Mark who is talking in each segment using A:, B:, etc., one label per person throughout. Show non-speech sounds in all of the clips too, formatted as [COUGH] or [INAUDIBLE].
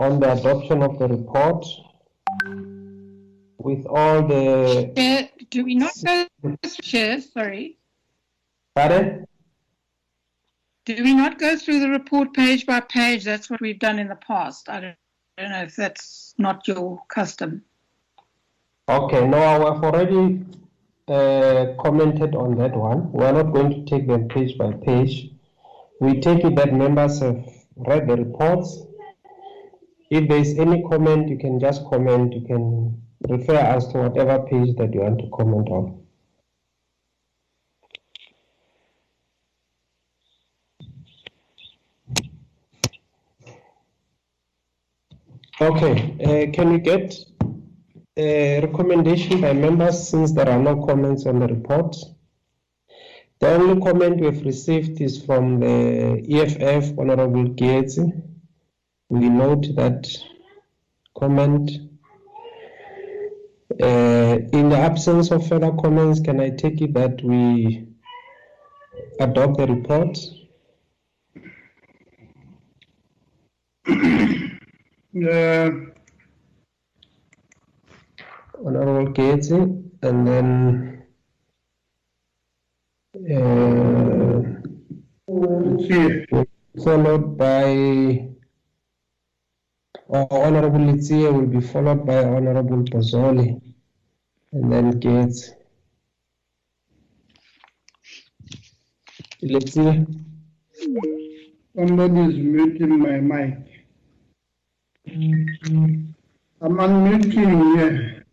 A: on the adoption of the report with all the,
B: Chair, do we not go, Chair, sorry,
A: pardon?
B: do we not go through the report page by page? That's what we've done in the past. I don't, I don't know if that's not your custom.
A: Okay, no, I've already uh, commented on that one. We're not going to take them page by page. We take it that members have read the reports. If there's any comment, you can just comment. You can refer us to whatever page that you want to comment on. Okay, uh, can we get a recommendation by members since there are no comments on the report? The only comment we've received is from the EFF, Honorable Gates. We note that comment. Uh, in the absence of further comments, can I take it that we adopt the report?
C: Uh,
A: Honorable Gates, and then uh, followed by Honorable Litsia will be followed by Honorable Bozzoli, and then Gates. Litsia,
C: somebody is muting my mic. I'm unmuting here.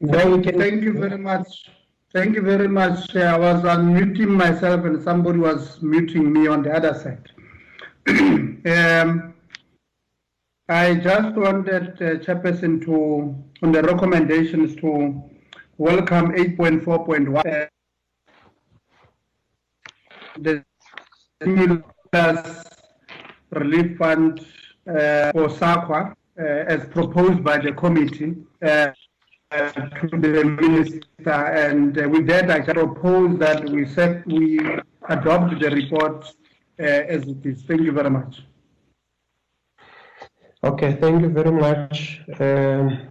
A: now.
C: Thank you very much. Thank you very much. I was unmuting myself and somebody was muting me on the other side. [CLEARS THROAT] um, I just wanted uh, Chairperson to, on the recommendations to welcome 8.4.1. uh, The stimulus relief fund uh, for SAQA uh, as proposed by the committee uh, to the minister. And uh, with that, I propose that we set, we adopt the report uh, as it is. Thank you very much.
A: Okay, thank you very much. Um,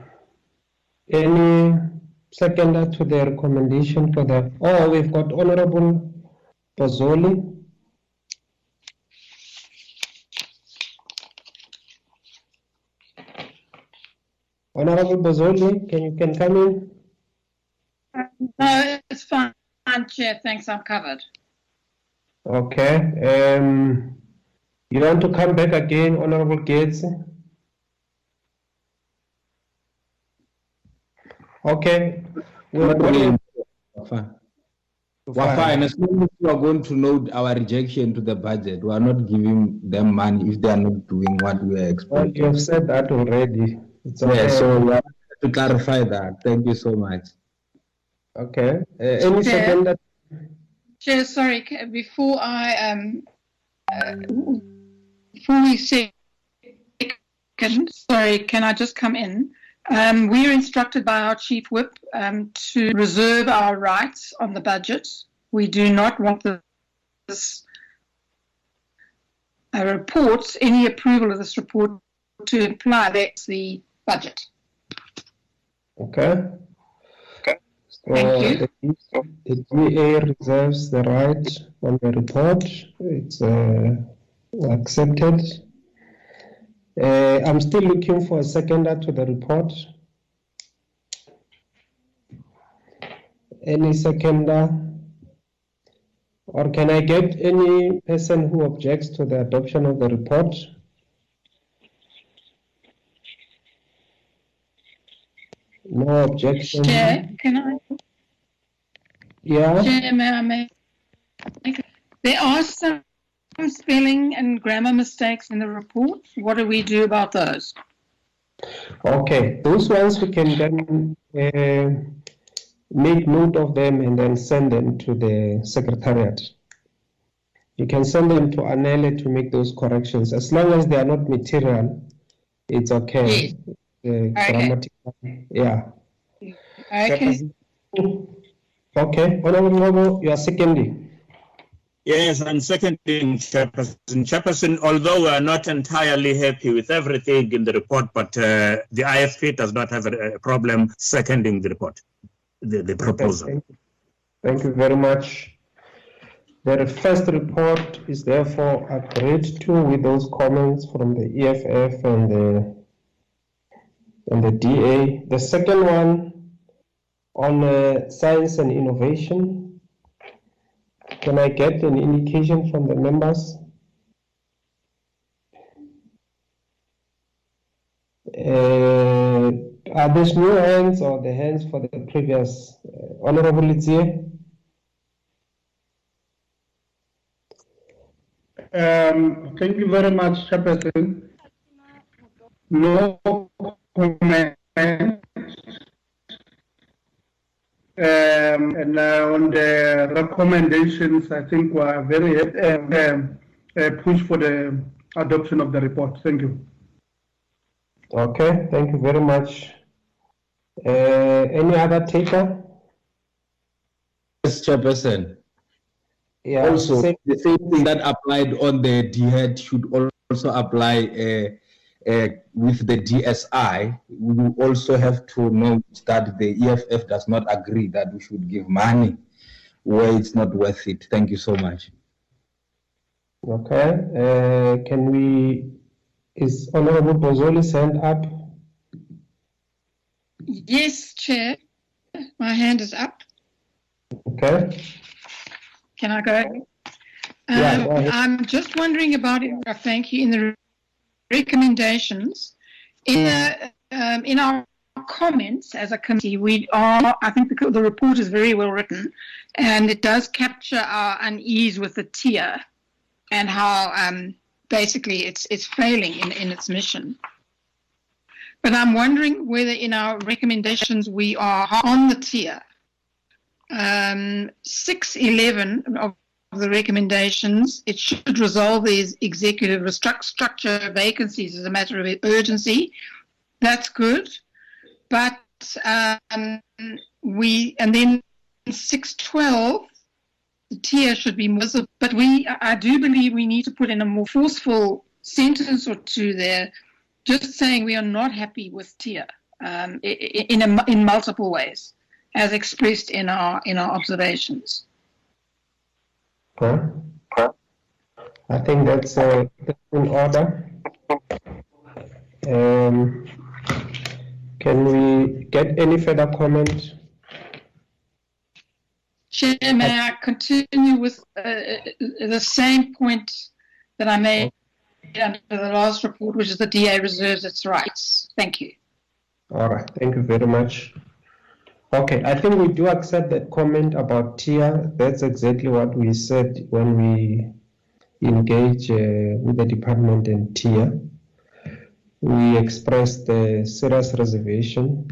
A: any seconder to the recommendation for the, oh, we've got Honorable Bozzoli. Honorable Bozzoli, can you can come in?
B: No, it's fine, Chair. Thanks, I'm covered.
A: Okay, um, you want to come back again, Honorable Gates? Okay. we'll go
D: Fine.
A: to-
D: We're fine, as long as we are going to note our rejection to the budget, we are not giving them money if they are not doing what we are
A: Well, you have said that already. It's okay.
D: Yeah, so we have to clarify that. Thank you so much.
A: Okay, uh, any
B: Chair.
A: second that,
B: Chair, sorry, before I, um, uh, before we say, sorry, can I just come in? Um, we are instructed by our chief whip um, to reserve our rights on the budget. We do not want this uh, report, any approval of this report to imply that's the budget.
A: okay? So
B: Thank
A: the the DA reserves the right on the report. It's uh, accepted. Uh, I'm still looking for a seconder to the report. Any seconder? Or can I get any person who objects to the adoption of the report? No objection?
B: Chair, can I?
A: Yeah?
B: Chair, may I make? There are some spelling and grammar mistakes in the report. What do we do about those?
A: Okay, those ones we can then uh, make note of them and then send them to the secretariat. You can send them to Anele to make those corrections. As long as they are not material, it's okay. Uh, grammatical, yeah.
B: Okay.
A: Okay, Honorable Ngobo, you are seconding.
E: Yes, and seconding Chairperson. Chairperson, although we are not entirely happy with everything in the report, but uh, the IFP does not have a, a, problem seconding the report, the, the proposal.
A: Thank you. Thank you very much. The first report is therefore agreed to with those comments from the EFF and the and the DA. The second one on uh, science and innovation. Can I get an indication from the members? Uh, are these new hands or the hands for the previous? Uh, Honorable Lidzie?
C: Um, thank you very much, Chairperson. No comment. Um, and uh, on the recommendations, I think we are very uh, um, uh, push for the adoption of the report. Thank you.
A: Okay, thank you very much. Uh, any other taker?
D: Yes, Chairperson.
A: Yeah,
D: also,
A: same-
D: the same thing that applied on the DHET should also apply uh, with the DSI. We also have to note that the EFF does not agree that we should give money where it's not worth it. Thank you so much.
A: Okay, uh, can we, is Honorable Bozzoli's hand up?
B: Yes, Chair. My hand is up.
A: Okay,
B: Can I go?
A: Yeah,
B: Um,
A: go.
B: I'm just wondering about it. uh, Thank you. In the recommendations, in the, um, in our comments as a committee, we are. I think the, the report is very well written, and it does capture our unease with the TIA, and how um, basically it's it's failing in, in its mission. But I'm wondering whether in our recommendations we are on the TIA um, 611 of the recommendations, it should resolve these executive structure vacancies as a matter of urgency. That's good. But um, we, and then 612, the TIA should be more, but we, I do believe we need to put in a more forceful sentence or two there, just saying we are not happy with TIA um, in, a, in multiple ways as expressed in our in our observations.
A: Okay. I think that's, uh, that's in order. Um, can we get any further comment?
B: Chair, may I continue with uh, the same point that I made under the last report, which is the DA reserves its rights. Thank you.
A: All right, thank you very much. Okay, I think we do accept that comment about TIA. That's exactly what we said when we engage uh, with the department and TIA. We expressed the serious reservation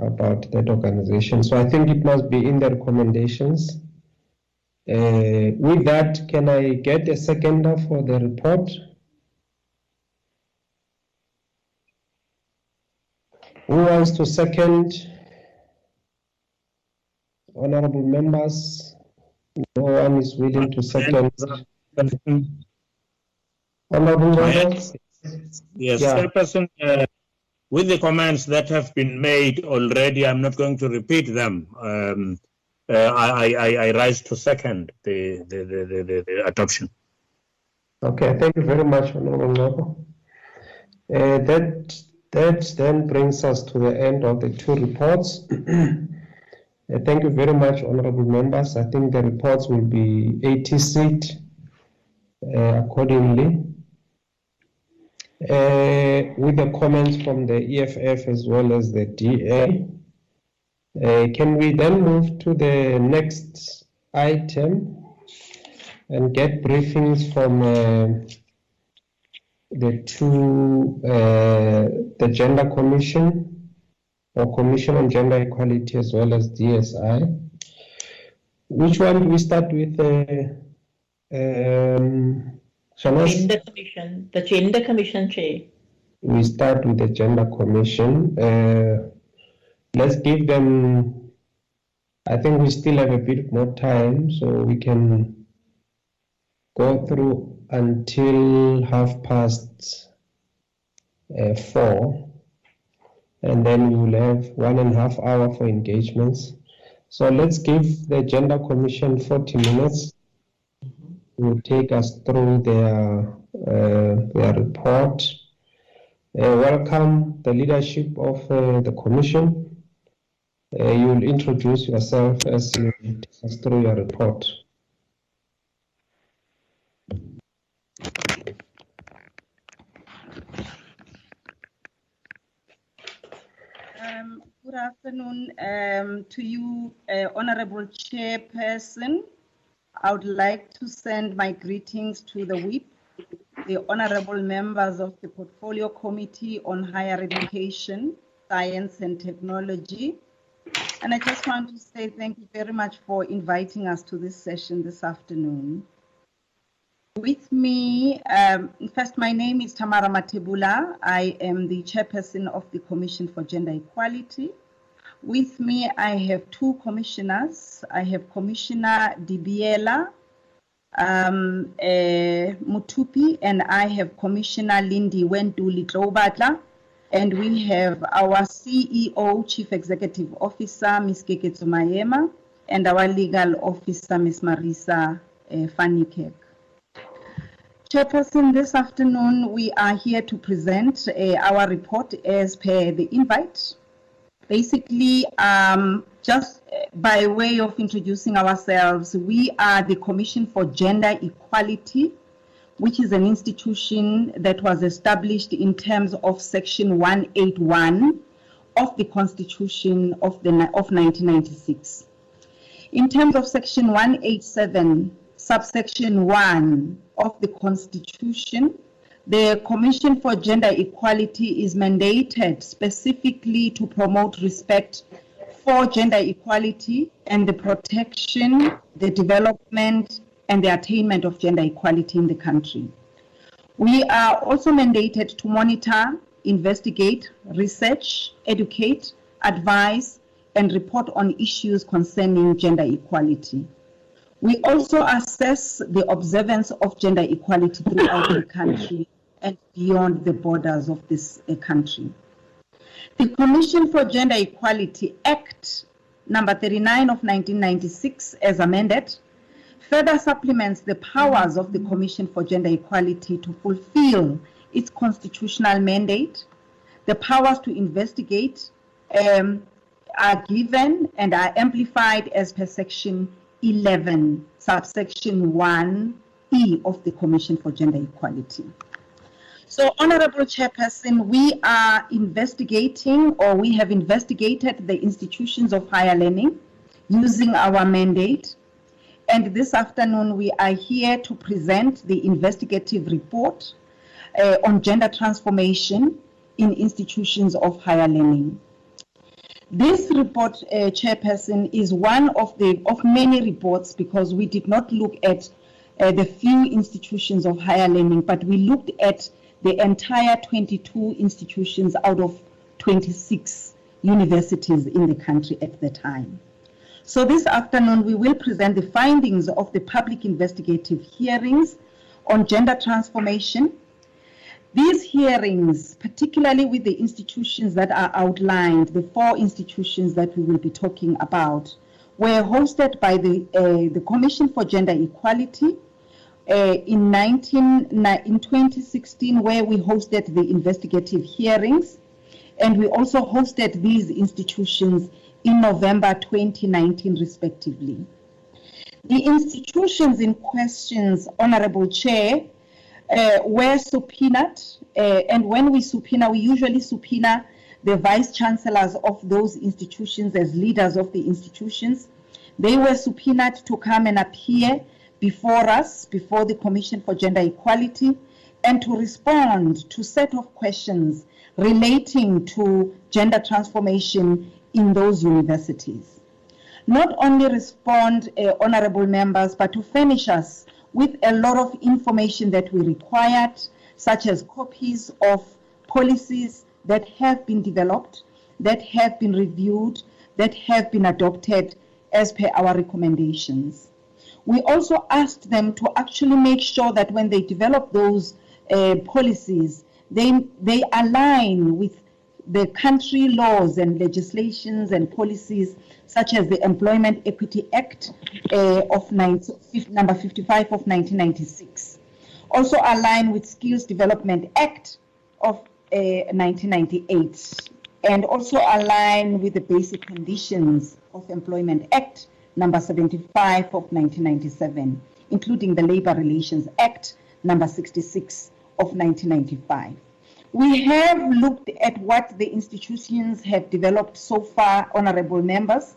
A: about that organization. So I think it must be in the recommendations. Uh, with that, can I get a seconder for the report? Who wants to second? Honorable members, no one is willing to second. Honorable members,
E: Yes,
A: Yeah.
E: Chairperson, uh, with the comments that have been made already, I'm not going to repeat them. Um, uh, I, I, I rise to second the, the, the, the, the, adoption.
A: okay, thank you very much, Honorable Ngogo. Uh, that, that then brings us to the end of the two reports. [CLEARS THROAT] Uh, Thank you very much, honorable members. I think the reports will be 80 seat uh, accordingly. Uh, With the comments from the EFF as well as the DA. Can we then move to the next item and get briefings from the two, the Gender Commission or Commission on Gender Equality as well as DSI. Which one do we start with? Uh, um?
F: Gender Commission, the Gender Commission Chair.
A: We start with the Gender Commission. Uh, let's give them, I think we still have a bit more time, so we can go through until half past uh, four, and then we will have one and a half hour for engagements. So let's give the Gender Commission 40 minutes to take us through their, uh, their report. Uh, welcome the leadership of uh, the Commission. Uh, you will introduce yourself as you take us through your report.
G: Um, good afternoon um, to you, uh, Honorable Chairperson. I would like to send my greetings to the whip, the honorable members of the Portfolio Committee on Higher Education, Science and Technology. And I just want to say thank you very much for inviting us to this session this afternoon. With me, um, first, my name is Tamara Mathebula. I am the chairperson of the Commission for Gender Equality. With me, I have two commissioners. I have Commissioner Dibeela um, uh, Mothupi, and I have Commissioner Lindy Wenduli Trobatla. And we have our CEO, Chief Executive Officer, Ms. Keketso Maema, and our legal officer, Ms. Marisa uh, Fanikek. Chairperson, this afternoon we are here to present uh, our report as per the invite. Basically, um, just uh, by way of introducing ourselves, we are the Commission for Gender Equality, which is an institution that was established in terms of Section 181 of the Constitution of, the, of 1996. In terms of Section 187, subsection 1 of the Constitution, the Commission for Gender Equality is mandated specifically to promote respect for gender equality and the protection, the development, and the attainment of gender equality in the country. We are also mandated to monitor, investigate, research, educate, advise, and report on issues concerning gender equality. We also assess the observance of gender equality throughout the country and beyond the borders of this uh, country. The Commission for Gender Equality Act number 39 of 1996 as amended further supplements the powers of the Commission for Gender Equality to fulfill its constitutional mandate. The powers to investigate um, are given and are amplified as per section 11, subsection 1E of the Commission for Gender Equality. So, Honorable Chairperson, we are investigating or we have investigated the institutions of higher learning using our mandate. And this afternoon, we are here to present the investigative report uh, on gender transformation in institutions of higher learning. This report, uh, Chairperson, is one of the of many reports because we did not look at uh, the few institutions of higher learning, but we looked at the entire 22 institutions out of 26 universities in the country at the time. So this afternoon, we will present the findings of the public investigative hearings on gender transformation. These hearings, particularly with the institutions that are outlined, the four institutions that we will be talking about, were hosted by the, uh, the Commission for Gender Equality, uh, in, 19, in 2016 where we hosted the investigative hearings and we also hosted these institutions in November 2019 respectively. The institutions in questions, Honorable Chair, uh, were subpoenaed uh, and when we subpoena, we usually subpoena the vice chancellors of those institutions as leaders of the institutions. They were subpoenaed to come and appear before us, before the Commission for Gender Equality, and to respond to a set of questions relating to gender transformation in those universities. Not only respond, uh, honorable members, but to furnish us with a lot of information that we required, such as copies of policies that have been developed, that have been reviewed, that have been adopted as per our recommendations. We also asked them to actually make sure that when they develop those uh, policies, they, they align with the country laws and legislations and policies such as the Employment Equity Act uh, of 19, number 55 of 1996. Also align with Skills Development Act of uh, 1998 and also align with the Basic Conditions of Employment Act number 75 of 1997, including the Labor Relations Act number 66 of 1995. We have looked at what the institutions have developed so far, honorable members,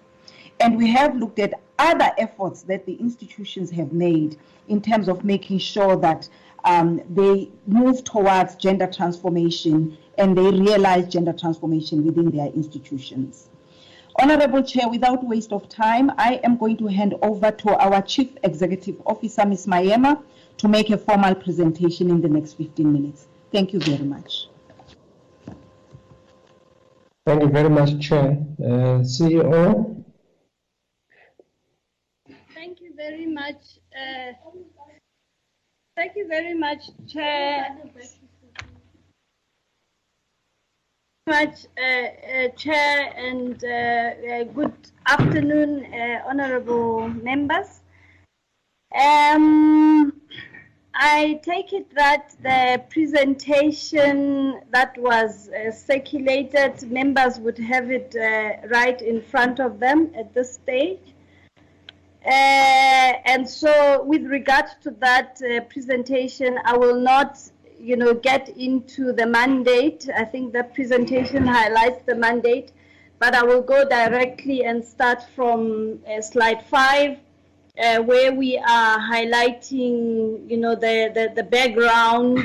G: and we have looked at other efforts that the institutions have made in terms of making sure that um, they move towards gender transformation and they realize gender transformation within their institutions. Honorable Chair, without waste of time, I am going to hand over to our Chief Executive Officer, Ms. Maema, to make a formal presentation in the next 15 minutes. Thank you very much.
A: Thank you very much, Chair. Uh, CEO?
H: Thank you very much. Uh, thank you very much, Chair. Much, uh, uh, Chair, and uh, good afternoon, honorable members. Um, I take it that the presentation that was uh, circulated, members would have it uh, right in front of them at this stage. Uh, and so with regard to that presentation, I will not you know, get into the mandate. I think the presentation highlights the mandate, but I will go directly and start from uh, slide five, uh, where we are highlighting, you know, the, the, the background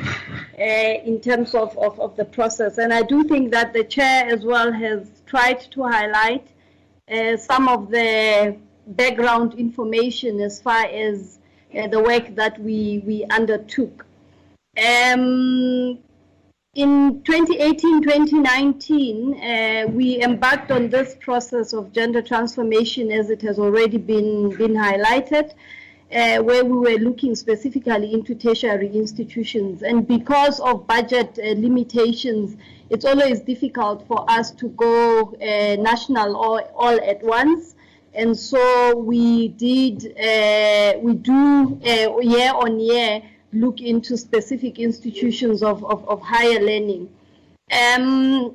H: uh, in terms of, of, of, the process. And I do think that the chair as well has tried to highlight uh, some of the background information as far as uh, the work that we, we undertook. Um, in 2018-2019, uh, we embarked on this process of gender transformation as it has already been, been highlighted, uh, where we were looking specifically into tertiary institutions. And because of budget uh, limitations, it's always difficult for us to go uh, national all, all at once. And so we did, uh, we do uh, year on year, look into specific institutions of, of, of higher learning. Um,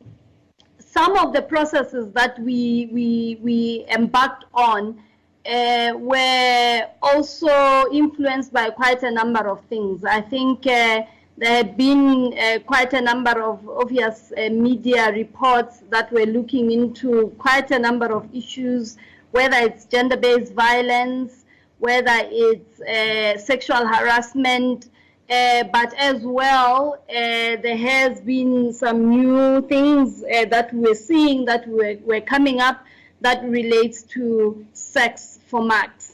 H: some of the processes that we, we, we embarked on uh, were also influenced by quite a number of things. I think uh, there had been uh, quite a number of obvious uh, media reports that were looking into quite a number of issues, whether it's gender-based violence, whether it's uh, sexual harassment, uh, but as well, uh, there has been some new things uh, that we're seeing that we're, coming up that relates to sex for max.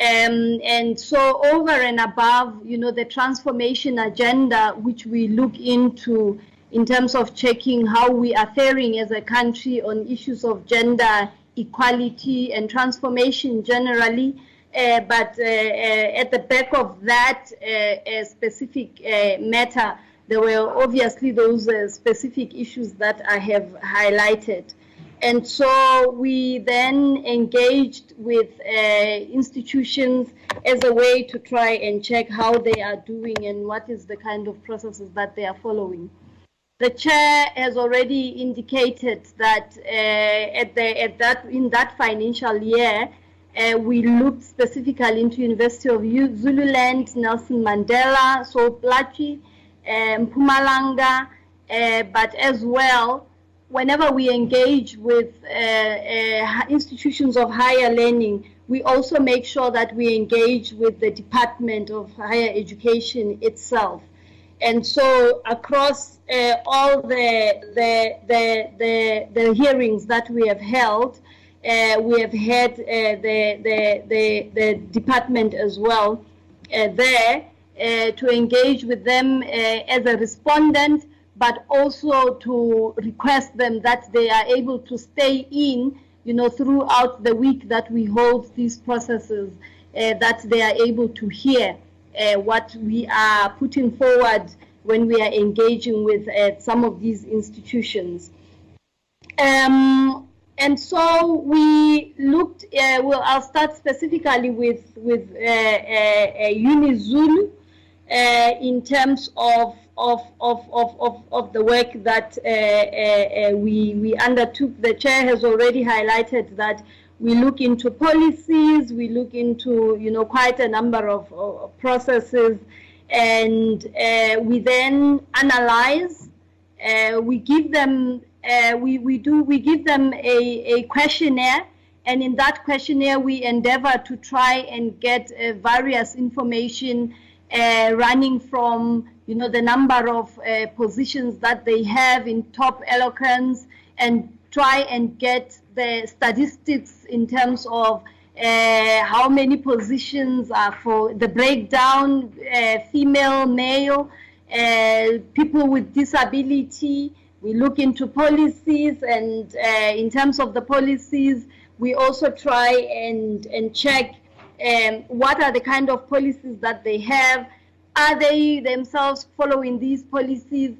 H: Um, and so over and above, you know, the transformation agenda, which we look into in terms of checking how we are faring as a country on issues of gender equality and transformation generally, but uh, uh, at the back of that specific matter, there were obviously those specific issues that I have highlighted. And so we then engaged with uh, institutions as a way to try and check how they are doing and what is the kind of processes that they are following. The chair has already indicated that uh, at, the, at that in that financial year, uh, we looked specifically into University of Zululand, Nelson Mandela, Sol Plaatje, um, Mpumalanga, uh, but as well, whenever we engage with uh, uh, institutions of higher learning, we also make sure that we engage with the Department of Higher Education itself. And so across uh, all the, the, the, the, the hearings that we have held, uh, we have had uh, the, the, the, the, department as well uh, there to engage with them as a respondent, but also to request them that they are able to stay in, you know, throughout the week that we hold these processes. uh, that they are able to hear uh, what we are putting forward when we are engaging with uh, some of these institutions. Um, and so we looked, uh, well, I'll start specifically with, with uh, uh, UniZulu in terms of of, of, of, of, the work that uh, uh, we, we undertook. The chair has already highlighted that we look into policies, we look into, you know, quite a number of, of processes, and uh, we then analyze, uh, we give them, uh, we, we do, we give them a, a questionnaire, and in that questionnaire we endeavor to try and get uh, various information running from you know, the number of uh, positions that they have in top eloquence and try and get the statistics in terms of uh, how many positions are for the breakdown, uh, female, male, uh, people with disability. We look into policies and uh, in terms of the policies, we also try and, and check um, what are the kind of policies that they have are they themselves following these policies?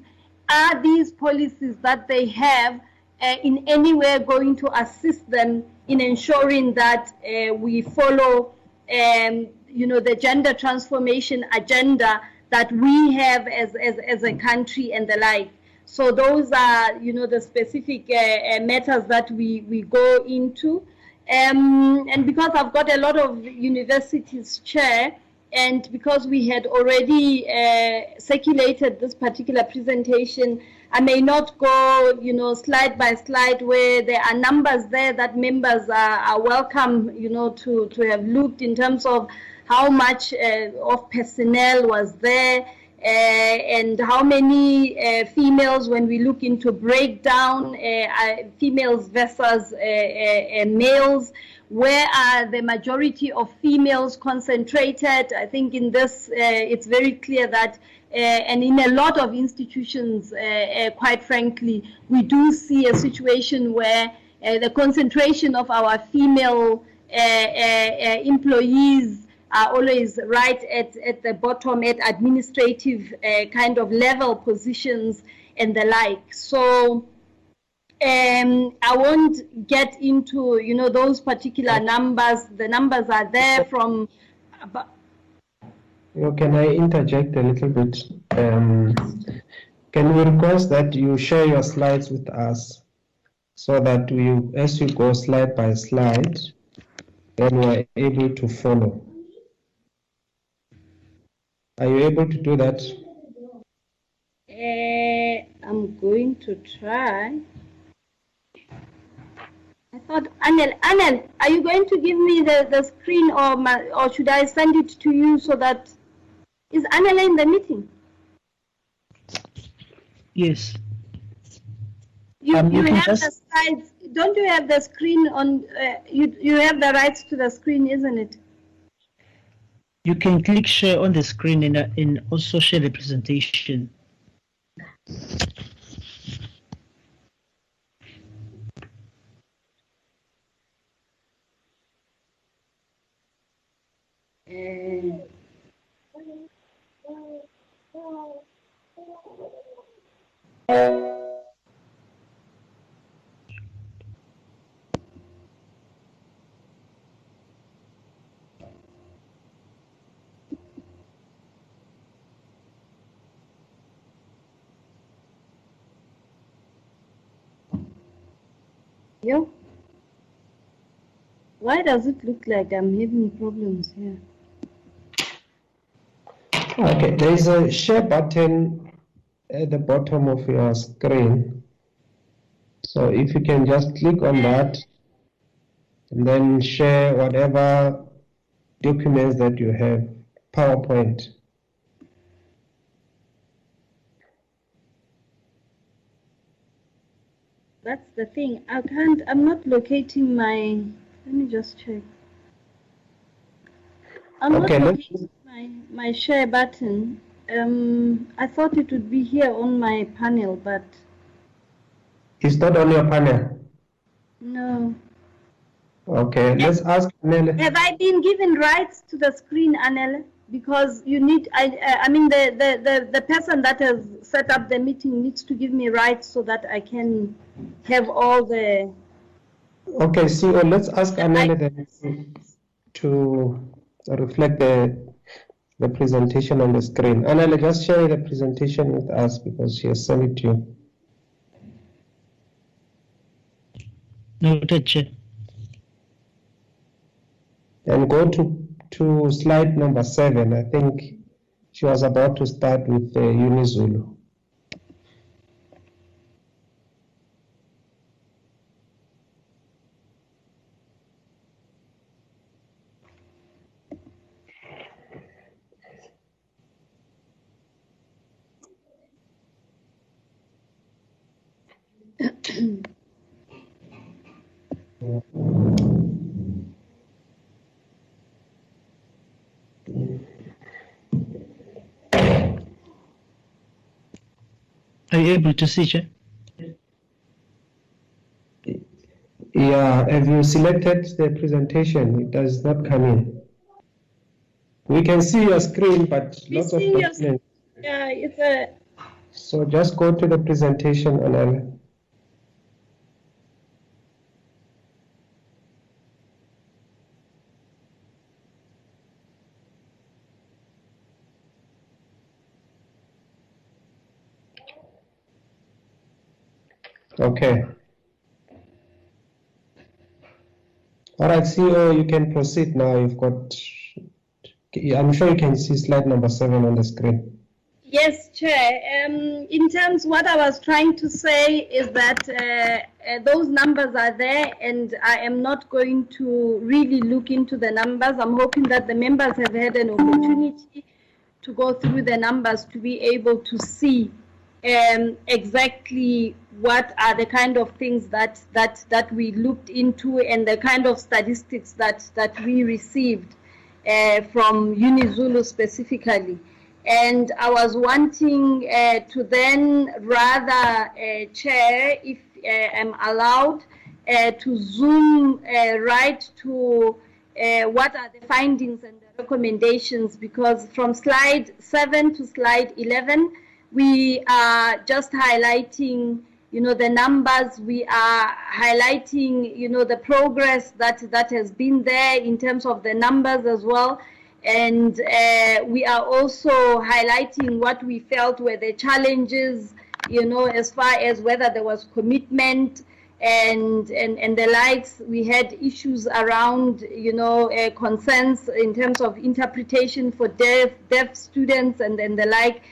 H: Are these policies that they have uh, in any way going to assist them in ensuring that uh, we follow, um, you know, the gender transformation agenda that we have as, as, as a country and the like. So those are, you know, the specific uh, uh matters that we, we go into. Um, and because I've got a lot of universities chair, and because we had already uh, circulated this particular presentation, I may not go, you know, slide by slide where there are numbers there that members are, are welcome, you know, to, to have looked in terms of how much uh, of personnel was there uh, and how many uh, females when we look into breakdown, uh, females versus uh, males where are the majority of females concentrated? I think in this, uh, it's very clear that, uh, and in a lot of institutions, uh, uh quite frankly, we do see a situation where uh, the concentration of our female uh, employees are always right at, at the bottom, at administrative kind of level positions and the like. So um, I won't get into you know those particular numbers. The numbers are there from.
A: You can I interject a little bit? Um, can we request that you share your slides with us so that we, as you go slide by slide, then we're able to follow. Are you able to do that?
H: Uh, I'm going to try. I thought, Anel, Anel, are you going to give me the, the screen or, my, or should I send it to you so that, is Anel in the meeting?
I: Yes.
H: You, um, you, you have just... the slides, don't you have the screen on, uh, you, you have the rights to the screen, isn't it?
I: You can click share on the screen and, uh, and also share the presentation.
H: Why does it look like I'm having problems here?
A: Okay, there is a share button at the bottom of your screen. So if you can just click on that and then share whatever documents that you have, PowerPoint.
H: That's the thing. I can't, I'm not locating my, let me just check. I'm okay, not locating my, my share button. Um, I thought it would be here on my panel, but.
A: It's not on your panel?
H: No.
A: Okay, let's ask Nele.
H: Have I been given rights to the screen, Anele? Because you need, I, I mean, the, the, the, the person that has set up the meeting needs to give me rights so that I can have all the.
A: Okay, so let's ask Anele then to reflect the the presentation on the screen. Anele, just share the presentation with us because she has sent it to you.
I: Noted, Chair.
A: And go to, to slide number seven. I think she was about to start with uh, Unizulu. [CLEARS THROAT]
I: Are you able to see, Chair?
A: Yeah, have you selected the presentation? It does not come in. We can see your screen, but
H: We
A: lots of
H: see
A: documents.
H: Yeah, it's a,
A: So just go to the presentation, Anele. Okay. All right, CEO, you can proceed now. You've got, I'm sure you can see slide number seven on the screen.
H: Yes, Chair. Um, in terms, what I was trying to say is that uh, uh, those numbers are there, and I am not going to really look into the numbers. I'm hoping that the members have had an opportunity to go through the numbers to be able to see um, exactly what are the kind of things that that that we looked into and the kind of statistics that that we received uh, from Unizulu specifically. And I was wanting uh, to then rather, uh, Chair, if uh, I'm allowed, uh, to zoom uh, right to what are the findings and the recommendations, because from slide 7 to slide 11, we are just highlighting you know the numbers. We are highlighting you know the progress that that has been there in terms of the numbers as well. And uh, we are also highlighting what we felt were the challenges you know as far as whether there was commitment and and and the likes. We had issues around you know uh, concerns in terms of interpretation for deaf deaf students and and the like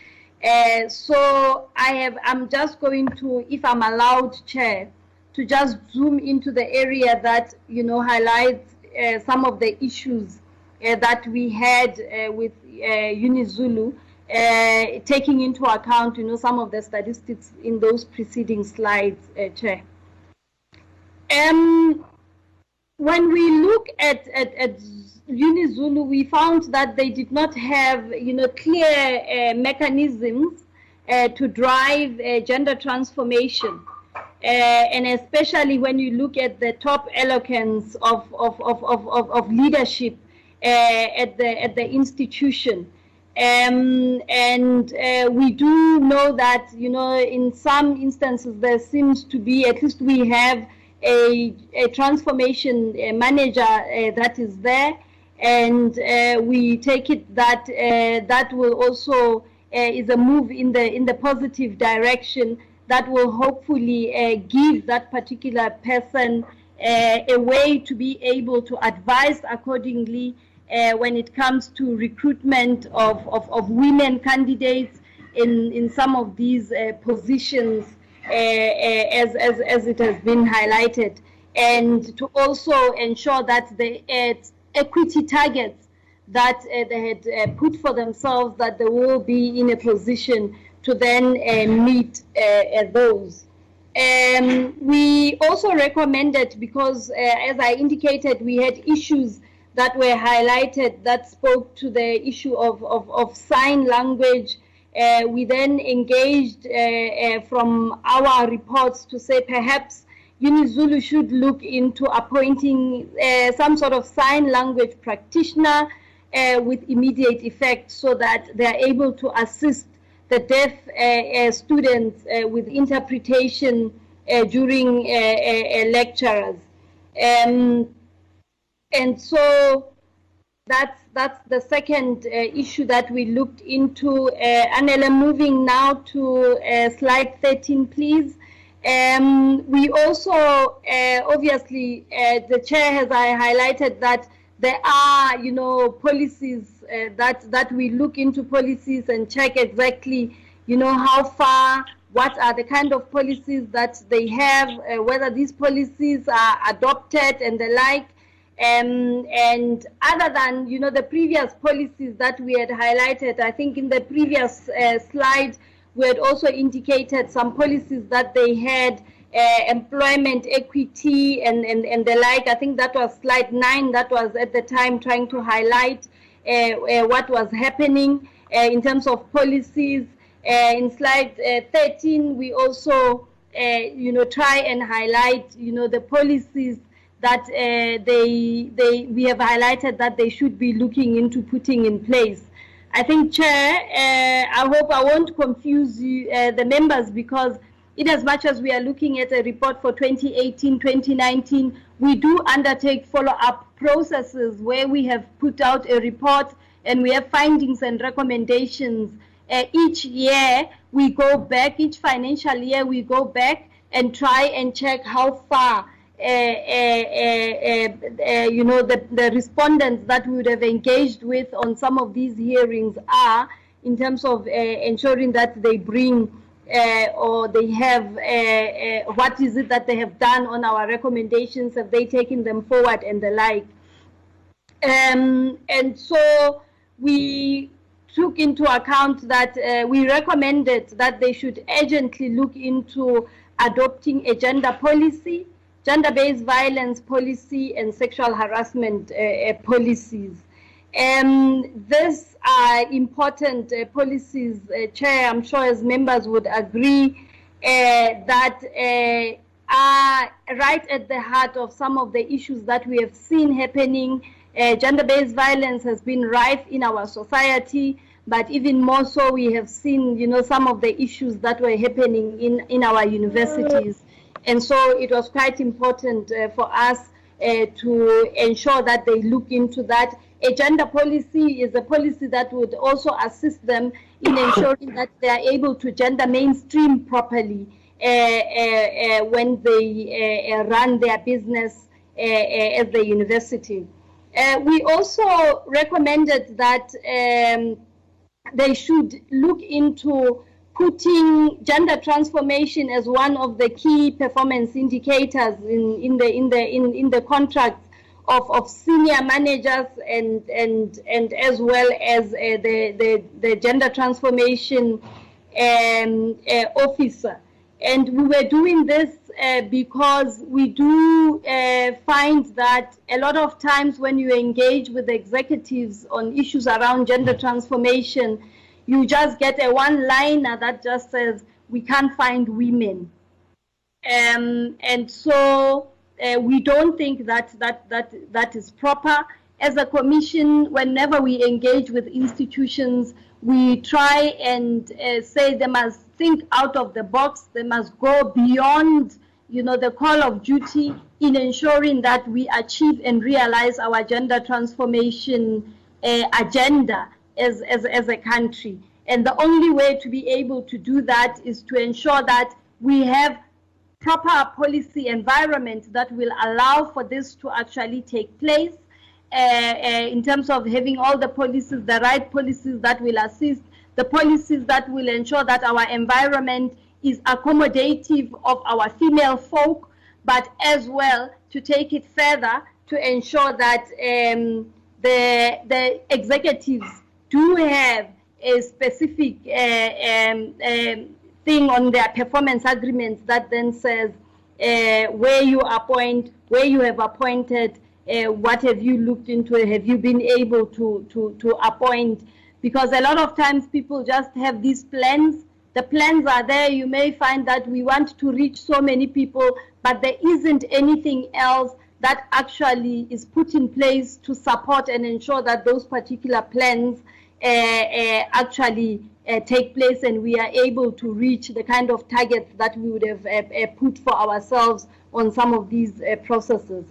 H: uh, so I have, I'm just going to, if I'm allowed, Chair, to just zoom into the area that, you know, highlights uh, some of the issues uh, that we had uh, with uh, Unizulu, uh, taking into account, you know, some of the statistics in those preceding slides, Chair. Um, when we look at, at, at Unizulu, we found that they did not have, you know, clear uh, mechanisms uh, to drive uh, gender transformation. Uh, and especially when you look at the top eloquence of, of, of, of, of, leadership uh, at, the, at the institution. Um, and uh, we do know that, you know, in some instances there seems to be, at least we have a, a transformation manager uh, that is there. And uh, we take it that uh, that will also is a move in the in the positive direction that will hopefully give that particular person a way to be able to advise accordingly when it comes to recruitment of, of, of women candidates in, in some of these positions as, as, as it has been highlighted and to also ensure that the equity targets that uh, they had uh, put for themselves that they will be in a position to then uh, meet those. Um, we also recommended because as I indicated we had issues that were highlighted that spoke to the issue of, of, of sign language uh, we then engaged uh, uh, from our reports to say perhaps UniZulu should look into appointing uh, some sort of sign language practitioner uh, with immediate effect so that they are able to assist the deaf uh, uh students uh, with interpretation uh, during lectures. Um, and so that's that's the second issue that we looked into. Uh, Anela, moving now to slide 13, please. Um, we also, uh, obviously, uh, the chair has I highlighted that there are, you know, policies uh, that that we look into policies and check exactly, you know, how far, what are the kind of policies that they have, uh, whether these policies are adopted and the like. Um, and other than, you know, the previous policies that we had highlighted, I think in the previous uh, slide, we had also indicated some policies that they had, uh, employment equity and, and, and the like. I think that was slide nine, that was at the time trying to highlight uh, uh, what was happening uh, in terms of policies. Uh, in slide uh, 13, we also, you know, try and highlight, you know, the policies that they, they, we have highlighted that they should be looking into putting in place. I think, Chair, uh, I hope I won't confuse you, uh, the members because in as much as we are looking at a report for 2018, 2019, we do undertake follow-up processes where we have put out a report and we have findings and recommendations. Uh, each year we go back, each financial year we go back and try and check how far uh, uh, uh, Eh, eh, eh, you know, the, the respondents that we would have engaged with on some of these hearings are in terms of ensuring that they bring or they have what is it that they have done on our recommendations, have they taken them forward and the like. Um, and so we took into account that uh, we recommended that they should urgently look into adopting a gender policy gender-based violence policy and sexual harassment uh, uh, policies. Um, these are important uh, policies, uh, Chair, I'm sure as members would agree, uh, that uh, are right at the heart of some of the issues that we have seen happening. Gender-based violence has been rife in our society, but even more so, we have seen, you know, some of the issues that were happening in, in our universities. And so it was quite important uh, for us uh, to ensure that they look into that. A gender policy is a policy that would also assist them in [COUGHS] ensuring that they are able to gender mainstream properly uh, uh, uh when they uh, run their business at the university. we also recommended that um, they should look into putting gender transformation as one of the key performance indicators in, in the in the in, in the contracts of, of senior managers and and and as well as uh, the, the the gender transformation um, uh, officer. And we were doing this uh, because we do uh, find that a lot of times when you engage with executives on issues around gender transformation you just get a one liner that just says, we can't find women. Um, and so uh, we don't think that, that, that, that is proper. As a commission, whenever we engage with institutions, we try and uh, say they must think out of the box, they must go beyond you know, the call of duty in ensuring that we achieve and realize our gender transformation uh, agenda as, as, as a country. And the only way to be able to do that is to ensure that we have proper policy environment that will allow for this to actually take place uh, uh, in terms of having all the policies, the right policies that will assist, the policies that will ensure that our environment is accommodative of our female folk, but as well to take it further to ensure that um, the, the executives do have a specific uh, um, um, thing on their performance agreements that then says uh, where you appoint, where you have appointed, uh, what have you looked into, have you been able to, to, to appoint? Because a lot of times people just have these plans. The plans are there. You may find that we want to reach so many people, but there isn't anything else that actually is put in place to support and ensure that those particular plans actually uh, take place and we are able to reach the kind of targets that we would have uh, uh, put for ourselves on some of these uh, processes.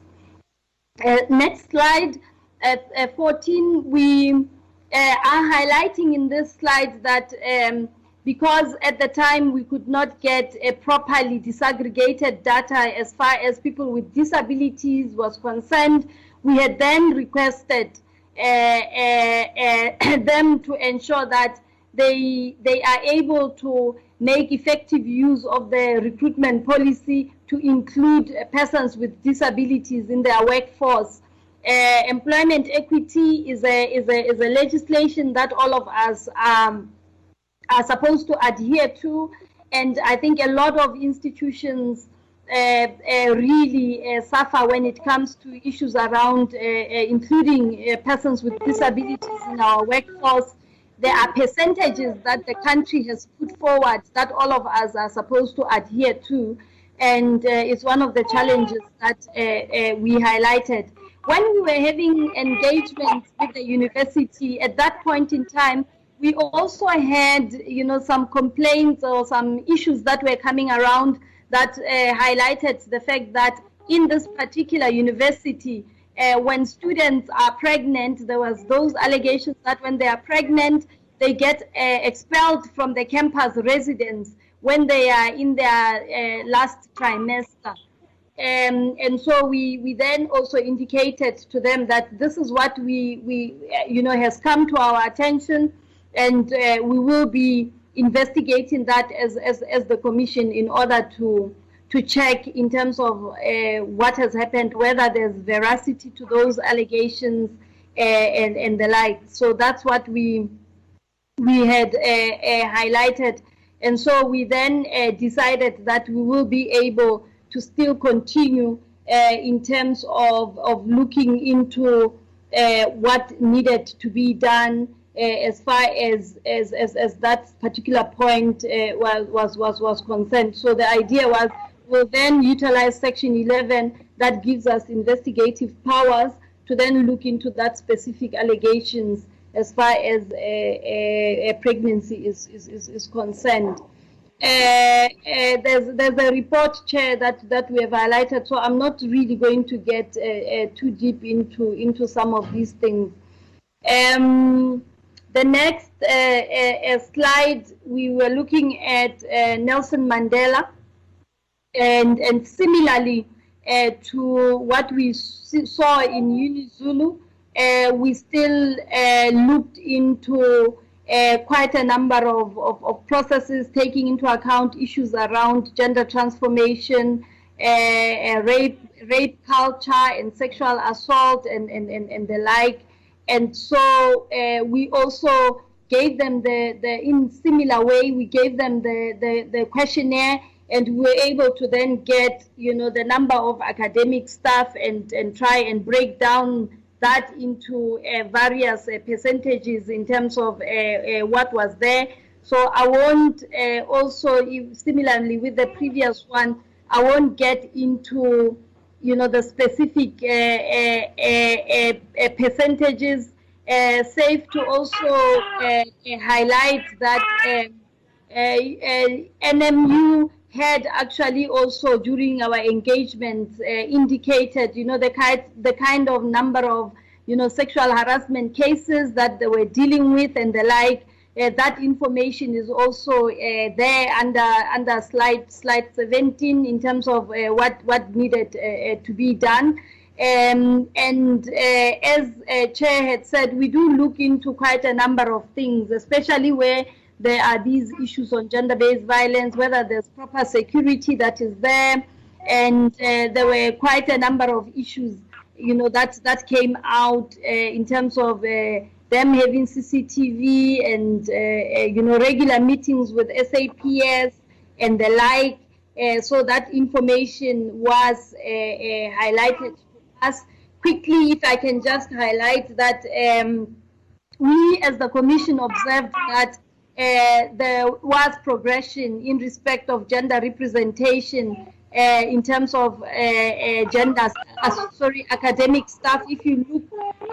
H: next slide, at 14, we are highlighting in this slide that um, because at the time we could not get a properly disaggregated data as far as people with disabilities was concerned, we had then requested uh, uh, uh, [COUGHS] them to ensure that they, they are able to make effective use of the recruitment policy to include persons with disabilities in their workforce. Uh, employment equity is a, is, a, is a legislation that all of us um, are supposed to adhere to. And I think a lot of institutions uh, uh, really uh, suffer when it comes to issues around uh, uh, including uh, persons with disabilities in our workforce. There are percentages that the country has put forward that all of us are supposed to adhere to. And it's one of the challenges that we highlighted. When we were having engagement with the university, at that point in time, we also had, you know, some complaints or some issues that were coming around that uh, highlighted the fact that in this particular university, uh, when students are pregnant, there was those allegations that when they are pregnant, they get uh, expelled from the campus residence when they are in their last trimester. Um, and so we, we then also indicated to them that this is what we, we you know, has come to our attention and uh, we will be investigating that as, as, as the commission in order to to check in terms of uh, what has happened, whether there's veracity to those allegations uh, and, and the like. So that's what we we had uh, uh highlighted. And so we then uh, decided that we will be able to still continue uh, in terms of, of looking into what needed to be done as far as, as, as, as that particular point uh, was, was, was, was concerned. So the idea was we'll then utilize Section 11 that gives us investigative powers to then look into that specific allegations as far as a, a, a pregnancy is, is, is, is concerned. Uh, uh, there's there's a report chair that that we have highlighted so i'm not really going to get uh, uh too deep into into some of these things um, the next uh, uh, slide, we were looking at uh, Nelson Mandela, and, and similarly to what we saw in UniZulu, we still looked into uh, quite a number of, of, of, processes taking into account issues around gender transformation, uh, uh, rape, rape culture and sexual assault and, and, and, and the like. And so uh, we also gave them the, the, in similar way, we gave them the, the, the questionnaire and we were able to then get, you know, the number of academic staff and, and try and break down that into uh, various uh, percentages in terms of uh, uh what was there. So I won't uh, also, similarly with the previous one, I won't get into you know, the specific uh, uh, uh, percentages. safe to also highlight that NMU had actually also during our engagement uh, indicated, you know, the kind, the kind of number of, you know, sexual harassment cases that they were dealing with and the like. Uh, that information is also uh, there under under slide slide 17 in terms of uh, what what needed uh, uh, to be done. Um, and uh, as Chair had said, we do look into quite a number of things, especially where there are these issues on gender-based violence, whether there's proper security that is there, and there were quite a number of issues, you know, that that came out in terms of them having CCTV and uh, uh, you know regular meetings with SAPS and the like. Uh, so that information was uh, uh, highlighted to us. Quickly, if I can just highlight that um, we as the Commission observed that uh, there was progression in respect of gender representation in terms of uh, uh, gender, uh, sorry, academic staff. If you look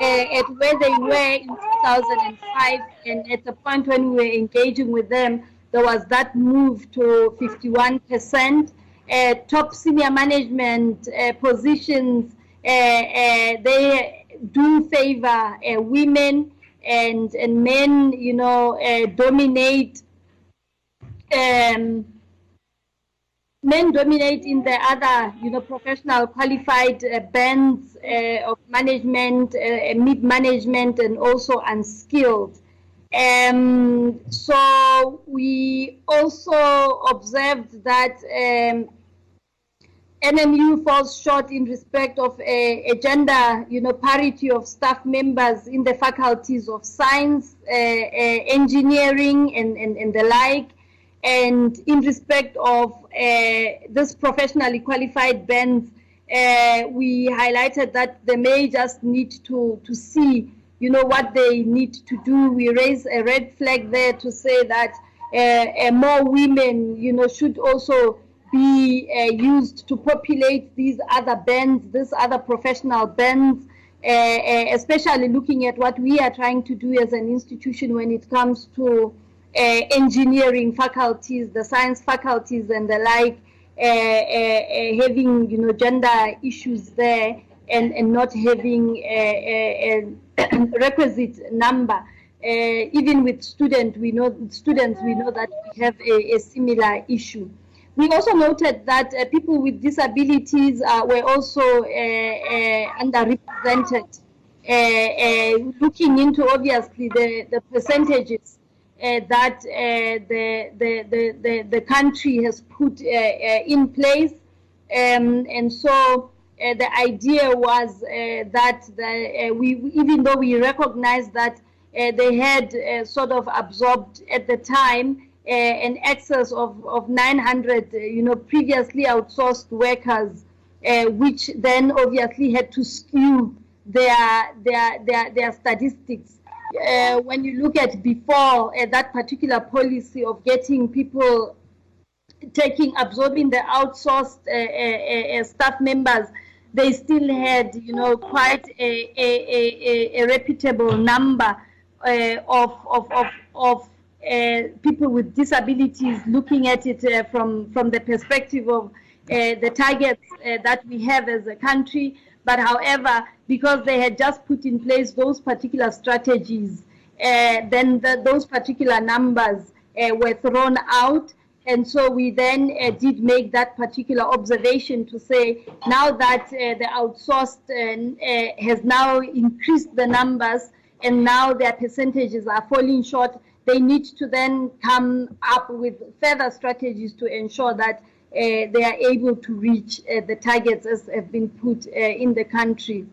H: uh, at where they were in 2005 and at the point when we were engaging with them, there was that move to 51%. Uh, top senior management uh, positions, they do favor women and, and men, you know, dominate um, men dominate in the other, you know, professional qualified uh, bands uh, of management, uh, mid-management, and also unskilled. Um, so we also observed that um, NMU falls short in respect of a, a, gender, you know, parity of staff members in the faculties of science, uh, uh, engineering, and, and, and the like. And in respect of uh, this professionally qualified bands, uh, we highlighted that they may just need to, to see, you know, what they need to do. We raise a red flag there to say that uh, more women, you know, should also be uh, used to populate these other bands, these other professional bands, uh, uh, especially looking at what we are trying to do as an institution when it comes to uh, engineering faculties, the science faculties and the like, uh, uh, having you know gender issues there and, and not having a, a, a [COUGHS] requisite number. even with student, we know students, we know that we have a, a similar issue. We also noted that uh, people with disabilities uh, were also uh, underrepresented. looking into obviously the, the percentages uh, that uh, the, the, the, the, country has put uh, in place. Um, and so the idea was that the, we, even though we recognize that they had sort of absorbed at the time uh, an excess of, of 900, uh, you know, previously outsourced workers, uh, which then obviously had to skew their, their, their, their statistics uh, when you look at before uh, that particular policy of getting people taking absorbing the outsourced uh, uh, uh staff members they still had you know quite a, a, a, a reputable number uh, of of of, of people with disabilities looking at it from from the perspective of the targets that we have as a country but however, because they had just put in place those particular strategies, uh, then the, those particular numbers uh, were thrown out. And so we then uh, did make that particular observation to say now that uh, the outsourced uh, uh, has now increased the numbers and now their percentages are falling short, they need to then come up with further strategies to ensure that they are able to reach uh, the targets as have been put uh, in the country.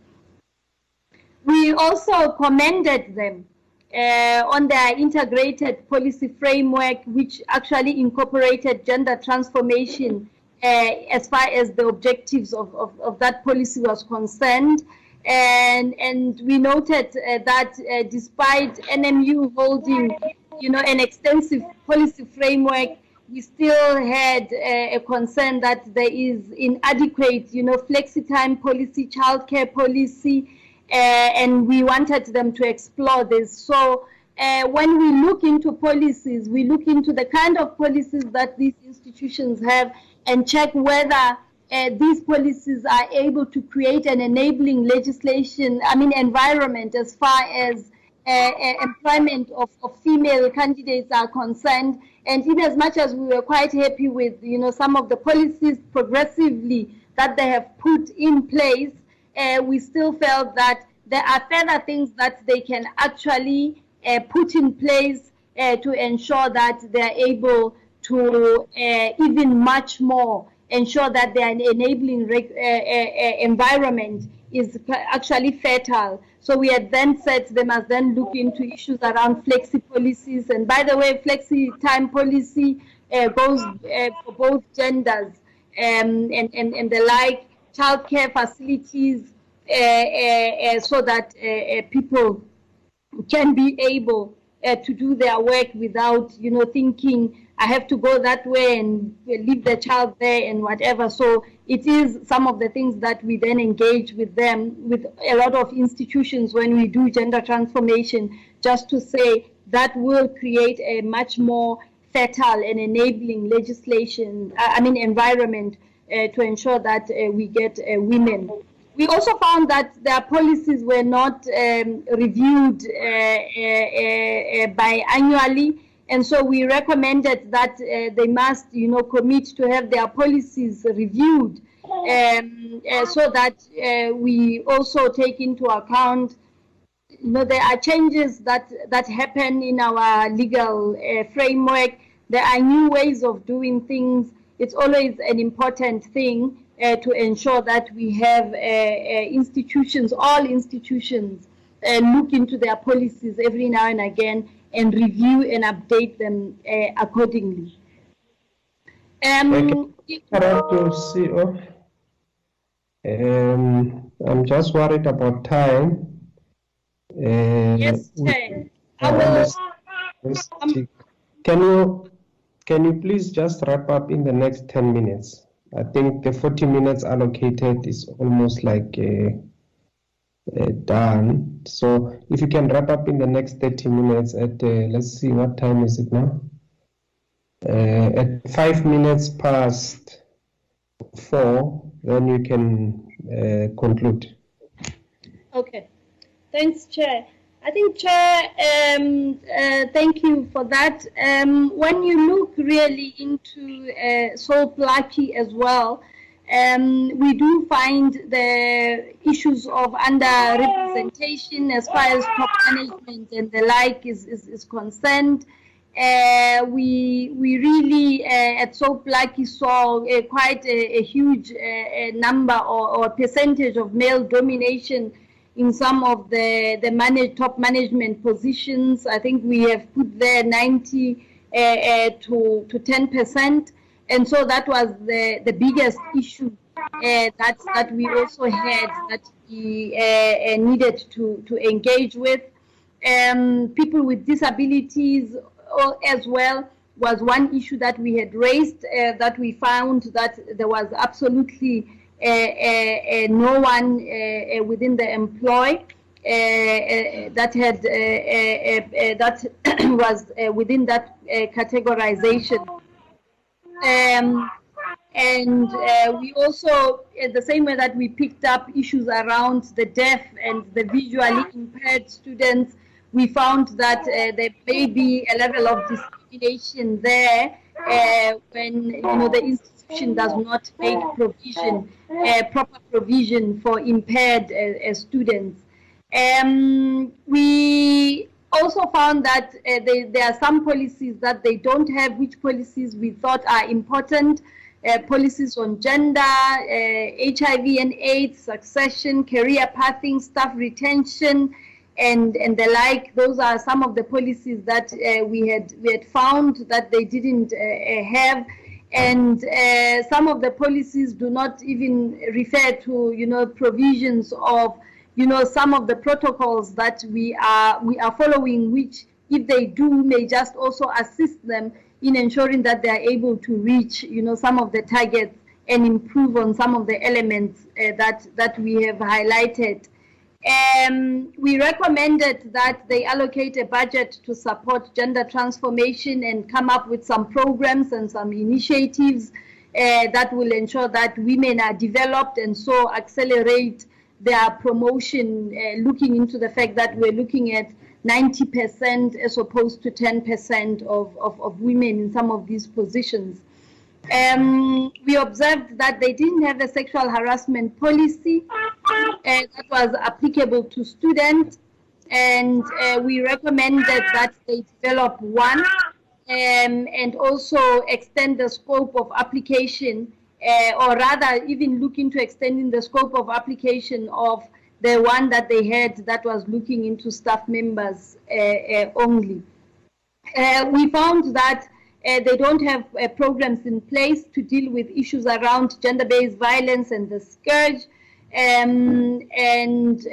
H: We also commended them uh, on their integrated policy framework, which actually incorporated gender transformation uh, as far as the objectives of, of, of, that policy was concerned. And, and we noted uh, that despite NMU holding you know, an extensive policy framework, we still had a, a concern that there is inadequate, you know, flexi time policy, childcare policy, uh, and we wanted them to explore this. So uh, when we look into policies, we look into the kind of policies that these institutions have and check whether uh, these policies are able to create an enabling legislation, I mean, environment as far as employment of, of female candidates are concerned. And in as much as we were quite happy with, you know, some of the policies progressively that they have put in place, uh, we still felt that there are further things that they can actually uh, put in place uh, to ensure that they are able to uh, even much more ensure that their enabling environment is actually fertile. So we had then said they must then look into issues around flexi policies. And by the way, flexi time policy uh, goes uh, for both genders um, and, and, and the like, childcare facilities, uh, uh, uh so that uh, people can be able to do their work without, you know, thinking I have to go that way and leave the child there and whatever. So it is some of the things that we then engage with them, with a lot of institutions when we do gender transformation, just to say that will create a much more fertile and enabling legislation, I mean environment uh, to ensure that uh, we get uh, women. We also found that their policies were not um, reviewed uh, uh, uh, biannually and so we recommended that uh, they must, you know, commit to have their policies reviewed um, uh, so that uh, we also take into account, you know, there are changes that, that happen in our legal uh, framework. There are new ways of doing things. It's always an important thing uh, to ensure that we have uh, institutions, all institutions, look into their policies every now and again and review and update them uh, accordingly. Um,
A: to see. Oh. Um, I'm just worried about time.
H: Uh, yes, Chair. I will,
A: um, can you can you please just wrap up in the next 10 minutes? I think the 40 minutes allocated is almost like uh, uh, done. So if you can wrap up in the next 30 minutes at, uh, let's see, what time is it now? Uh, at five minutes past four, then you can uh, conclude.
H: Okay. Thanks, Chair. I think, Chair, um, uh, thank you for that. Um, when you look really into uh, Sol Plaatje as well, um, we do find the issues of underrepresentation as far as top management and the like is, is, is concerned. Uh, we we really uh, at Sol Plaatje saw uh, quite a, a huge uh, number or, or, percentage of male domination in some of the the manage, top management positions. I think we have put there 90 uh, uh, to to 10 percent. And so that was the, the biggest issue uh, that, that we also had that we uh, uh, needed to, to engage with. Um, people with disabilities as well was one issue that we had raised uh, that we found that there was absolutely uh, uh, no one within the employ that had that [CLEARS THROAT] was within that categorization um, and uh, we also, in the same way that we picked up issues around the deaf and the visually impaired students, we found that uh, there may be a level of discrimination there uh, when you know the institution does not make provision, uh, proper provision for impaired uh, uh, students. Um, we also found that uh, they, there are some policies that they don't have, which policies we thought are important. Uh, policies on gender, uh, HIV and AIDS, succession, career pathing, staff retention, and, and the like. Those are some of the policies that uh, we, had, we had found that they didn't uh, uh, have. And some of the policies do not even refer to, you know, provisions of you know, some of the protocols that we are we are following, which if they do may just also assist them in ensuring that they are able to reach, you know, some of the targets and improve on some of the elements uh, that that we have highlighted. Um, we recommended that they allocate a budget to support gender transformation and come up with some programs and some initiatives uh, that will ensure that women are developed and so accelerate their promotion, uh, looking into the fact that we're looking at 90% as opposed to 10% of, of, of, women in some of these positions. Um, we observed that they didn't have a sexual harassment policy uh, that was applicable to students, and uh, we recommended that they develop one um, and also extend the scope of application uh, or rather even look into extending the scope of application of the one that they had that was looking into staff members uh, uh, only. We found that they don't have programs in place to deal with issues around gender-based violence and the scourge, um, and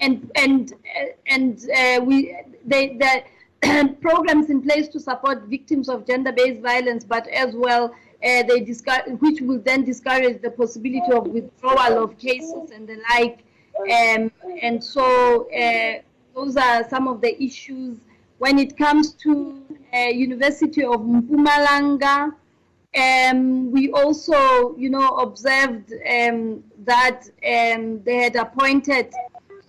H: and and and we they that [COUGHS] programs in place to support victims of gender-based violence, but as well uh, they which will then discourage the possibility of withdrawal of cases and the like. Um, and so uh, those are some of the issues. When it comes to uh, University of Mpumalanga, um, we also, you know, observed um, that um, they had appointed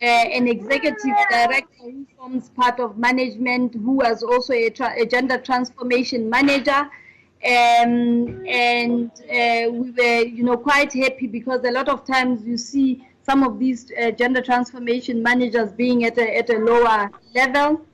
H: uh, an executive director who forms part of management, who was also a, tra- a gender transformation manager. Um, and uh, we were, you know, quite happy because a lot of times you see some of these uh, gender transformation managers being at a, at a lower level.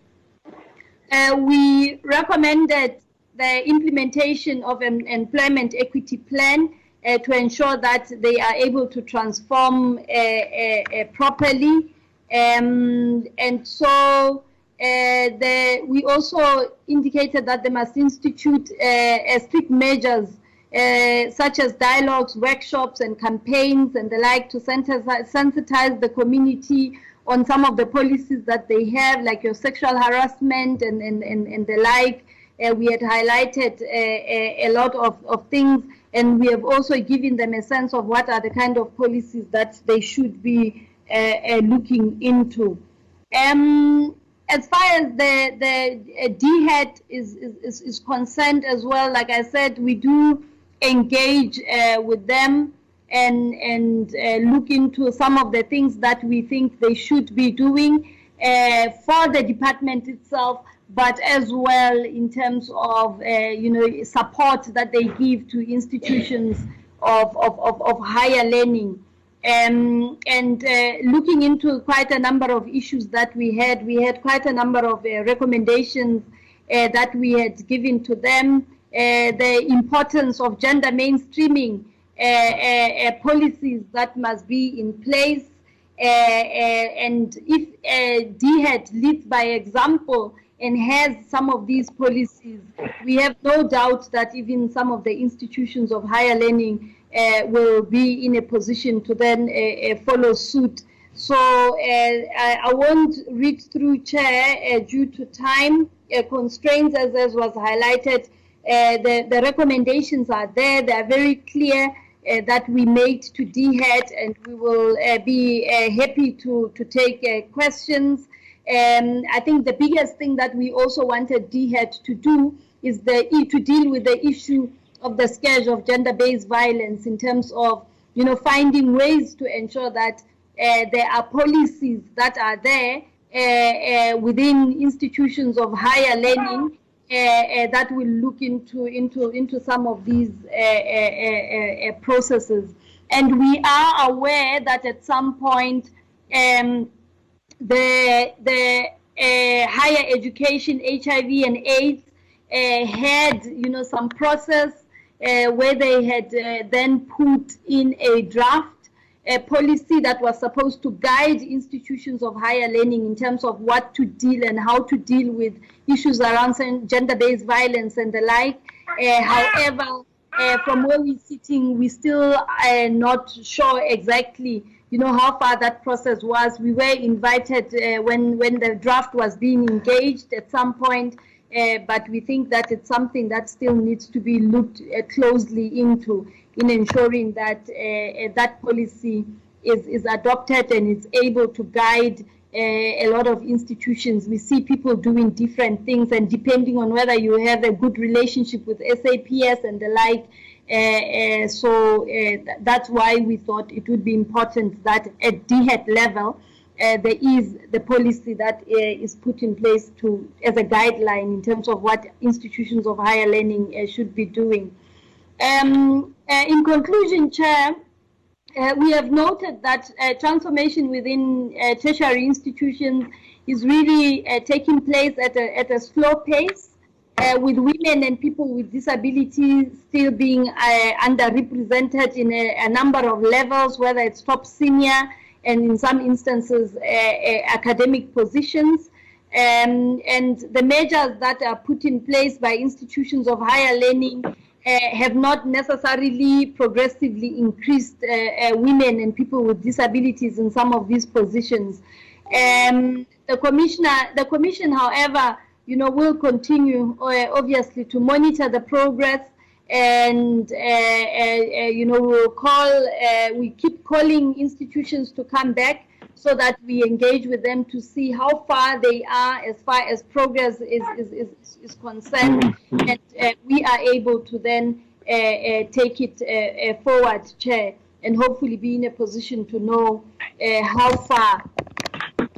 H: Uh, we recommended the implementation of an employment equity plan uh, to ensure that they are able to transform uh, uh, properly. Um, and so the, we also indicated that they must institute strict measures uh, such as dialogues, workshops, and campaigns and the like to sensitize the community on some of the policies that they have, like your sexual harassment and, and, and, and the like. Uh, we had highlighted uh, a, a, lot of, of things, and we have also given them a sense of what are the kind of policies that they should be uh, uh looking into. Um, as far as the the uh, is, is, is concerned as well, like I said, we do engage uh, with them and and look into some of the things that we think they should be doing for the department itself but as well in terms of uh, you know support that they give to institutions of, of, of, of higher learning. Um, and uh, looking into quite a number of issues that we had, we had quite a number of uh, recommendations uh, that we had given to them. Uh, the importance of gender mainstreaming uh, policies that must be in place. and if uh, DHET leads by example, and has some of these policies, we have no doubt that even some of the institutions of higher learning uh, will be in a position to then uh, uh follow suit. So uh, I, I, won't read through, Chair, uh, due to time constraints, as, as was highlighted. the, the recommendations are there, they are very clear. Uh, that we made to DHET, and we will uh, be uh, happy to, to take questions. Um, I think the biggest thing that we also wanted DHET to do is the to deal with the issue of the scourge of gender-based violence in terms of you know finding ways to ensure that uh, there are policies that are there uh, uh, within institutions of higher learning that will look into into into some of these processes. And we are aware that at some point. Um, the the higher education HIV and AIDS had you know some process where they had uh, then put in a draft a policy that was supposed to guide institutions of higher learning in terms of what to deal and how to deal with issues around gender-based violence and the like. Uh, however, uh, from where we're sitting, we still are not sure exactly you know how far that process was. We were invited uh, when when the draft was being engaged at some point, uh, but we think that it's something that still needs to be looked uh, closely into in ensuring that uh, uh, that policy is is adopted and it's able to guide. Uh, a lot of institutions, we see people doing different things, and depending on whether you have a good relationship with SAPS and the like, uh, so uh, that's why we thought it would be important that at DHET level, uh, there is the policy that uh, is put in place to as a guideline in terms of what institutions of higher learning uh, should be doing. Um, in conclusion, Chair, we have noted that transformation within tertiary institutions is really taking place at a, at a slow pace uh, with women and people with disabilities still being uh, underrepresented in a, a, number of levels, whether it's top senior and in some instances uh, uh academic positions. Um, and the measures that are put in place by institutions of higher learning uh, have not necessarily progressively increased uh, women and people with disabilities in some of these positions. Um, the commissioner, the commission, however, you know, we'll continue, uh, obviously, to monitor the progress and uh, uh, uh, you know we'll call we keep calling institutions to come back so that we engage with them to see how far they are as far as progress is is, is, is concerned and we are able to then take it forward chair and hopefully be in a position to know how far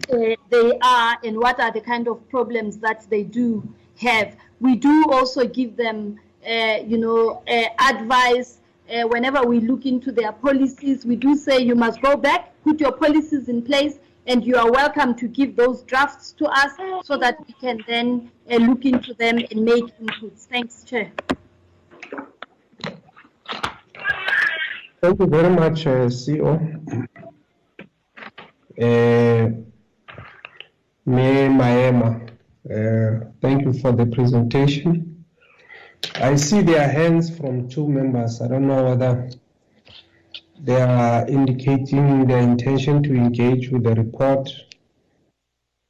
H: uh, they are and what are the kind of problems that they do have. We do also give them uh, you know, uh, advice. Uh, whenever we look into their policies, we do say you must go back, put your policies in place, and you are welcome to give those drafts to us so that we can then look into them and make inputs. Thanks, Chair.
A: Thank you very much, uh, CEO. Uh, Maema, uh, thank you for the presentation. I see their hands from two members. I don't know whether they are indicating their intention to engage with the report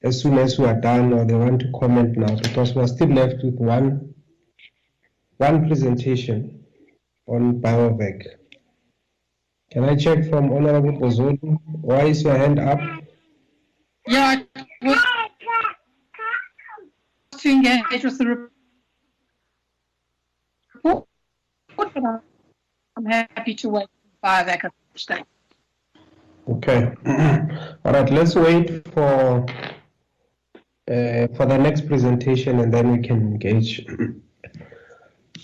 A: as soon as we are done or they want to comment now because we are still left with one one presentation on BioVac. Can I check from Honorable Bozzoli? Why is your hand up?
B: Yeah, to engage with the report but I'm happy to wait stage.
A: Okay. [CLEARS THROAT] All right. Let's wait for uh, for the next presentation, and then we can engage. [CLEARS THROAT]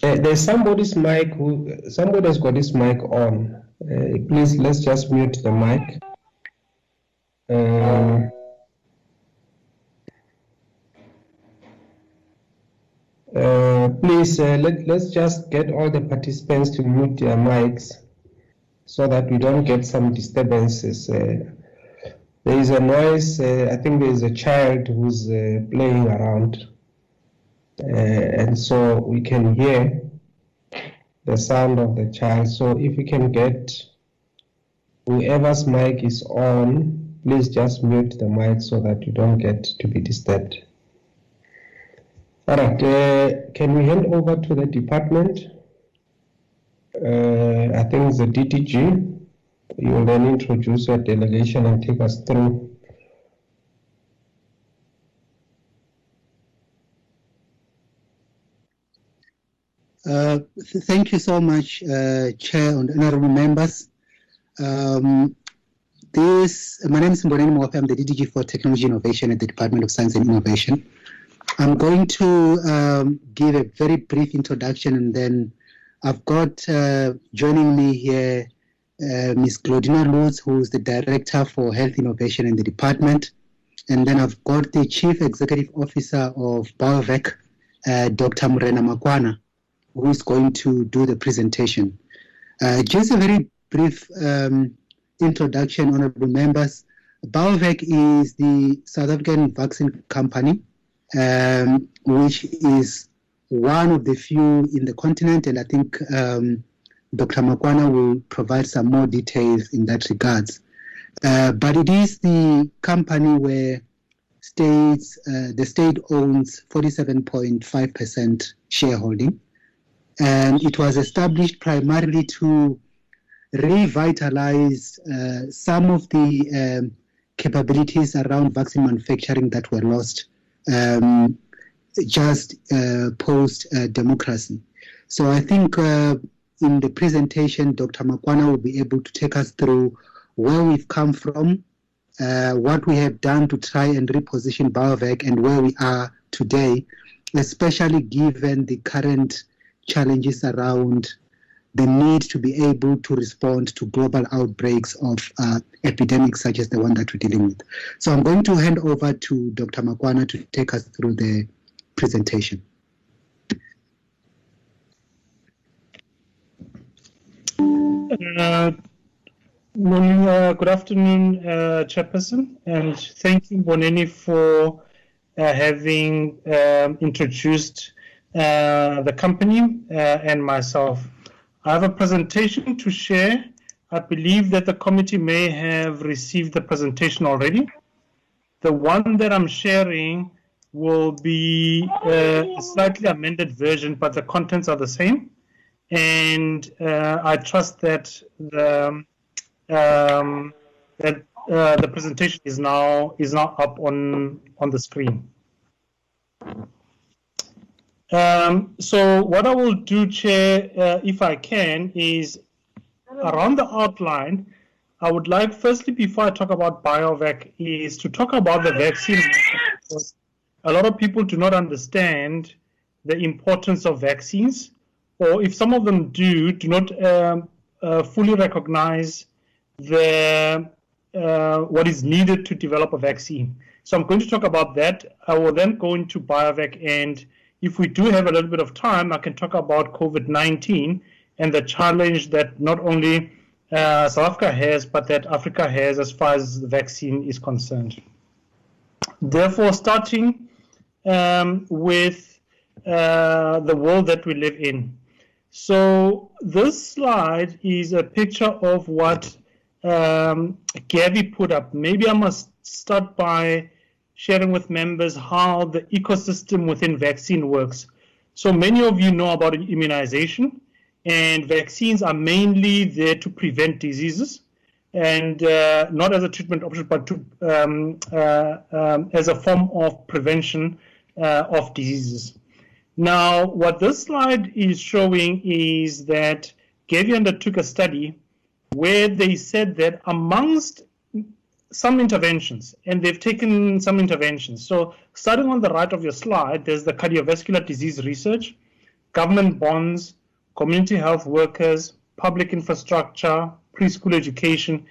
A: Uh, there's somebody's mic who somebody has got his mic on. Uh, please let's just mute the mic. Uh, please, uh, let, let's just get all the participants to mute their mics so that we don't get some disturbances. Uh, there is a noise, uh, I think there is a child who's uh, playing around. and so we can hear the sound of the child. So if we can get whoever's mic is on, please just mute the mic so that you don't get to be disturbed. All right, uh, can we hand over to the department? Uh, I think it's the DDG. You will then introduce your delegation and take us through.
J: Uh, th thank you so much, uh, Chair and honorable members. Um, this, my name is Mmboneni Muofhe. I'm the DDG for Technology Innovation at the Department of Science and Innovation. I'm going to um, give a very brief introduction and then I've got uh, joining me here uh, Ms. Glaudina Loots, who is the Director for Health Innovation in the department. And then I've got the Chief Executive Officer of BioVac, uh, Dr. Morena Makhoana, who is going to do the presentation. Uh, just a very brief um, introduction, honorable members. BioVac is the South African vaccine company um, which is one of the few in the continent, and I think um, Dr. Makhoana will provide some more details in that regards. Uh, but it is the company where states, uh, the state owns 47.5% shareholding, and it was established primarily to revitalize uh, some of the um, capabilities around vaccine manufacturing that were lost um, just uh, post uh, democracy. So I think uh, in the presentation, Dr. Makhoana will be able to take us through where we've come from, uh, what we have done to try and reposition BioVac, and where we are today, especially given the current challenges around the need to be able to respond to global outbreaks of uh, epidemics such as the one that we're dealing with. So I'm going to hand over to Dr. Makhoana to take us through the presentation.
K: Uh, uh, good afternoon, uh, Chairperson, and thank you, Boneni, for uh, having um, introduced the company and myself. I have a presentation to share. I believe that the committee may have received the presentation already. The one that I'm sharing will be uh, a slightly amended version, but the contents are the same. And uh, I trust that the um, that uh, the presentation is now is now up on on the screen. Um, so what I will do, Chair, uh, if I can, is around the outline, I would like, firstly, before I talk about BioVac, is to talk about the vaccine. A lot of people do not understand the importance of vaccines, or if some of them do, do not um, uh, fully recognize the uh, what is needed to develop a vaccine. So I'm going to talk about that. I will then go into BioVac, and if we do have a little bit of time, I can talk about COVID-19 and the challenge that not only uh, South Africa has, but that Africa has as far as the vaccine is concerned. Therefore, starting um, with uh, the world that we live in. So this slide is a picture of what um, Gavi put up. Maybe I must start by sharing with members how the ecosystem within vaccine works. So many of you know about immunization, and vaccines are mainly there to prevent diseases and uh, not as a treatment option, but to, um, uh, um, as a form of prevention uh, of diseases. Now, what this slide is showing is that Gavi undertook a study where they said that amongst some interventions, and they've taken some interventions. So starting on the right of your slide, there's the cardiovascular disease research, government bonds, community health workers, public infrastructure, preschool education,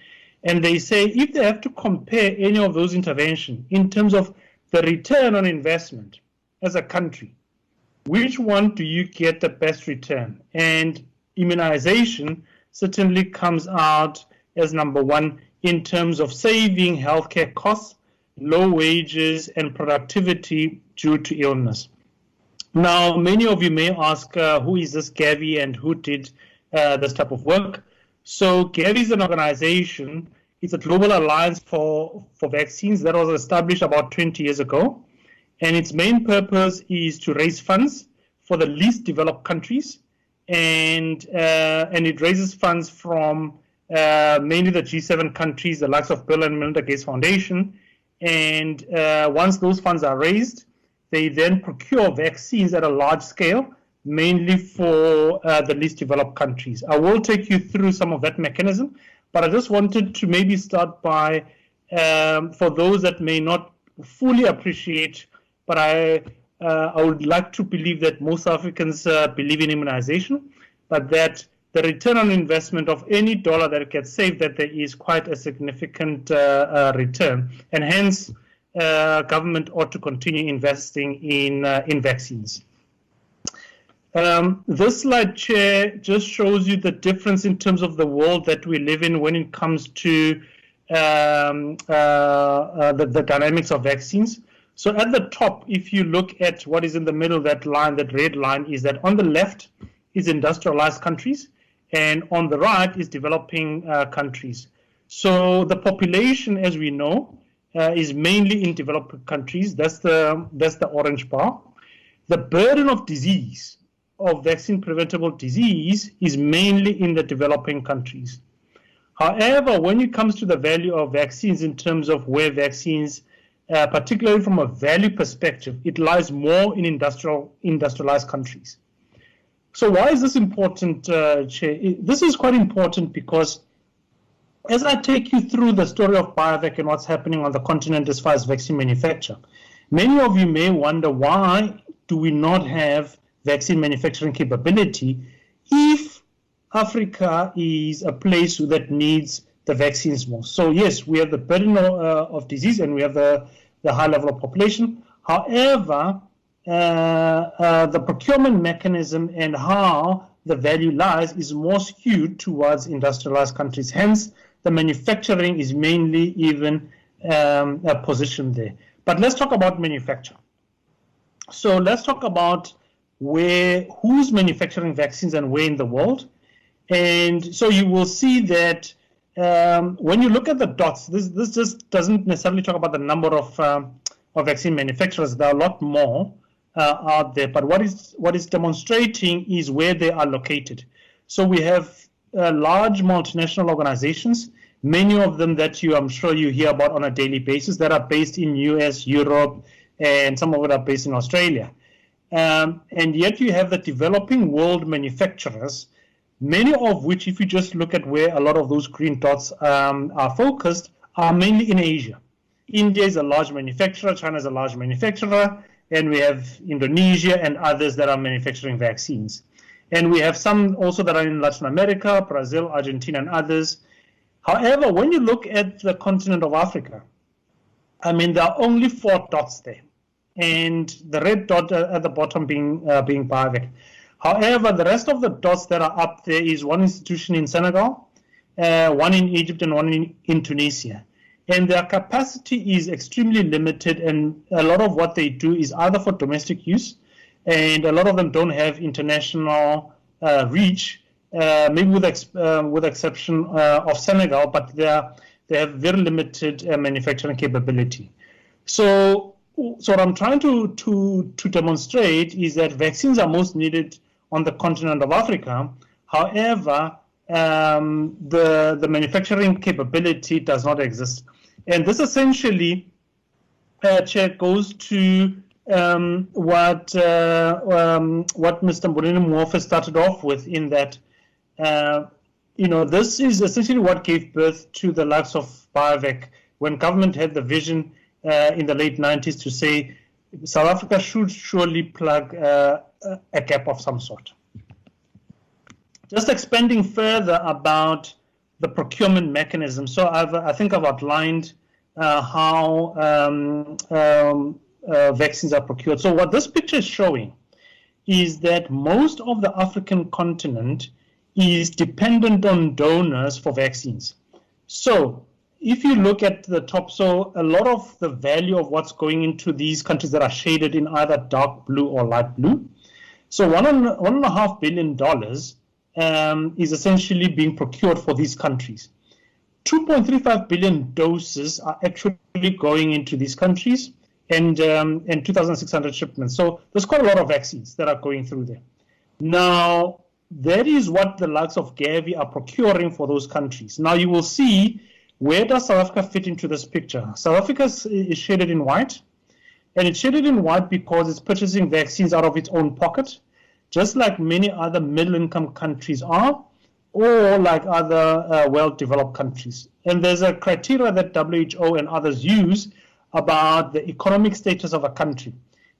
K: and they say if they have to compare any of those interventions in terms of the return on investment as a country, which one do you get the best return? And immunization certainly comes out as number one in terms of saving healthcare costs, low wages, and productivity due to illness. Now, many of you may ask, uh, who is this Gavi and who did uh, this type of work? So Gavi is an organization, it's a global alliance for, for vaccines that was established about 20 years ago. And its main purpose is to raise funds for the least developed countries. And, uh, and it raises funds from uh, mainly the G7 countries, the likes of Bill and Melinda Gates Foundation. And uh, once those funds are raised, they then procure vaccines at a large scale, mainly for uh, the least developed countries. I will take you through some of that mechanism, but I just wanted to maybe start by, um, for those that may not fully appreciate, but I, uh, I would like to believe that most Africans uh, believe in immunization, but that the return on investment of any dollar that gets saved, that there is quite a significant uh, uh, return. And hence, uh, government ought to continue investing in, uh, in vaccines. Um, this slide, Chair, just shows you the difference in terms of the world that we live in when it comes to um, uh, uh, the, the, dynamics of vaccines. So at the top, if you look at what is in the middle, that line, that red line, is that on the left is industrialized countries, and on the right is developing uh, countries. So the population, as we know, uh, is mainly in developed countries. That's the that's the orange bar. The burden of disease of vaccine preventable disease is mainly in the developing countries. However, when it comes to the value of vaccines in terms of where vaccines, uh, particularly from a value perspective, it lies more in industrial industrialized countries. So why is this important, uh, Chair? This is quite important because as I take you through the story of BioVac and what's happening on the continent as far as vaccine manufacture, many of you may wonder why do we not have vaccine manufacturing capability if Africa is a place that needs the vaccines more. So yes, we have the burden of, uh, of disease and we have the, the high level of population. However, the procurement mechanism and how the value lies is more skewed towards industrialized countries. Hence, the manufacturing is mainly even um, a position there. But let's talk about manufacture. So let's talk about where who's manufacturing vaccines and where in the world. And so you will see that um, when you look at the dots, this this just doesn't necessarily talk about the number of um, of vaccine manufacturers. There are a lot more uh, out there, but what is what is demonstrating is where they are located. So we have uh, large multinational organizations, many of them that you, I'm sure you hear about on a daily basis, that are based in US, Europe, and some of it are based in Australia. Um, and yet you have the developing world manufacturers, many of which, if you just look at where a lot of those green dots um, are focused, are mainly in Asia. India is a large manufacturer, China is a large manufacturer, and we have Indonesia and others that are manufacturing vaccines. And we have some also that are in Latin America, Brazil, Argentina, and others. However, when you look at the continent of Africa, I mean, there are only four dots there, and the red dot at the bottom being uh, being BioVac. However, the rest of the dots that are up there is one institution in Senegal, uh, one in Egypt, and one in, in Tunisia. And their capacity is extremely limited, and a lot of what they do is either for domestic use and a lot of them don't have international uh, reach, uh, maybe with ex- uh, with exception uh, of Senegal, but they are, they have very limited uh, manufacturing capability. So, so what I'm trying to to to demonstrate is that vaccines are most needed on the continent of Africa. However, um, the the manufacturing capability does not exist, and this essentially, uh, Chair, goes to um, what uh, um, what Mr. Mmboneni Muofhe started off with in that, uh, you know, this is essentially what gave birth to the likes of BioVac when government had the vision uh, in the late 90s to say South Africa should surely plug uh, a gap of some sort. Just expanding further about the procurement mechanism. So I've, I think I've outlined uh, how um, um, uh, vaccines are procured. So what this picture is showing is that most of the African continent is dependent on donors for vaccines. So if you look at the top, so a lot of the value of what's going into these countries that are shaded in either dark blue or light blue. So one and, one and a half billion dollars um, is essentially being procured for these countries. 2.35 billion doses are actually going into these countries and um, and 2,600 shipments. So there's quite a lot of vaccines that are going through there. Now that is what the likes of Gavi are procuring for those countries. Now you will see where does South Africa fit into this picture. South Africa is shaded in white, and it's shaded in white because it's purchasing vaccines out of its own pocket, just like many other middle-income countries are, or like other uh, well-developed countries. And there's a criteria that WHO and others use about the economic status of a country.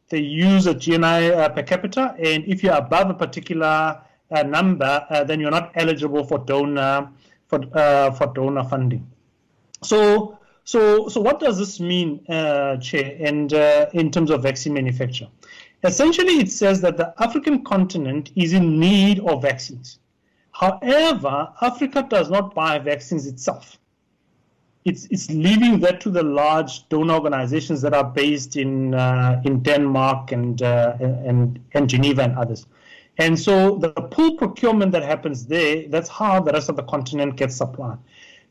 K: They use a GNI uh, per capita, and if you're above a particular uh, number, uh, then you're not eligible for donor for uh, for donor funding. So, so, so what does this mean, uh, Chair, and in terms of vaccine manufacture? Essentially, it says that the African continent is in need of vaccines. However, Africa does not buy vaccines itself it's it's leaving that to the large donor organizations that are based in uh, in Denmark and, uh, and and Geneva and others. And so the pool procurement that happens there, that's how the rest of the continent gets supplied.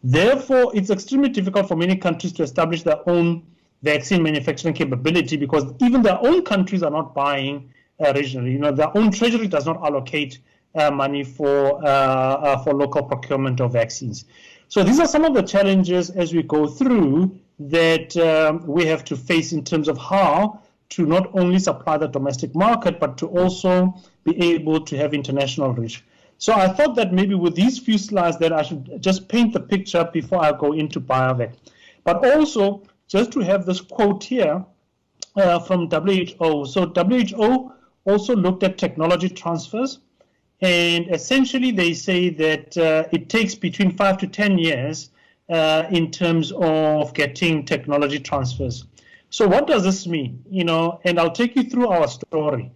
K: Therefore, it's extremely difficult for many countries to establish their own vaccine manufacturing capability because even their own countries are not buying uh, regionally. You know, their own treasury does not allocate uh, money for uh, uh, for local procurement of vaccines. So these are some of the challenges as we go through that um, we have to face in terms of how to not only supply the domestic market, but to also be able to have international reach. So I thought that maybe with these few slides that I should just paint the picture before I go into BioVac. But also just to have this quote here uh, from WHO. So WHO also looked at technology transfers and essentially, they say that uh, it takes between five to 10 years uh, in terms of getting technology transfers. So what does this mean? You know, and I'll take you through our story.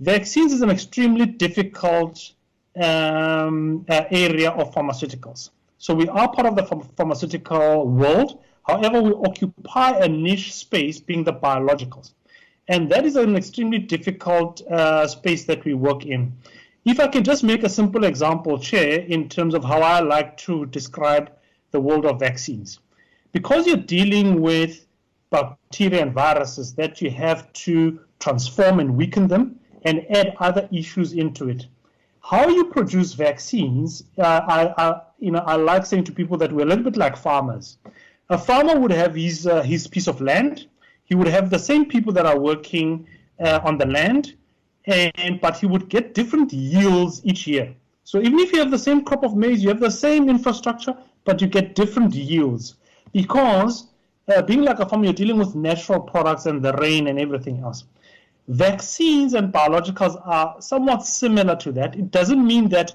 K: Vaccines is an extremely difficult um, uh, area of pharmaceuticals. So we are part of the pharmaceutical world. However, we occupy a niche space being the biologicals. And that is an extremely difficult uh, space that we work in. If I can just make a simple example, Chair, in terms of how I like to describe the world of vaccines. Because you're dealing with bacteria and viruses that you have to transform and weaken them and add other issues into it. How you produce vaccines, uh, I, I, you know, I like saying to people that we're a little bit like farmers. A farmer would have his, uh, his piece of land. He would have the same people that are working uh, on the land, and but he would get different yields each year. So even if you have the same crop of maize, you have the same infrastructure, but you get different yields because uh, being like a farmer, you're dealing with natural products and the rain and everything else. Vaccines and biologicals are somewhat similar to that. It doesn't mean that,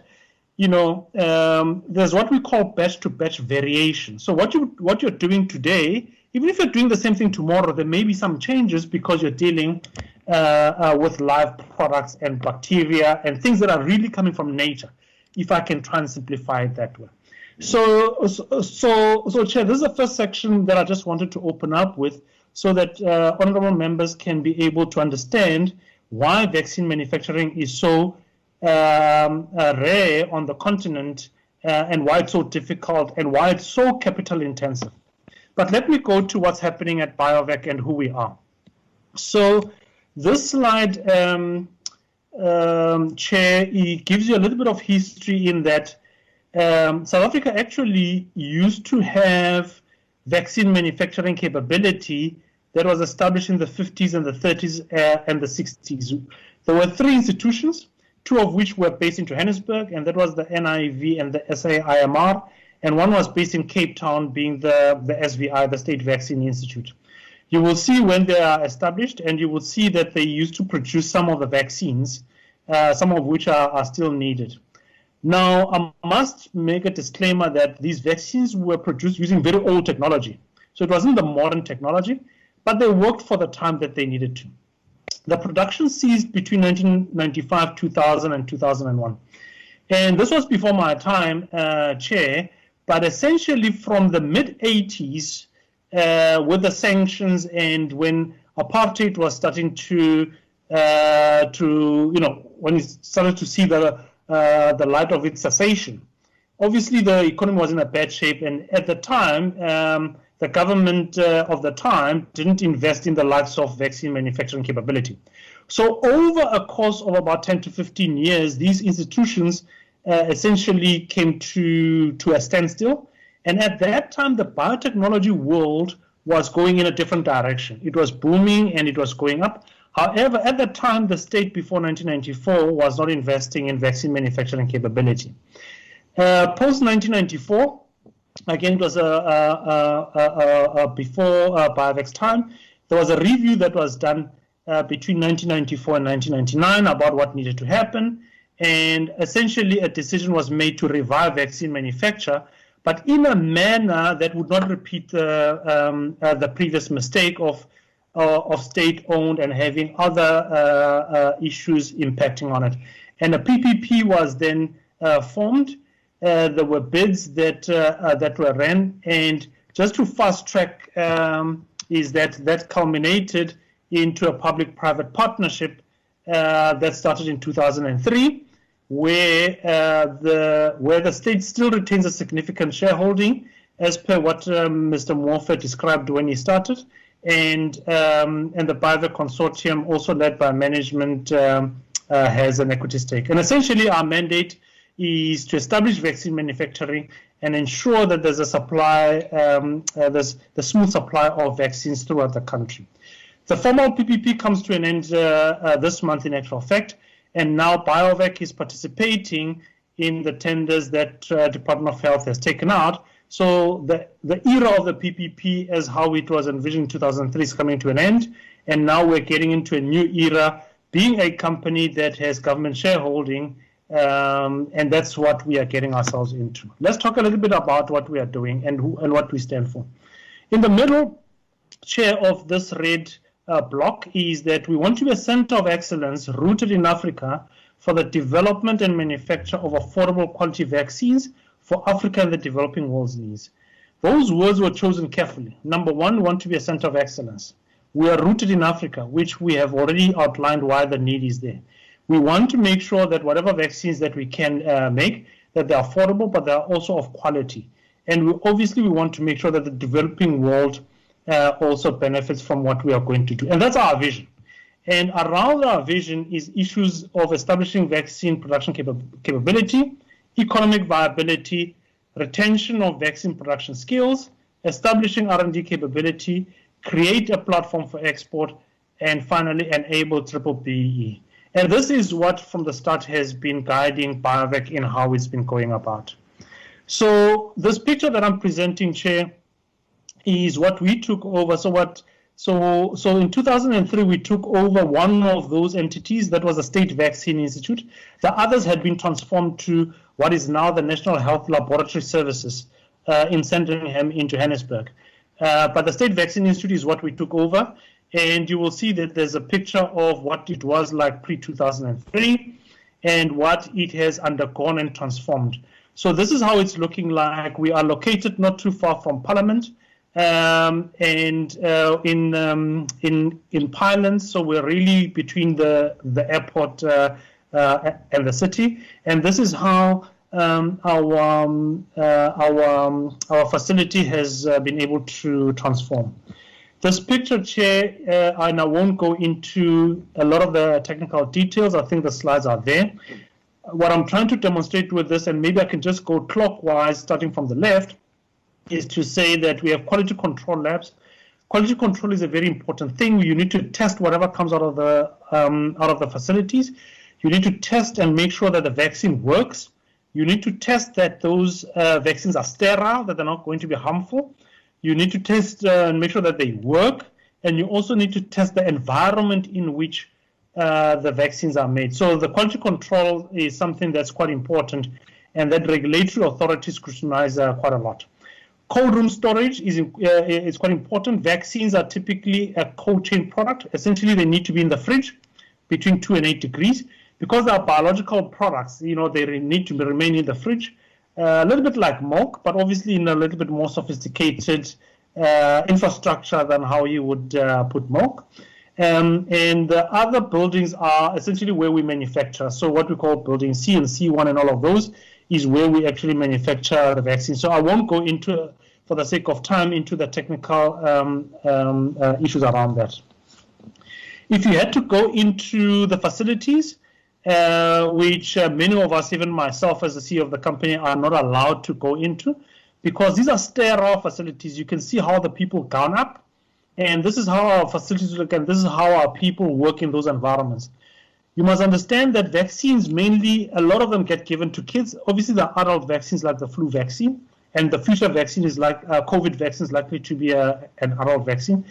K: you know, um, there's what we call batch-to-batch variation. So what you what you're doing today, even if you're doing the same thing tomorrow, there may be some changes because you're dealing uh, uh, with live products and bacteria and things that are really coming from nature. If I can try and simplify it that way. So, so, so, Chair, this is the first section that I just wanted to open up with so that uh, honorable members can be able to understand why vaccine manufacturing is so um, rare on the continent uh, and why it's so difficult and why it's so capital intensive. But let me go to what's happening at BioVac and who we are. So this slide, um, um, Chair, it gives you a little bit of history in that um, South Africa actually used to have vaccine manufacturing capability that was established in the 50s and the 30s uh, and the 60s. There were three institutions, two of which were based in Johannesburg, and that was the NIV and the SAIMR, and one was based in Cape Town, being the, the SVI, the State Vaccine Institute. You will see when they are established, and you will see that they used to produce some of the vaccines, uh, some of which are, are still needed. Now, I must make a disclaimer that these vaccines were produced using very old technology. So it wasn't the modern technology, but they worked for the time that they needed to. The production ceased between 1995, 2000, and 2001. And this was before my time, uh, Chair, but essentially from the mid 80s, uh, with the sanctions and when apartheid was starting to, uh, to you know, when you started to see the uh, the light of its cessation. Obviously, the economy was in a bad shape, and at the time, um, the government uh, of the time didn't invest in the likes of vaccine manufacturing capability. So, over a course of about 10 to 15 years, these institutions uh, essentially came to, to a standstill. And at that time, the biotechnology world was going in a different direction. It was booming and it was going up. However, at that time, the state before 1994 was not investing in vaccine manufacturing capability. Uh, Post 1994, again, it was a, a, a, a before uh, BioVac's time, there was a review that was done uh, between 1994 and 1999 about what needed to happen. And essentially, a decision was made to revive vaccine manufacture, but in a manner that would not repeat the, um, uh, the previous mistake of uh, of state-owned and having other uh, uh, issues impacting on it. And a PPP was then formed. There were bids that that were ran, and just to fast track um, is that that culminated into a public-private partnership that started in 2003 where uh, the where the state still retains a significant shareholding, as per what um, Mr. Muofhe described when he started, and um, and the BioVac consortium, also led by management, um, uh, has an equity stake. And essentially, our mandate is to establish vaccine manufacturing and ensure that there's a supply, um, uh, there's the smooth supply of vaccines throughout the country. The formal PPP comes to an end uh, uh, this month, in actual fact, and now BioVac is participating in the tenders that uh, Department of Health has taken out so the, the era of the PPP as how it was envisioned in 2003 is coming to an end. And now we're getting into a new era, being a company that has government shareholding. Um, and that's what we are getting ourselves into. Let's talk a little bit about what we are doing and, who, and what we stand for. In the middle chair of this red uh, block is that we want to be a center of excellence rooted in Africa for the development and manufacture of affordable quality vaccines for Africa and the developing world's needs. Those words were chosen carefully. Number one, we want to be a center of excellence. We are rooted in Africa, which we have already outlined why the need is there. We want to make sure that whatever vaccines that we can uh, make, that they're affordable, but they're also of quality. And we, obviously, we want to make sure that the developing world uh, also benefits from what we are going to do. And that's our vision. And around our vision is issues of establishing vaccine production capa capability, economic viability, retention of vaccine production skills, establishing R&D capability, create a platform for export, and finally enable triple BE. And this is what from the start has been guiding BioVac in how it's been going about. So this picture that I'm presenting, Chair, is what we took over. So what so, so in 2003, we took over one of those entities that was the State Vaccine Institute. The others had been transformed to what is now the National Health Laboratory Services uh, in Sandringham in Johannesburg. Uh, but the State Vaccine Institute is what we took over. And you will see that there's a picture of what it was like pre-2003 and what it has undergone and transformed. So this is how it's looking like. We are located not too far from Parliament um, and uh, in um, in in Pinelands. So we're really between the the airport uh, uh, and the city, and this is how um, our um, uh, our um, our facility has uh, been able to transform. This picture, Chair, uh, and I won't go into a lot of the technical details. I think the slides are there. What I'm trying to demonstrate with this, and maybe I can just go clockwise, starting from the left, is to say that we have quality control labs. Quality control is a very important thing. You need to test whatever comes out of the um, out of the facilities. You need to test and make sure that the vaccine works. You need to test that those uh, vaccines are sterile, that they're not going to be harmful. You need to test uh, and make sure that they work. And you also need to test the environment in which uh, the vaccines are made. So the quality control is something that's quite important and that regulatory authorities scrutinize uh, quite a lot. Cold room storage is, uh, is quite important. Vaccines are typically a cold chain product. Essentially, they need to be in the fridge between 2 and 8 degrees. Because they are biological products, you know, they need to remain in the fridge. Uh, a little bit like milk, but obviously in a little bit more sophisticated uh, infrastructure than how you would uh, put milk. Um, and the other buildings are essentially where we manufacture. So what we call building C and C1 and all of those is where we actually manufacture the vaccine. So I won't go into, for the sake of time, into the technical um, um, uh, issues around that. If you had to go into the facilities, uh, which uh, many of us, even myself as the CEO of the company, are not allowed to go into, because these are sterile facilities. You can see how the people gown up, and this is how our facilities look, and this is how our people work in those environments. You must understand that vaccines mainly, a lot of them get given to kids. Obviously, the adult vaccines like the flu vaccine, and the future vaccine is like uh, COVID vaccine is likely to be a, an adult vaccine.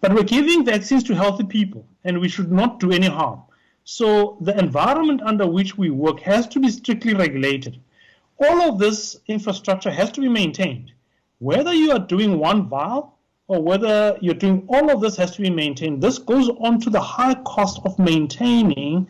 K: But we're giving vaccines to healthy people, and we should not do any harm. So the environment under which we work has to be strictly regulated. All of this infrastructure has to be maintained. Whether you are doing one vial or whether you're doing all of this has to be maintained. This goes on to the high cost of maintaining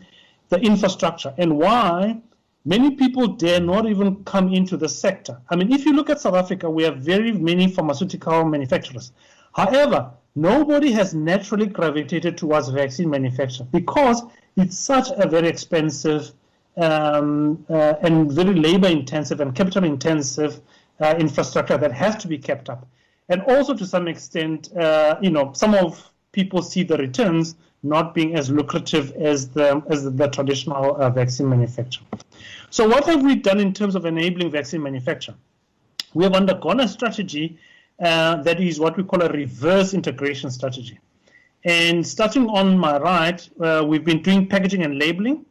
K: the infrastructure and why many people dare not even come into the sector. I mean, if you look at South Africa, we have very many pharmaceutical manufacturers. However, nobody has naturally gravitated towards vaccine manufacture because it's such a very expensive um, uh, and very labor intensive and capital intensive uh, infrastructure that has to be kept up and also to some extent, uh, you know, some of people see the returns not being as lucrative as the as the traditional uh, vaccine manufacture. So, what have we done in terms of enabling vaccine manufacture? We have undergone a strategy uh, that is what we call a reverse integration strategy. And starting on my right, uh, we've been doing packaging and labeling.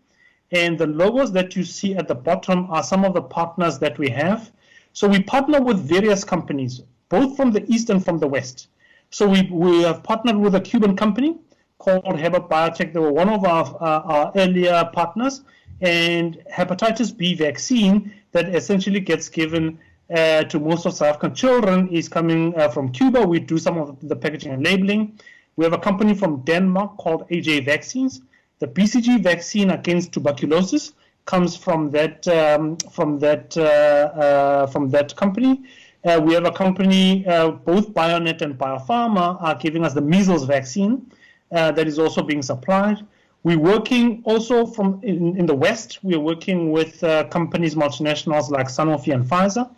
K: And the logos that you see at the bottom are some of the partners that we have. So we partner with various companies, both from the east and from the west. So we, we have partnered with a Cuban company called Heber Biotec. They were one of our, uh, our earlier partners. And hepatitis B vaccine that essentially gets given uh, to most of South African children is coming uh, from Cuba. We do some of the packaging and labeling. We have a company from Denmark called AJ Vaccines. The BCG vaccine against tuberculosis comes from that um, from that uh, uh, from that company. Uh, we have a company, uh, both BioNet and Bio Farma are giving us the measles vaccine uh, that is also being supplied. We're working also from in, in the West, we are working with uh, companies, multinationals like Sanofi and Pfizer,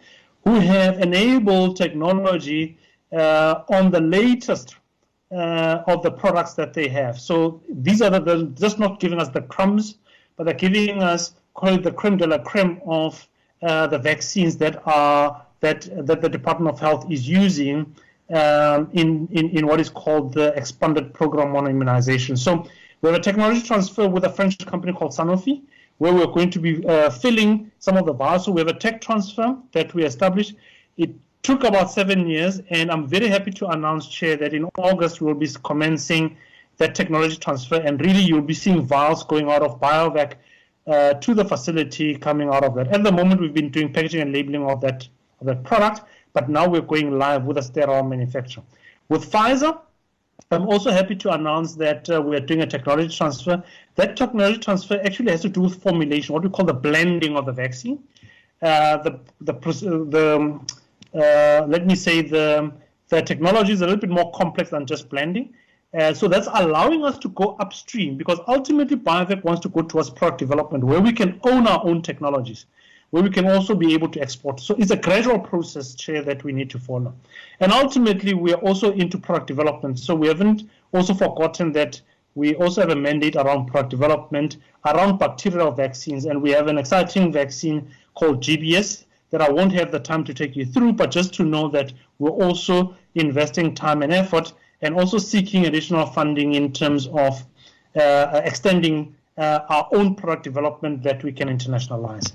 K: who have enabled technology on the latest uh, of the products that they have. So these are the, the, just not giving us the crumbs, but they're giving us call it the creme de la creme of uh, the vaccines that are that that the Department of Health is using um, in, in in what is called the expanded program on immunization. So we have a technology transfer with a French company called Sanofi, where we're going to be uh, filling some of the vials. So we have a tech transfer that we established. It took about seven years, and I'm very happy to announce, Chair, that in August we'll be commencing that technology transfer, and really you'll be seeing vials going out of BioVac uh, to the facility coming out of that. At the moment, we've been doing packaging and labeling of that of that product, but now we're going live with a sterile manufacturer. With Pfizer, I'm also happy to announce that uh, we are doing a technology transfer. That technology transfer actually has to do with formulation, what we call the blending of the vaccine. Uh, the the the uh, let me say the, the technology is a little bit more complex than just blending. Uh, so that's allowing us to go upstream because ultimately BioVac wants to go towards product development where we can own our own technologies, where we can also be able to export. So it's a gradual process, Chair, that we need to follow. And ultimately, we are also into product development. So we haven't also forgotten that we also have a mandate around product development, around bacterial vaccines, and we have an exciting vaccine called GBS that I won't have the time to take you through, but just to know that we're also investing time and effort and also seeking additional funding in terms of uh, extending uh, our own product development that we can internationalize.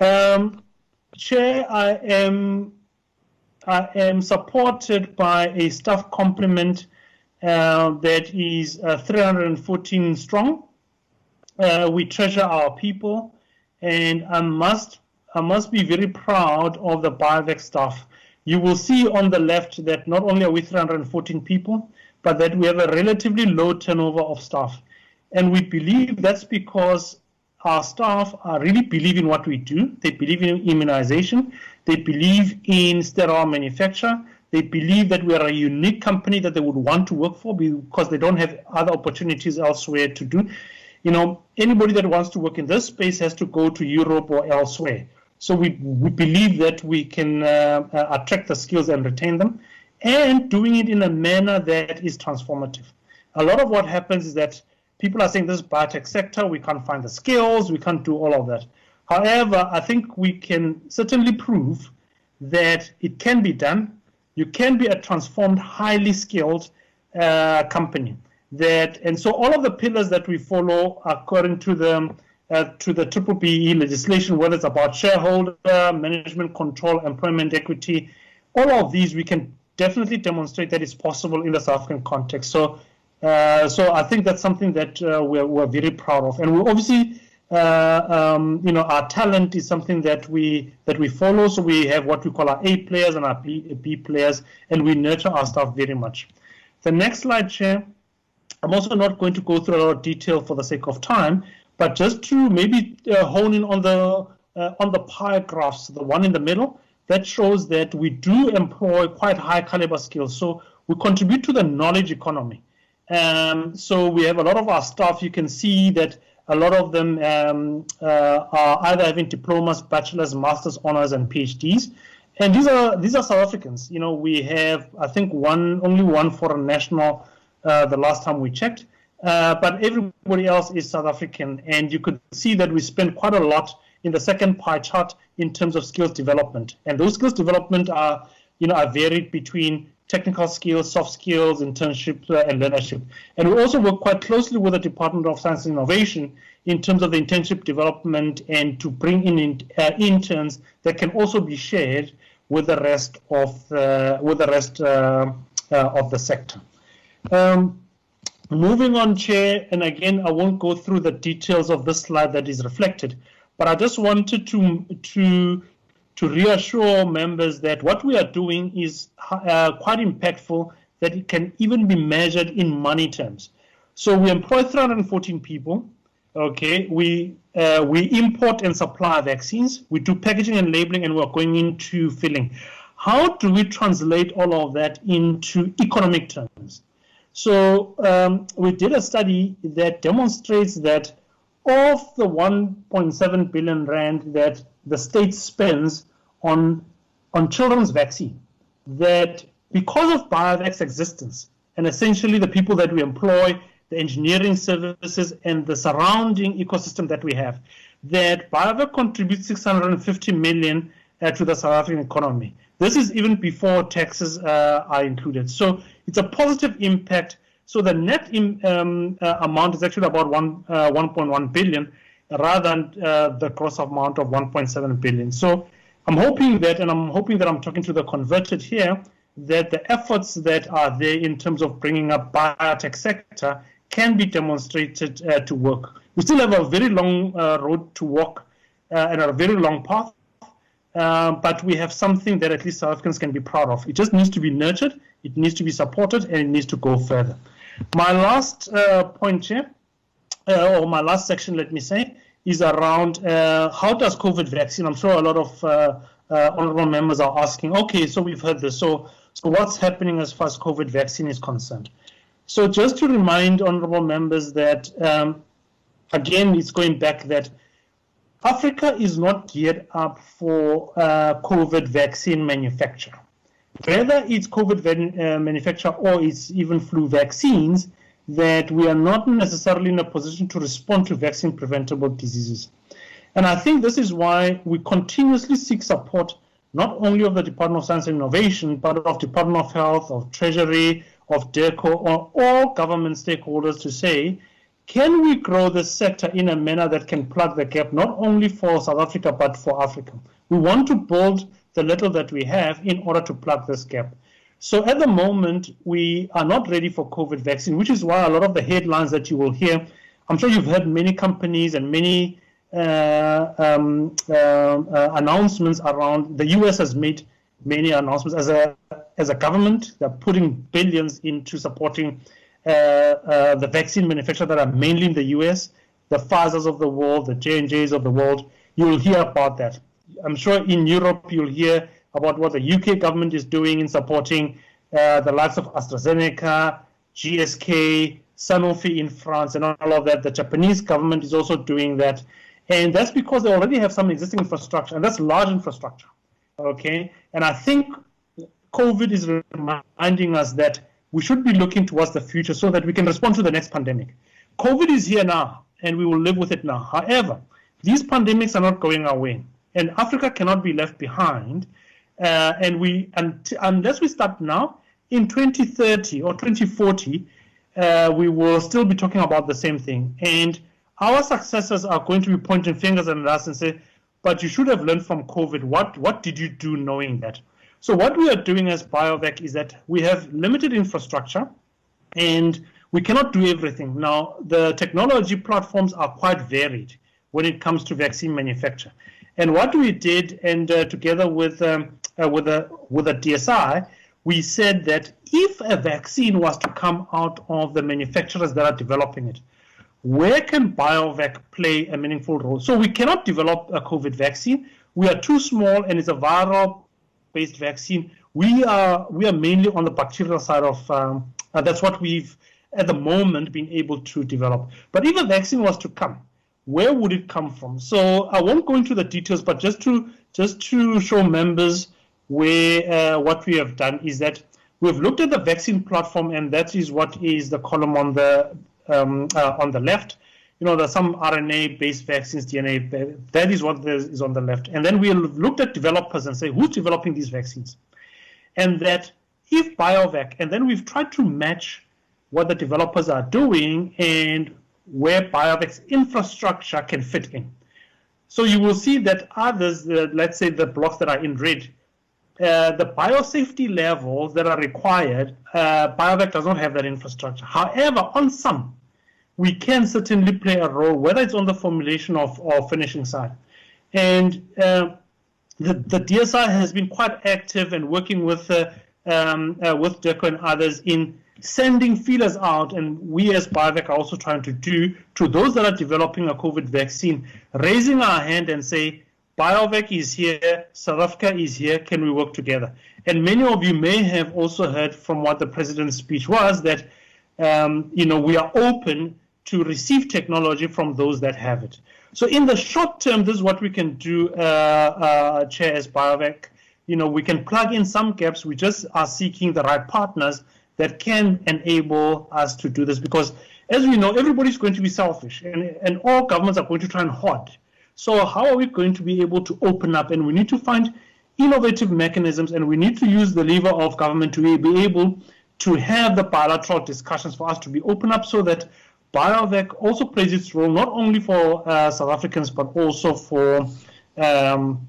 K: Um, Chair, I am I am supported by a staff complement uh, that is uh, 314 strong. Uh, we treasure our people, and I must I must be very proud of the BioVac staff. You will see on the left that not only are we 314 people, but that we have a relatively low turnover of staff. And we believe that's because our staff are really believe in what we do. They believe in immunization. They believe in sterile manufacture. They believe that we are a unique company that they would want to work for because they don't have other opportunities elsewhere to do. You know, anybody that wants to work in this space has to go to Europe or elsewhere. So we, we believe that we can uh, uh, attract the skills and retain them and doing it in a manner that is transformative. A lot of what happens is that people are saying this biotech sector, we can't find the skills, we can't do all of that. However, I think we can certainly prove that it can be done. You can be a transformed, highly skilled uh, company. That and so all of the pillars that we follow according to the uh, to the triple BE legislation, whether it's about shareholder management control, employment equity, all of these we can definitely demonstrate that it's possible in the South African context. So, uh, so I think that's something that uh, we're, we're very proud of, and we obviously. Uh, um, you know, our talent is something that we that we follow. So we have what we call our A players and our B, B players, and we nurture our staff very much. The next slide, Chair. I'm also not going to go through a lot of detail for the sake of time, but just to maybe uh, hone in on the uh, on the pie graphs, the one in the middle, that shows that we do employ quite high caliber skills. So we contribute to the knowledge economy. Um, so we have a lot of our staff. You can see that a lot of them um, uh, are either having diplomas, bachelors, masters, honors, and PhDs. And these are these are South Africans. You know, we have I think one only one foreign national. Uh, the last time we checked, uh, but everybody else is South African, and you could see that we spend quite a lot in the second pie chart in terms of skills development. And those skills development are, you know, are varied between technical skills, soft skills, internship, uh, and leadership. And we also work quite closely with the Department of Science and Innovation in terms of the internship development and to bring in, in uh, interns that can also be shared with the rest of uh, with the rest uh, uh, of the sector. Um, Moving on, Chair, and again, I won't go through the details of this slide that is reflected, but I just wanted to to to reassure members that what we are doing is uh, quite impactful, that it can even be measured in money terms. So we employ 314 people. Okay, we uh, we import and supply vaccines. We do packaging and labeling, and we're going into filling. How do we translate all of that into economic terms? So um, we did a study that demonstrates that of the 1.7 billion rand that the state spends on on children's vaccine, that because of BioVac's existence and essentially the people that we employ, the engineering services, and the surrounding ecosystem that we have, that BioVac contributes 650 million uh, to the South African economy. This is even before taxes uh, are included. So it's a positive impact. So the net in, um, uh, amount is actually about one, uh, 1.1 billion rather than uh, the gross amount of 1.7 billion. So I'm hoping that, and I'm hoping that I'm talking to the converted here, that the efforts that are there in terms of bringing up biotech sector can be demonstrated uh, to work. We still have a very long uh, road to walk uh, and a very long path, uh, but we have something that at least South Africans can be proud of. It just needs to be nurtured, it needs to be supported, and it needs to go further. My last uh, point here, uh, or my last section, let me say, is around how does COVID vaccine, I'm sure a lot of honorable members are asking, okay, so we've heard this, so so what's happening as far as COVID vaccine is concerned? So just to remind honorable members that, um, again, it's going back that Africa is not geared up for uh, COVID vaccine manufacture. Whether it's COVID uh, manufacture or it's even flu vaccines, that we are not necessarily in a position to respond to vaccine preventable diseases. And I think this is why we continuously seek support not only of the Department of Science and Innovation, but of the Department of Health, of Treasury, of DIRCO, or all government stakeholders to say, can we grow this sector in a manner that can plug the gap, not only for South Africa, but for Africa? We want to build the little that we have in order to plug this gap. So at the moment, we are not ready for COVID vaccine, which is why a lot of the headlines that you will hear, I'm sure you've heard many companies and many uh, um, uh, uh, announcements around the U.S. has made many announcements as a as a government. They're putting billions into supporting the vaccine manufacturers that are mainly in the U.S. The Pfizer's of the world, the J and J's of the world. You will hear about that. I'm sure in Europe you'll hear about what the UK government is doing in supporting uh, the likes of AstraZeneca, GSK, Sanofi in France, and all of that. The Japanese government is also doing that. And that's because they already have some existing infrastructure, and that's large infrastructure. Okay. And I think COVID is reminding us that we should be looking towards the future so that we can respond to the next pandemic. COVID is here now, and we will live with it now. However, these pandemics are not going away, and Africa cannot be left behind. Uh, and we, and, unless we start now, in 2030 or 2040, uh, we will still be talking about the same thing. And our successors are going to be pointing fingers at us and say, but you should have learned from COVID. What, what did you do knowing that? So what we are doing as BioVac is that we have limited infrastructure and we cannot do everything. Now, the technology platforms are quite varied when it comes to vaccine manufacture. And what we did, and uh, together with, um, uh, with, a, with a DSI, we said that if a vaccine was to come out of the manufacturers that are developing it, where can BioVac play a meaningful role? So we cannot develop a COVID vaccine. We are too small and it's a viral-based vaccine. We are we are mainly on the bacterial side of um, that's what we've at the moment been able to develop. But if a vaccine was to come, where would it come from? So I won't go into the details, but just to just to show members where uh, what we have done is that we've looked at the vaccine platform, and that is what is the column on the um, uh, on the left. You know, there's some RNA-based vaccines, DNA. That is what is on the left. And then we looked at developers and say, who's developing these vaccines? And that if BioVac, and then we've tried to match what the developers are doing and where BioVac's infrastructure can fit in. So you will see that others, uh, let's say the blocks that are in red, uh, the biosafety levels that are required, uh, BioVac does not have that infrastructure. However, on some, we can certainly play a role, whether it's on the formulation of or finishing side. And uh, the, the DSI has been quite active and working with uh, um, uh, with DIRCO and others in sending feelers out, and we as BioVac are also trying to do to those that are developing a COVID vaccine, raising our hand and say, BioVac is here, South Africa is here, can we work together? And many of you may have also heard from what the president's speech was that, um, you know, we are open to receive technology from those that have it. So in the short term, this is what we can do, uh, uh, Chair, as BioVac. you know, we can plug in some gaps. We just are seeking the right partners that can enable us to do this because as we know, everybody's going to be selfish and, and all governments are going to try and hoard. So how are we going to be able to open up? And we need to find innovative mechanisms and we need to use the lever of government to be able to have the bilateral discussions for us to be open up so that BioVac also plays its role not only for uh, South Africans but also for um,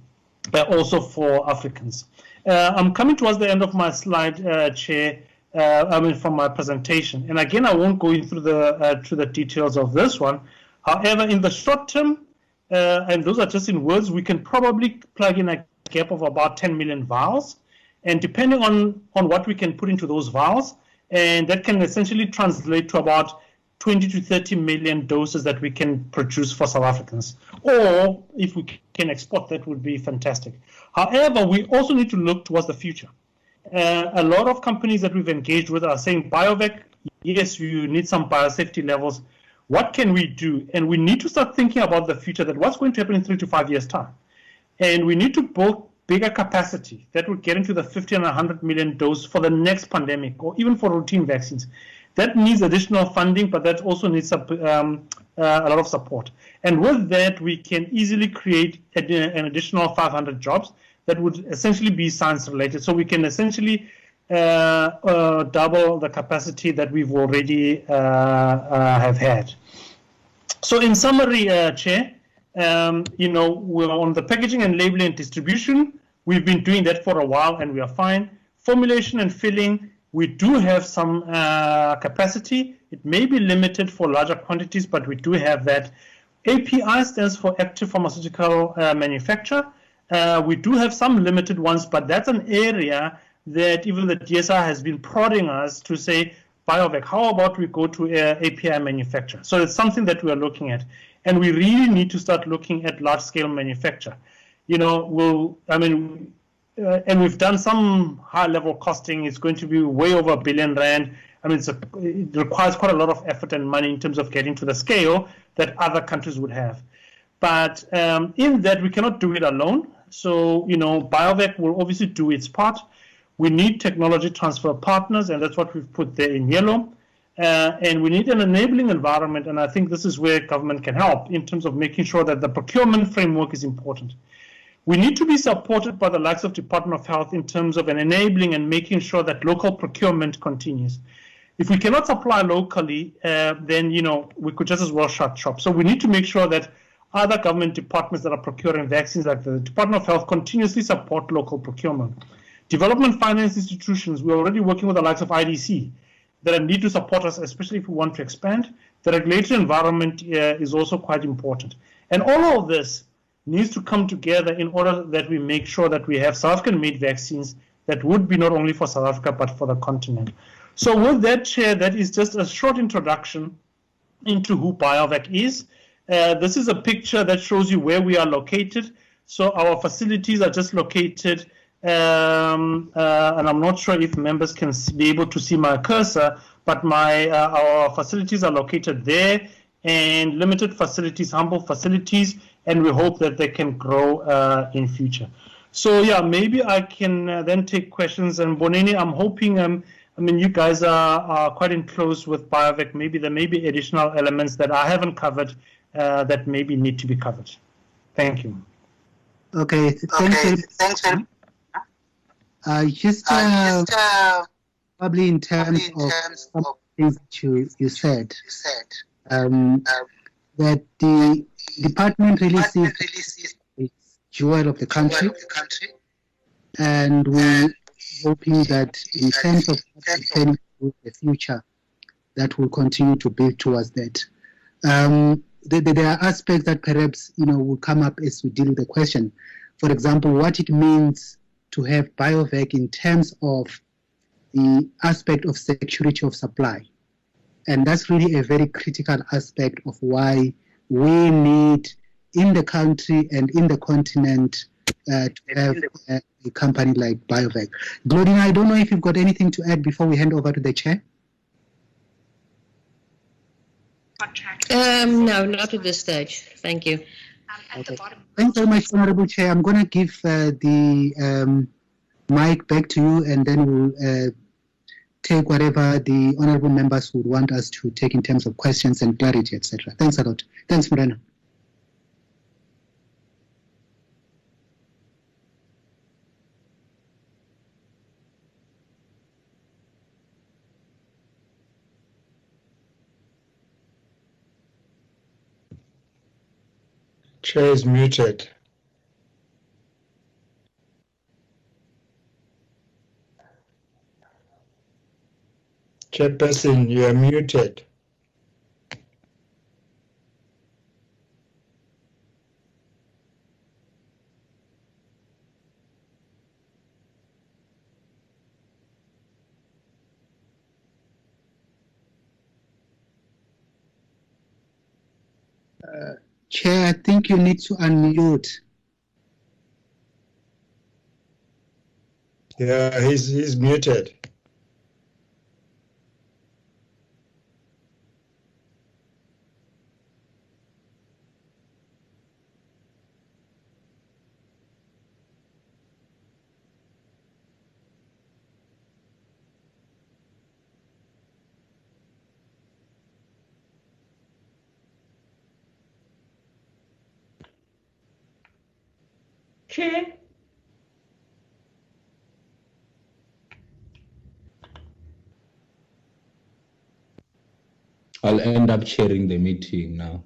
K: uh, also for Africans. Uh, I'm coming towards the end of my slide, uh, Chair. Uh, I mean, from my presentation, and again, I won't go into the uh, through the details of this one. However, in the short term, and those are just in words, we can probably plug in a gap of about 10 million vials, and depending on on what we can put into those vials, and that can essentially translate to about 20 to 30 million doses that we can produce for South Africans. Or if we can export, that would be fantastic. However, we also need to look towards the future. Uh, a lot of companies that we've engaged with are saying, BioVac, yes, you need some biosafety levels. What can we do? And we need to start thinking about the future, that what's going to happen in three to five years' time. And we need to build bigger capacity that would get into the 50 and 100 million dose for the next pandemic or even for routine vaccines. That needs additional funding, but that also needs um, uh, a lot of support. And with that, we can easily create an additional 500 jobs that would essentially be science related. So we can essentially uh, uh, double the capacity that we've already uh, uh have had. So in summary, uh, Chair, um, you know, we're on the packaging and labeling and distribution. We've been doing that for a while and we are fine. Formulation and filling, we do have some uh, capacity. It may be limited for larger quantities, but we do have that. API stands for active pharmaceutical uh, manufacture. Uh, we do have some limited ones, but that's an area that even the DSR has been prodding us to say, BioVac, how about we go to uh, API manufacture? So it's something that we are looking at. And we really need to start looking at large scale manufacture. You know, we'll, I mean, uh, and we've done some high level costing. It's going to be way over a billion rand. I mean, a, it requires quite a lot of effort and money in terms of getting to the scale that other countries would have. But um, in that, we cannot do it alone. So, you know, BioVac will obviously do its part. We need technology transfer partners, and that's what we've put there in yellow. Uh, and we need an enabling environment, and I think this is where government can help in terms of making sure that the procurement framework is important. We need to be supported by the likes of Department of Health in terms of enabling and making sure that local procurement continues. If we cannot supply locally, uh, then you know we could just as well shut shop. So we need to make sure that other government departments that are procuring vaccines, like the Department of Health, continuously support local procurement. Development finance institutions, we're already working with the likes of IDC that need to support us, especially if we want to expand. The regulatory environment uh, is also quite important. And all of this needs to come together in order that we make sure that we have South African made vaccines that would be not only for South Africa but for the continent. So with that, Chair, that is just a short introduction into who BioVac is. Uh, this is a picture that shows you where we are located. So our facilities are just located, um, uh, and I'm not sure if members can be able to see my cursor, but my uh, our facilities are located there, and limited facilities, humble facilities, and we hope that they can grow uh, in future. So yeah, maybe I can uh, then take questions. And Mmboneni, I'm hoping, um, I mean, you guys are, are quite in close with BioVac. Maybe there may be additional elements that I haven't covered uh, that maybe need to be covered. Thank you.
J: Okay, thanks. Okay, thanks. Uh, just, uh, just uh, probably in terms, probably in terms of, of things that you, you said, you said um, um, that the department sees its jewel of the country, and we're hoping that in terms of the future, that will continue to build towards that. Um, there, there are aspects that perhaps you know will come up as we deal with the question. For example, what it means to have BioVac in terms of the aspect of security of supply. And that's really a very critical aspect of why we need in the country and in the continent uh, to have a, a, company like BioVac. Glaudina, I don't know if you've got anything to add before we hand over to the chair.
L: Um, no, not at this stage. Thank you.
J: Okay. Thanks very much, Honorable Chair. I'm going to give uh, the um, mic back to you, and then we'll uh, take whatever the honorable members would want us to take in terms of questions and clarity, etc. Thanks a lot. Thanks, Morena.
L: Chair is muted. Chairperson, you are muted.
J: Uh, Chair, I think you need to unmute.
L: Yeah, he's he's muted.
F: Chair,
D: I'll end up chairing the meeting now.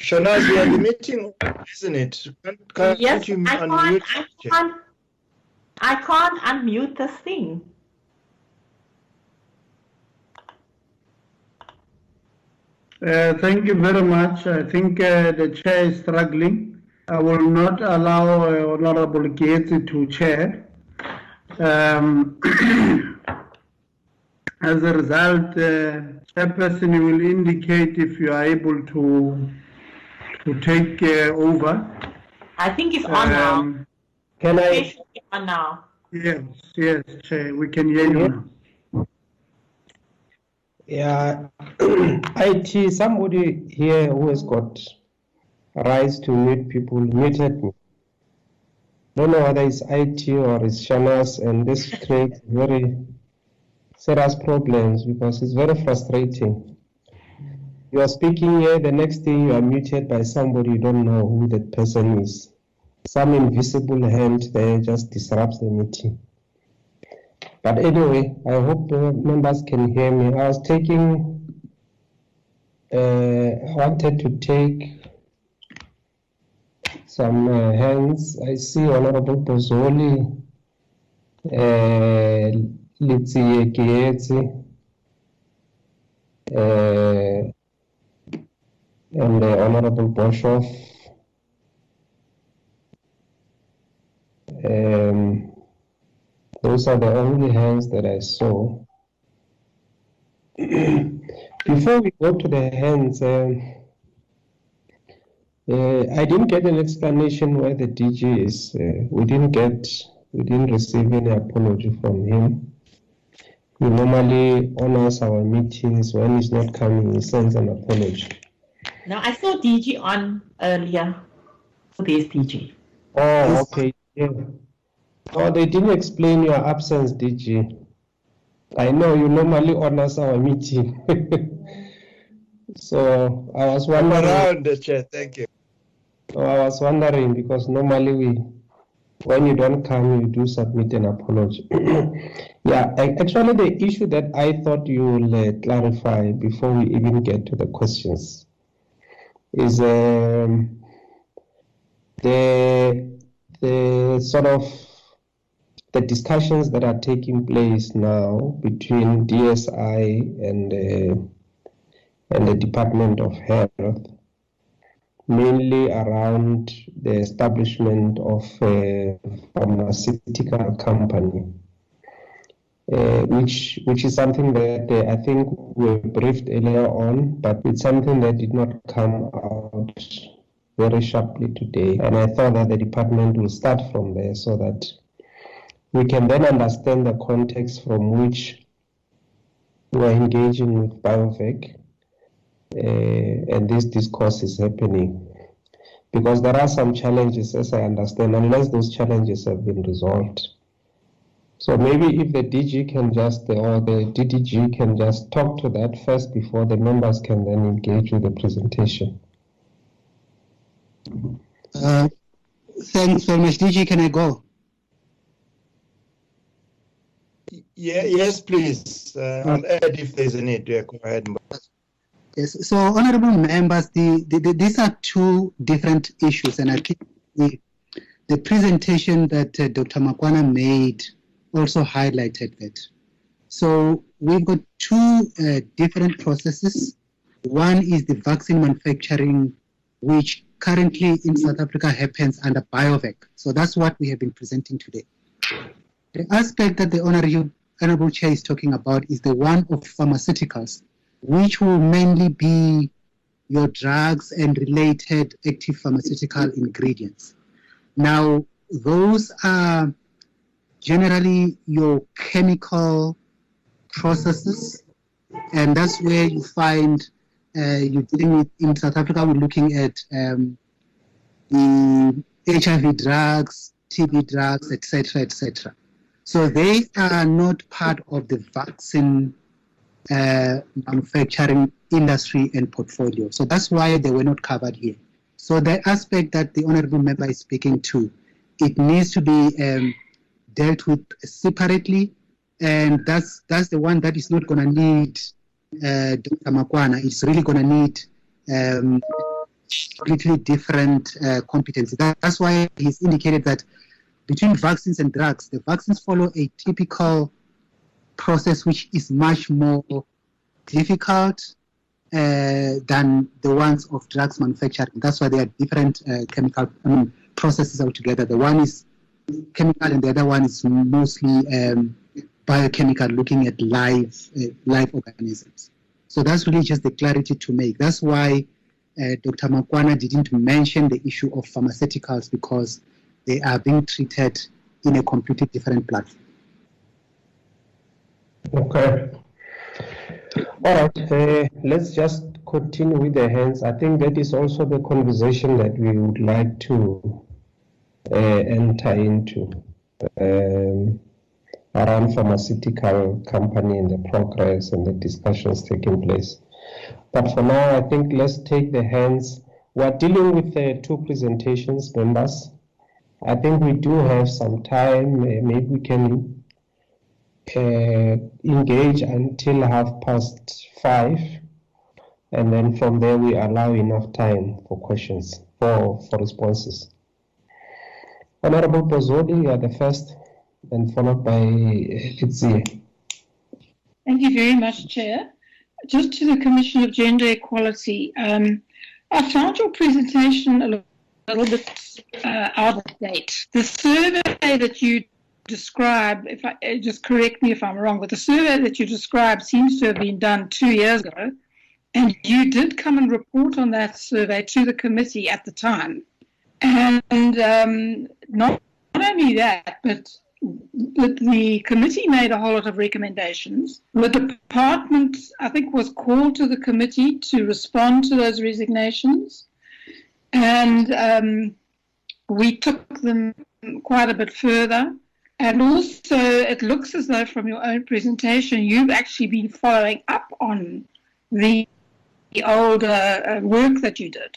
L: Shanaz, you are the meeting, isn't it? Can't, can't
F: yes,
L: you
F: I
L: unmute?
F: can't, I can't, I can't unmute this thing.
C: Uh, thank you very much. I think uh, the chair is struggling. I will not allow uh, Honorable Gates to chair. Um, [CLEARS THROAT] as a result, uh, chairperson will indicate if you are able to to take uh, over.
F: I think it's on now.
C: Um, Can I?
F: It should on now.
C: Yes, yes, Chair, we can hear you now.
A: Yeah, [CLEARS THROAT] IT, somebody here who has got rights to mute people muted me. Don't know whether it's IT or it's Shanas, and this [LAUGHS] creates very serious problems because it's very frustrating. You are speaking here, the next thing you are muted by somebody you don't know who that person is. Some invisible hand there just disrupts the meeting. But anyway, I hope members can hear me. I was taking, uh, wanted to take some uh, hands. I see Honorable Bozzoli, uh, Kietsi, uh, and uh, Honorable Boshoff. Um, those are the only hands that I saw. [CLEARS THROAT] Before we go to the hands, um, uh, I didn't get an explanation where the DG is. Uh, we didn't get, we didn't receive any apology from him. He normally honors our meetings. When he's not coming, he sends an apology.
F: Now, I saw DG on earlier. So there's DG.
A: Oh, okay. Yeah. Oh, they didn't explain your absence, DG. I know you normally honors our meeting. [LAUGHS] so I was wondering.
L: around the chair, thank you.
A: So I was wondering because normally we, when you don't come, you do submit an apology. [CLEARS THROAT] yeah, actually, the issue that I thought you will uh, clarify before we even get to the questions is um, the the sort of the discussions that are taking place now between DSI and uh, and the Department of Health mainly around the establishment of a pharmaceutical company, uh, which which is something that uh, I think we briefed earlier on, but it's something that did not come out very sharply today. And I thought that the department will start from there so that we can then understand the context from which we are engaging with BioVac uh, and this discourse is happening. Because there are some challenges, as I understand, unless those challenges have been resolved. So maybe if the DG can just, or the DDG can just talk to that first before the members can then engage with the presentation.
J: Uh, thanks very much. DG, can I go?
L: Yeah, yes, please. Uh, I'll add if there's a need. Yeah, go ahead.
J: Yes. So, honourable members, the, the, the, these are two different issues, and I think the, the presentation that uh, Dr. Makhoana made also highlighted that. So, we've got two uh, different processes. One is the vaccine manufacturing, which currently in South Africa happens under BioVac. So, that's what we have been presenting today. The aspect that the honourable, honourable chair is talking about is the one of pharmaceuticals which will mainly be your drugs and related active pharmaceutical ingredients. Now, those are generally your chemical processes, and that's where you find uh, you're dealing with in South Africa. We're looking at um, the HIV drugs, TB drugs, etc., etc. So they are not part of the vaccine uh, manufacturing industry and portfolio. So that's why they were not covered here. So the aspect that the honorable member is speaking to, it needs to be um, dealt with separately, and that's that's the one that is not going to need uh, Dr. Makhoana. It's really going to need um, completely different uh, competency. That, that's why he's indicated that between vaccines and drugs, the vaccines follow a typical process which is much more difficult uh, than the ones of drugs manufacturing. That's why they are different uh, chemical I mean, processes altogether. The one is chemical and the other one is mostly um, biochemical, looking at live, uh, live organisms. So that's really just the clarity to make. That's why uh, Dr. Makhoana didn't mention the issue of pharmaceuticals because they are being treated in a completely different platform.
A: Okay. All right. Uh, let's just continue with the hands. I think that is also the conversation that we would like to uh, enter into um, around pharmaceutical company and the progress and the discussions taking place. But for now, I think let's take the hands. We're dealing with the two presentations, members. I think we do have some time. Uh, maybe we can uh, engage until half past five, and then from there we allow enough time for questions, for, for responses. Honorable Bozzoli, you are the first, and followed by Litzie.
B: Thank you very much, Chair. Just to the Commission of Gender Equality, um, I found your presentation a little bit uh, out of date. The survey that you describe, if I uh, just correct me if I'm wrong, but the survey that you described seems to have been done two years ago, and you did come and report on that survey to the committee at the time. And um, not, not only that, but but the committee made a whole lot of recommendations. The department, I think, was called to the committee to respond to those resignations. And um, we took them quite a bit further. And also, it looks as though from your own presentation, you've actually been following up on the, the older uh, work that you did.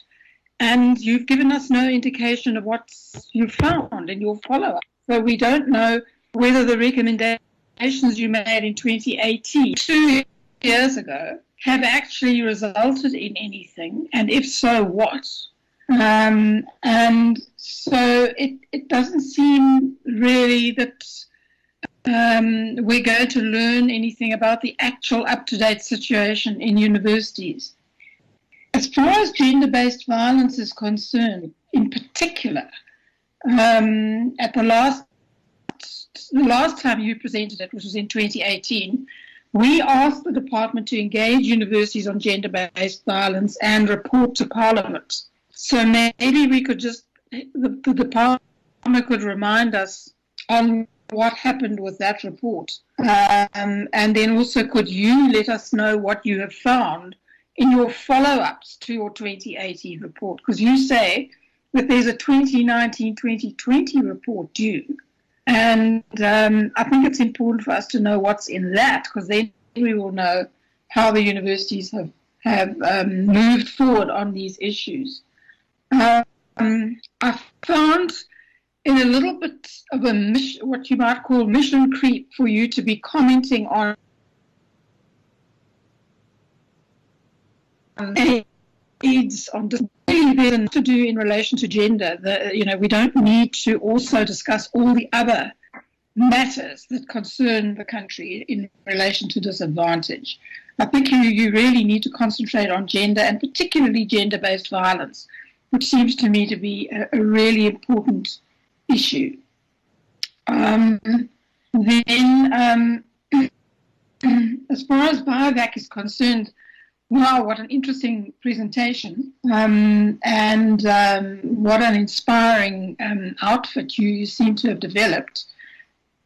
B: And you've given us no indication of what you found in your follow up. So we don't know whether the recommendations you made in 2018, two years ago, have actually resulted in anything. And if so, what? Um, and so it, it doesn't seem really that um, we're going to learn anything about the actual up to date situation in universities. As far as gender based violence is concerned, in particular, um, at the last the last time you presented it, which was in 2018, we asked the department to engage universities on gender based violence and report to Parliament. So maybe we could just, the, the department could remind us on what happened with that report. Um, and then also, could you let us know what you have found in your follow-ups to your 2018 report? Because you say that there's a 2019-2020 report due, and um, I think it's important for us to know what's in that, because then we will know how the universities have have um, moved forward on these issues. Um, I found in a little bit of a mission, what you might call mission creep for you to be commenting on AIDS on disability to do in relation to gender. The, you know, we don't need to also discuss all the other matters that concern the country in relation to disadvantage. I think you, you really need to concentrate on gender and particularly gender-based violence, which seems to me to be a, a really important issue. Um, then, um, [CLEARS THROAT] as far as BioVac is concerned, wow, what an interesting presentation um, and um, what an inspiring um, outfit you, you, seem to have developed.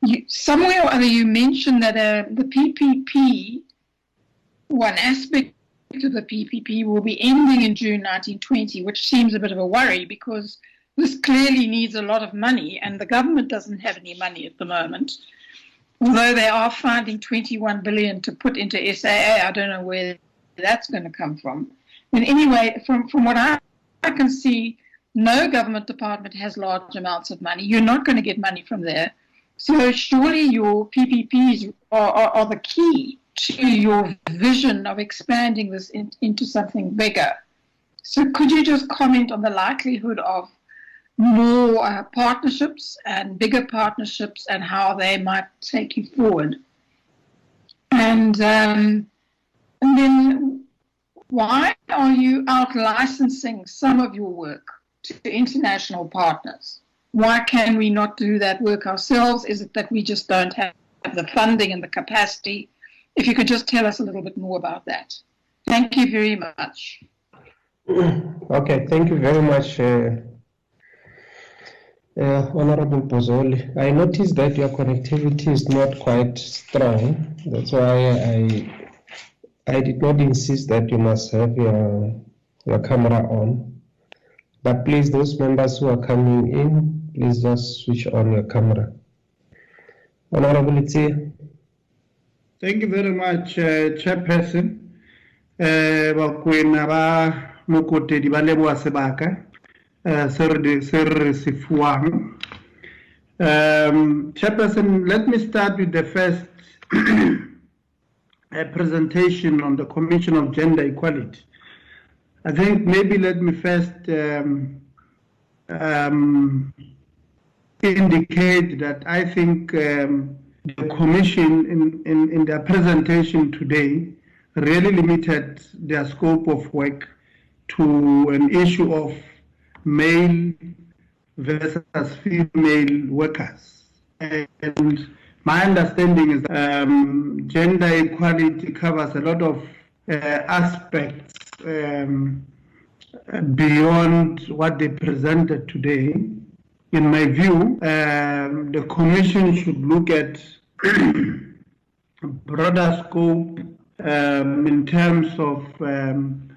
B: You, somewhere or other, you mentioned that uh, the PPP, one aspect of the PPP, will be ending in June 1920, which seems a bit of a worry because this clearly needs a lot of money, and the government doesn't have any money at the moment. Although they are finding 21 billion to put into SAA, I don't know where that's going to come from. And anyway, from, from what I, I can see, no government department has large amounts of money. You're not going to get money from there. So surely your PPPs are, are, are the key to your vision of expanding this in, into something bigger. So could you just comment on the likelihood of more uh, partnerships and bigger partnerships and how they might take you forward? And um, and then why are you out licensing some of your work to international partners? Why can we not do that work ourselves? Is it that we just don't have the funding and the capacity? If you could just tell us a little bit more about that. Thank you very much. [CLEARS THROAT]
A: Okay, thank you very much, uh, uh, Honorable Bozzoli. I noticed that your connectivity is not quite strong. That's why I I did not insist that you must have your, your camera on. But please, those members who are coming in, please just switch on your camera. Honorable Itzi.
C: Thank you very much, uh, Chairperson. bakwena ba mokotedi ba leboa sebaka se re se Chairperson, let me start with the first [CLEARS THROAT] presentation on the Commission of Gender Equality. I think maybe let me first um, um, indicate that I think um, the Commission in, in, in their presentation today really limited their scope of work to an issue of male versus female workers. And my understanding is um, gender equality covers a lot of uh, aspects um, beyond what they presented today. In my view, um, the Commission should look at broader scope um, in terms of um,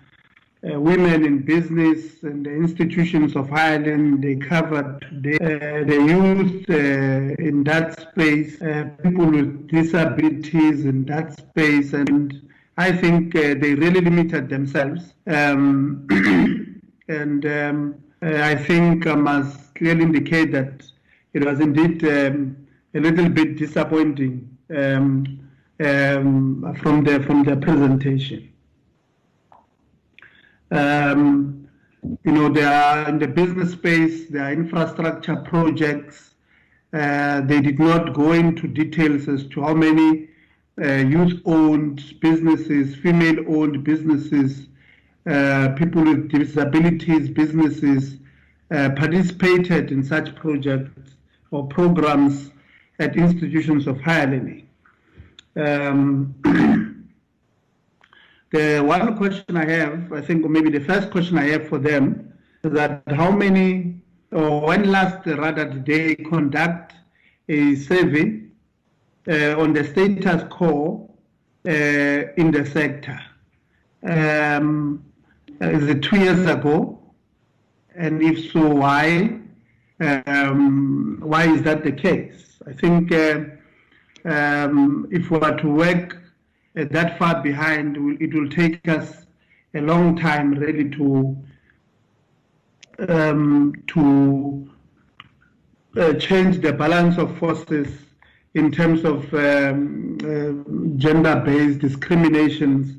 C: uh, women in business and the institutions of Ireland, they covered the, uh, the youth uh, in that space, uh, people with disabilities in that space, and I think uh, they really limited themselves. Um, [COUGHS] and um, uh, I think I must clearly indicate that it was indeed um, a little bit disappointing um, um, from the from the presentation. Um, you know, they are in the business space, there are infrastructure projects. Uh, they did not go into details as to how many uh, youth-owned businesses, female-owned businesses, uh, people with disabilities businesses uh, participated in such projects or programs at institutions of higher learning. Um, [CLEARS THROAT] The one question I have, I think, maybe the first question I have for them, is that how many, or when last rather did they conduct a survey uh, on the status quo uh, in the sector? Um, is it two years ago? And if so, why? Um, why is that the case? I think uh, um, if we are to work uh, that far behind, it will take us a long time really to um, to uh, change the balance of forces in terms of um, uh, gender-based discriminations,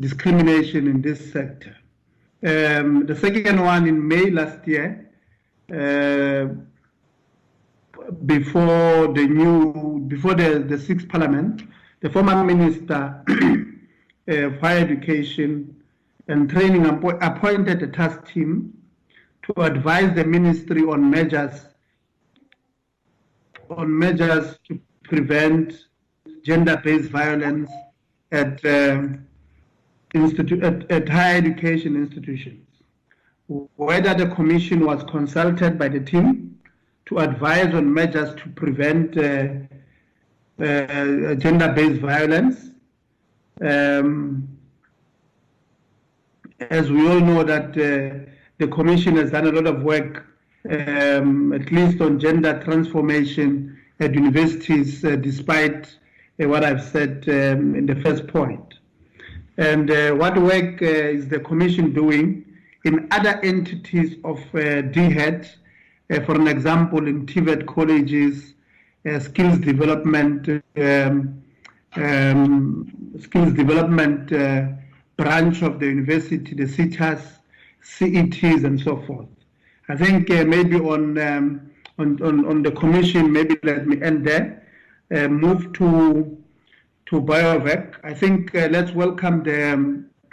C: discrimination in this sector. Um, the second one in May last year, uh, before the new, before the, the sixth parliament, the former minister [CLEARS THROAT] uh, for education and training appointed a task team to advise the ministry on measures on measures to prevent gender-based violence at, uh, at, at higher education institutions. Whether the commission was consulted by the team to advise on measures to prevent uh, uh, gender-based violence. Um, as we all know that uh, the commission has done a lot of work, um, at least on gender transformation at universities, despite what I've said um, in the first point. And uh, what work uh, is the commission doing in other entities of uh, for an example, in TVET colleges, skills development, um, um, skills development branch of the university, the SETAs, CETs, and so forth. I think uh, maybe on, um, on, on, on the commission, maybe let me end there. Uh, move to to BioVac. I think uh, let's welcome the um, [COUGHS]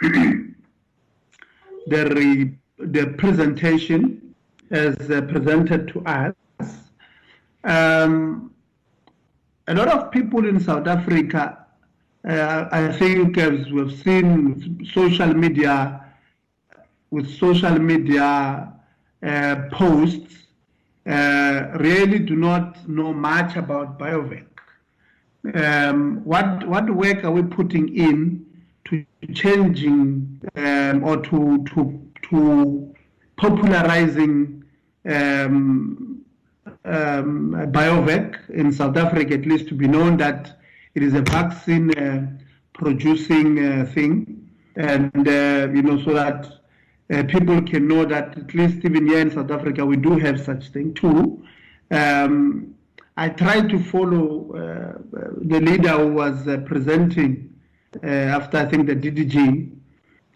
C: the re, the presentation as uh, presented to us. Um, a lot of people in South Africa uh, I think as we've seen social media, with social media uh, posts, uh, really do not know much about BioVac. Um, what what work are we putting in to changing um, or to to to popularizing um, um, BioVac in South Africa, at least to be known that it is a vaccine uh, producing uh, thing, and uh, you know so that uh, people can know that at least even here in South Africa we do have such thing too. Um, I tried to follow uh, the leader who was uh, presenting after I think the DDG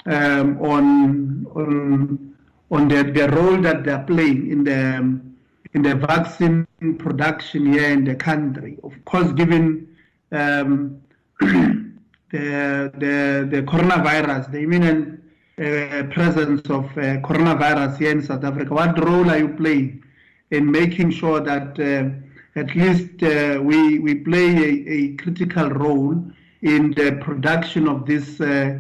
C: um, on on on the, the role that they are playing in the um, in the vaccine production here in the country. Of course, given um, [CLEARS THROAT] the, the, the coronavirus, the imminent uh, presence of uh, coronavirus here in South Africa, what role are you playing in making sure that uh, at least uh, we, we play a, a, critical role in the production of this uh,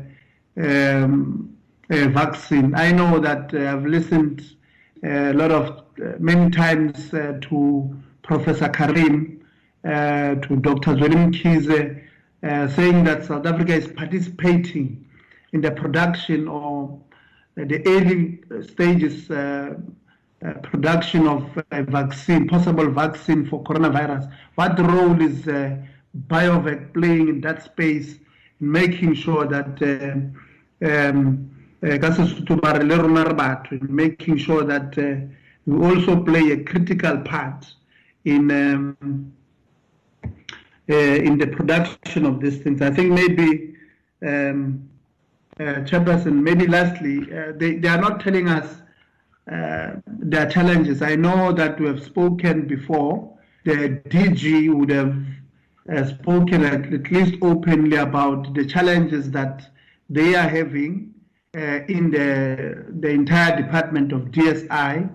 C: um, vaccine? I know that I've listened a lot of many times to Professor Karim uh, to Dr. Zweli Mkhize, uh, saying that South Africa is participating in the production of the early stages uh, uh, production of a vaccine, possible vaccine for coronavirus. What role is uh, BioVac playing in that space, in making sure that um, in making sure that uh, we also play a critical part in um, uh, in the production of these things. I think maybe, um, uh, Chairperson, maybe lastly, uh, they, they are not telling us uh, their challenges. I know that we have spoken before. The DG would have uh, spoken at, at, least openly about the challenges that they are having in the, the entire department of DSI.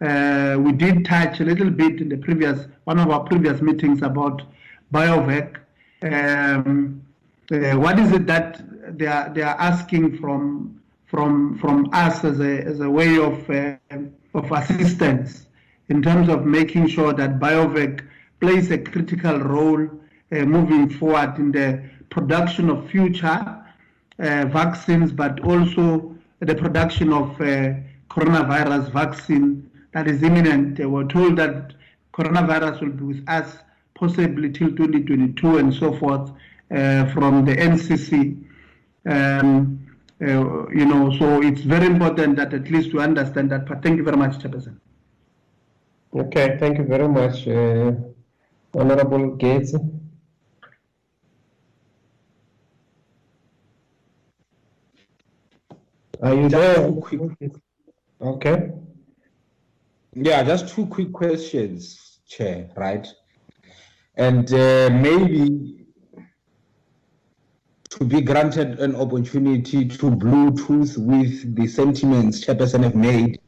C: Uh, we did touch a little bit in the previous one of our previous meetings about BioVac. Um, uh, what is it that they are they are asking from from from us as a as a way of uh, of assistance in terms of making sure that BioVac plays a critical role uh, moving forward in the production of future uh, vaccines, but also the production of uh, coronavirus vaccine that is imminent. Uh, we're told that coronavirus will be with us possibly till 2022 and so forth uh, from the NCC. Um, uh, you know, so it's very important that at least we understand that. But thank you very much, Chairperson.
A: Okay, thank you very much, uh, Honorable Gates. Are you there? Okay.
D: Yeah, just two quick questions, Chair, right? And uh, maybe to be granted an opportunity to Bluetooth with the sentiments Chairperson have made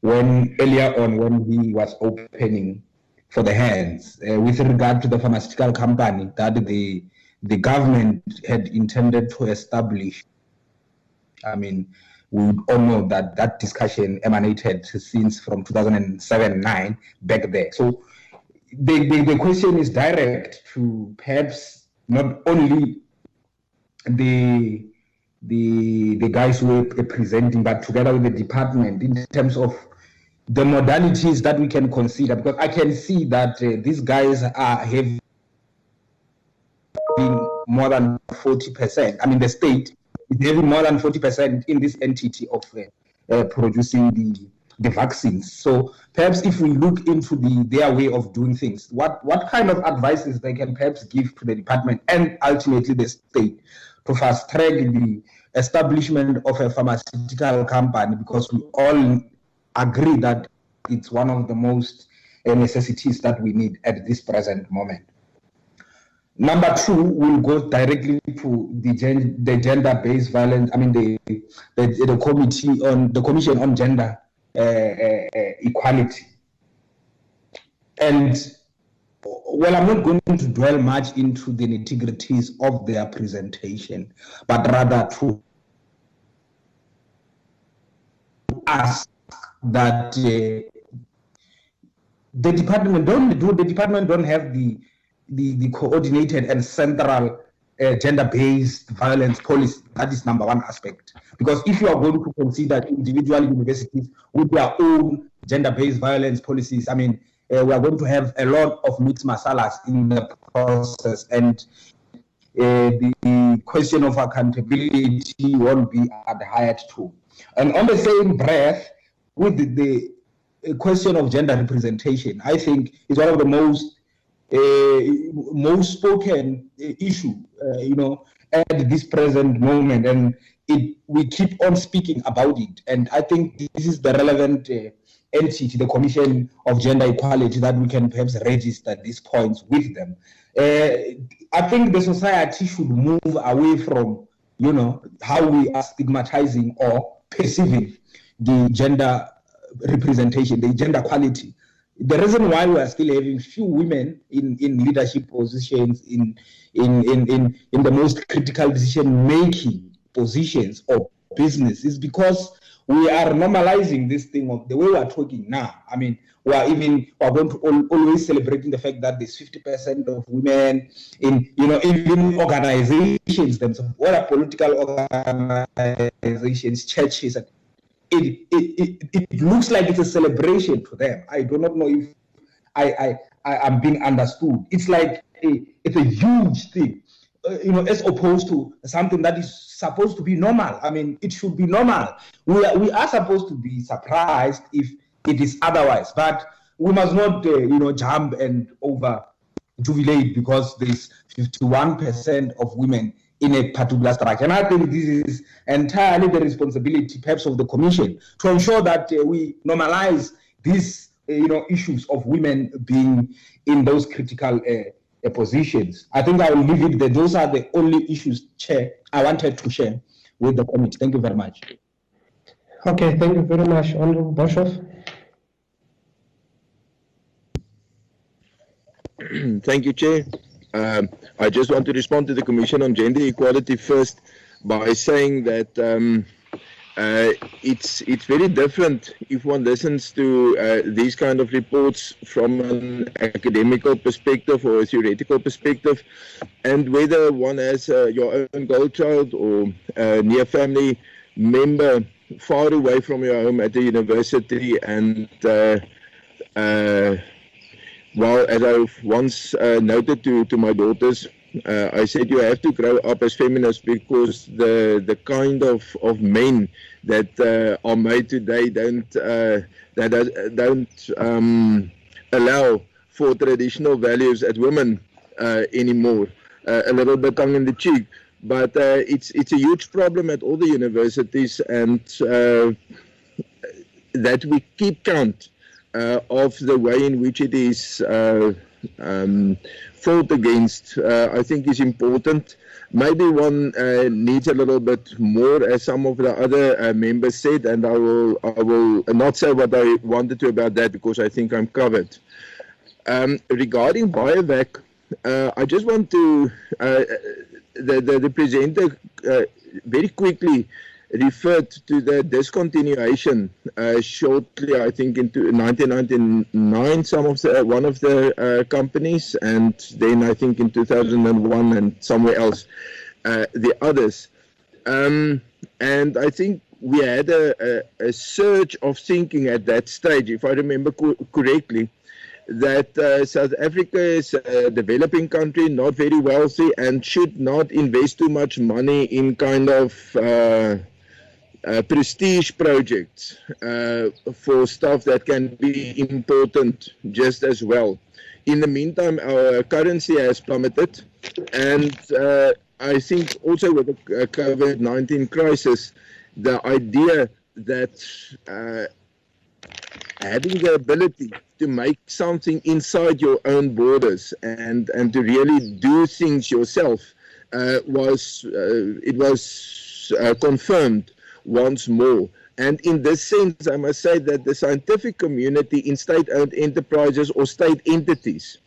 D: when earlier on when he was opening for the hands uh, with regard to the pharmaceutical company that the the government had intended to establish I mean, we all know that that discussion emanated since from 2007-9 back there. So the, the, the question is direct to perhaps not only the the the guys who are presenting, but together with the department in terms of the modalities that we can consider. Because I can see that uh, these guys are having more than 40%. I mean, the state is having more than 40% in this entity of uh, uh, producing the the vaccines. So perhaps if we look into the their way of doing things, what what kind of advices they can perhaps give to the department and ultimately the state to fast track the establishment of a pharmaceutical company because we all agree that it's one of the most uh, necessities that we need at this present moment. Number two will go directly to the, gen- the gender-based violence. I mean, the, the, the committee on the commission on gender uh, uh, uh equality. And well, I'm not going to dwell much into the nitty-gritties of their presentation, but rather to ask that uh, the department don't do the department don't have the the, the coordinated and central uh, gender-based violence policy. That is number one aspect. Because if you are going to consider individual universities with their own gender-based violence policies, I mean, uh, we are going to have a lot of mixed masalas in the process, and uh, the question of accountability won't be adhered to. And on the same breath, with the, the question of gender representation, I think is one of the most most spoken uh, issue, uh, you know, at this present moment, and it we keep on speaking about it. And I think this is the relevant uh, entity, the Commission of Gender Equality, that we can perhaps register these points with them. Uh, I think the society should move away from, you know, how we are stigmatizing or perceiving the gender representation, the gender quality the reason why we are still having few women in, in leadership positions in, in, in, in, in the most critical decision making positions of business is because we are normalizing this thing of the way we are talking now. I mean, we are even we are going to all, always celebrating the fact that there's 50% of women in you know even organizations themselves, what are political organizations, churches, and it, it, it, it looks like it's a celebration to them. I do not know if I, I, I am being understood. It's like a, it's a huge thing, uh, you know, as opposed to something that is supposed to be normal. I mean, it should be normal. We are, we are supposed to be surprised if it is otherwise, but we must not, uh, you know, jump and over jubilate because there's 51% of women in a particular structure. And I think this is entirely the responsibility, perhaps, of the Commission to ensure that uh, we normalize these, uh, you know, issues of women being in those critical uh, positions. I think I will leave it there. Those are the only issues, Chair, I wanted to share with the committee. Thank you very much.
A: Okay, thank you very much, Honorable Boshoff. [CLEARS THROAT]
M: Thank you, Chair. Um, I just want to respond to the Commission on Gender Equality first by saying that um, uh, it's it's very different if one listens to uh, these kind of reports from an academical perspective or a theoretical perspective, and whether one has uh, your own godchild or a near family member far away from your home at the university, and uh, uh, well, as I once uh, noted to to my daughters, uh, I said you have to grow up as feminists because the the kind of, of men that uh, are made today don't that don't um, allow for traditional values at women anymore. A little bit tongue in the cheek, but it's it's a huge problem at all the universities, and that we keep count of the way in which it is. Um, fought against, uh, I think is important. Maybe one uh, needs a little bit more, as some of the other uh, members said, and I will I will not say what I wanted to about that because I think I'm covered. Um, regarding BioVac, uh, I just want to uh, the, the, the presenter uh, very quickly referred to the discontinuation uh, shortly, I think, in 1999, some of the, uh, one of the uh, companies, and then I think in 2001 and somewhere else, uh, the others. Um, and I think we had a, a, a, surge of thinking at that stage, if I remember co- correctly, that uh, South Africa is a developing country, not very wealthy, and should not invest too much money in kind of uh, uh, prestige projects uh, for stuff that can be important just as well. In the meantime, our currency has plummeted, and uh, I think also with the uh, COVID 19 crisis, the idea that uh, having the ability to make something inside your own borders and, and to really do things yourself uh, was it was confirmed once more. And in this sense, I must say that the scientific community in state owned enterprises or state entities,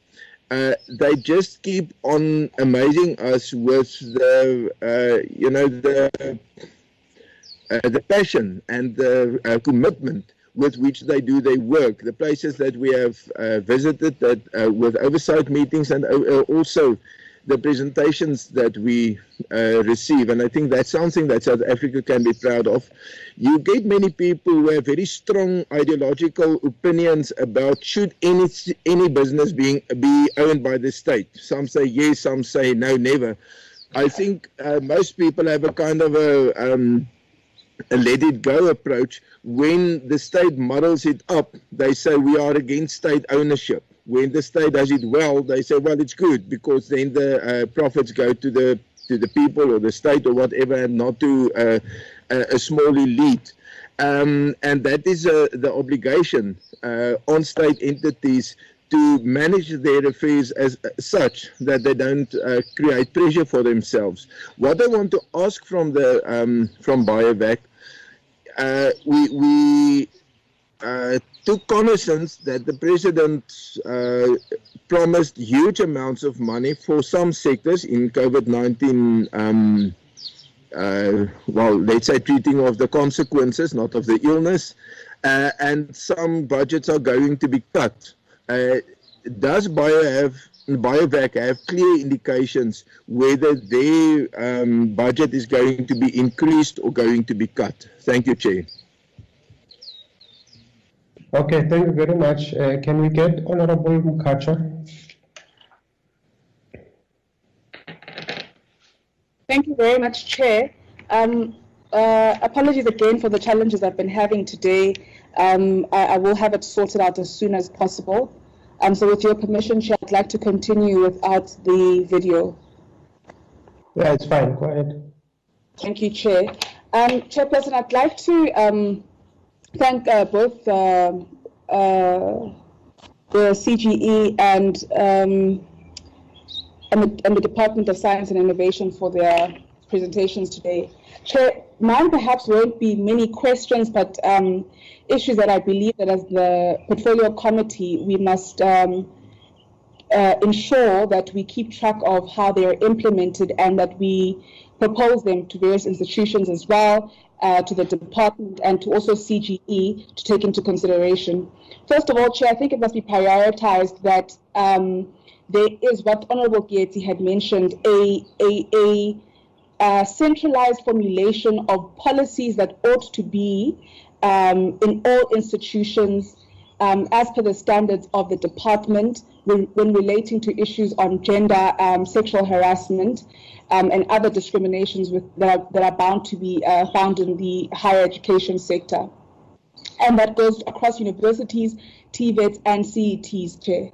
M: uh, they just keep on amazing us with the, uh, you know, the, uh, the passion and the uh, commitment with which they do their work. The places that we have uh, visited that uh, with oversight meetings and also the presentations that we uh, receive. And I think that's something that South Africa can be proud of. You get many people who have very strong ideological opinions about should any, any business being, be owned by the state. Some say yes, some say no, never. I think uh, most people have a kind of a, um, a let it go approach. When the state muddles it up, they say we are against state ownership when the state does it well, they say, well, it's good because then the uh, profits go to the to the people or the state or whatever, and not to uh, a, a, small elite. Um, and that is uh, the obligation uh, on state entities to manage their affairs as such that they don't uh, create pressure for themselves. What I want to ask from the um, from BioVac, uh, we we uh, took cognizance that the president uh, promised huge amounts of money for some sectors in COVID 19. Um, uh, well, let's say treating of the consequences, not of the illness, uh, and some budgets are going to be cut. Uh, does Bio have BioVac have clear indications whether their um, budget is going to be increased or going to be cut? Thank you, Chair.
A: Okay, thank you very much. Uh, can we get Honorable Mkhatshwa?
N: Thank you very much, Chair. Um, uh, apologies again for the challenges I've been having today. Um, I, I, will have it sorted out as soon as possible. Um, so with your permission, Chair, I'd like to continue without the video.
A: Yeah, it's fine. Go ahead.
N: Thank you, Chair. Um, Chairperson, I'd like to um, thank uh, both uh, uh, the CGE and, um, and, the, and, the, Department of Science and Innovation for their presentations today. Chair, mine perhaps won't be many questions, but um, issues that I believe that as the portfolio committee, we must um, uh, ensure that we keep track of how they are implemented and that we proposed them to various institutions as well, uh, to the department and to also CGE to take into consideration. First of all, Chair, I think it must be prioritized that um, there is what Honorable Gieti had mentioned, a, a, a, a, centralized formulation of policies that ought to be um, in all institutions um, as per the standards of the department when, when relating to issues on gender, um, sexual harassment, um, and other discriminations with, that, are, that are bound to be uh, found in the higher education sector. And that goes across universities, TVETs, and CETs, Chair.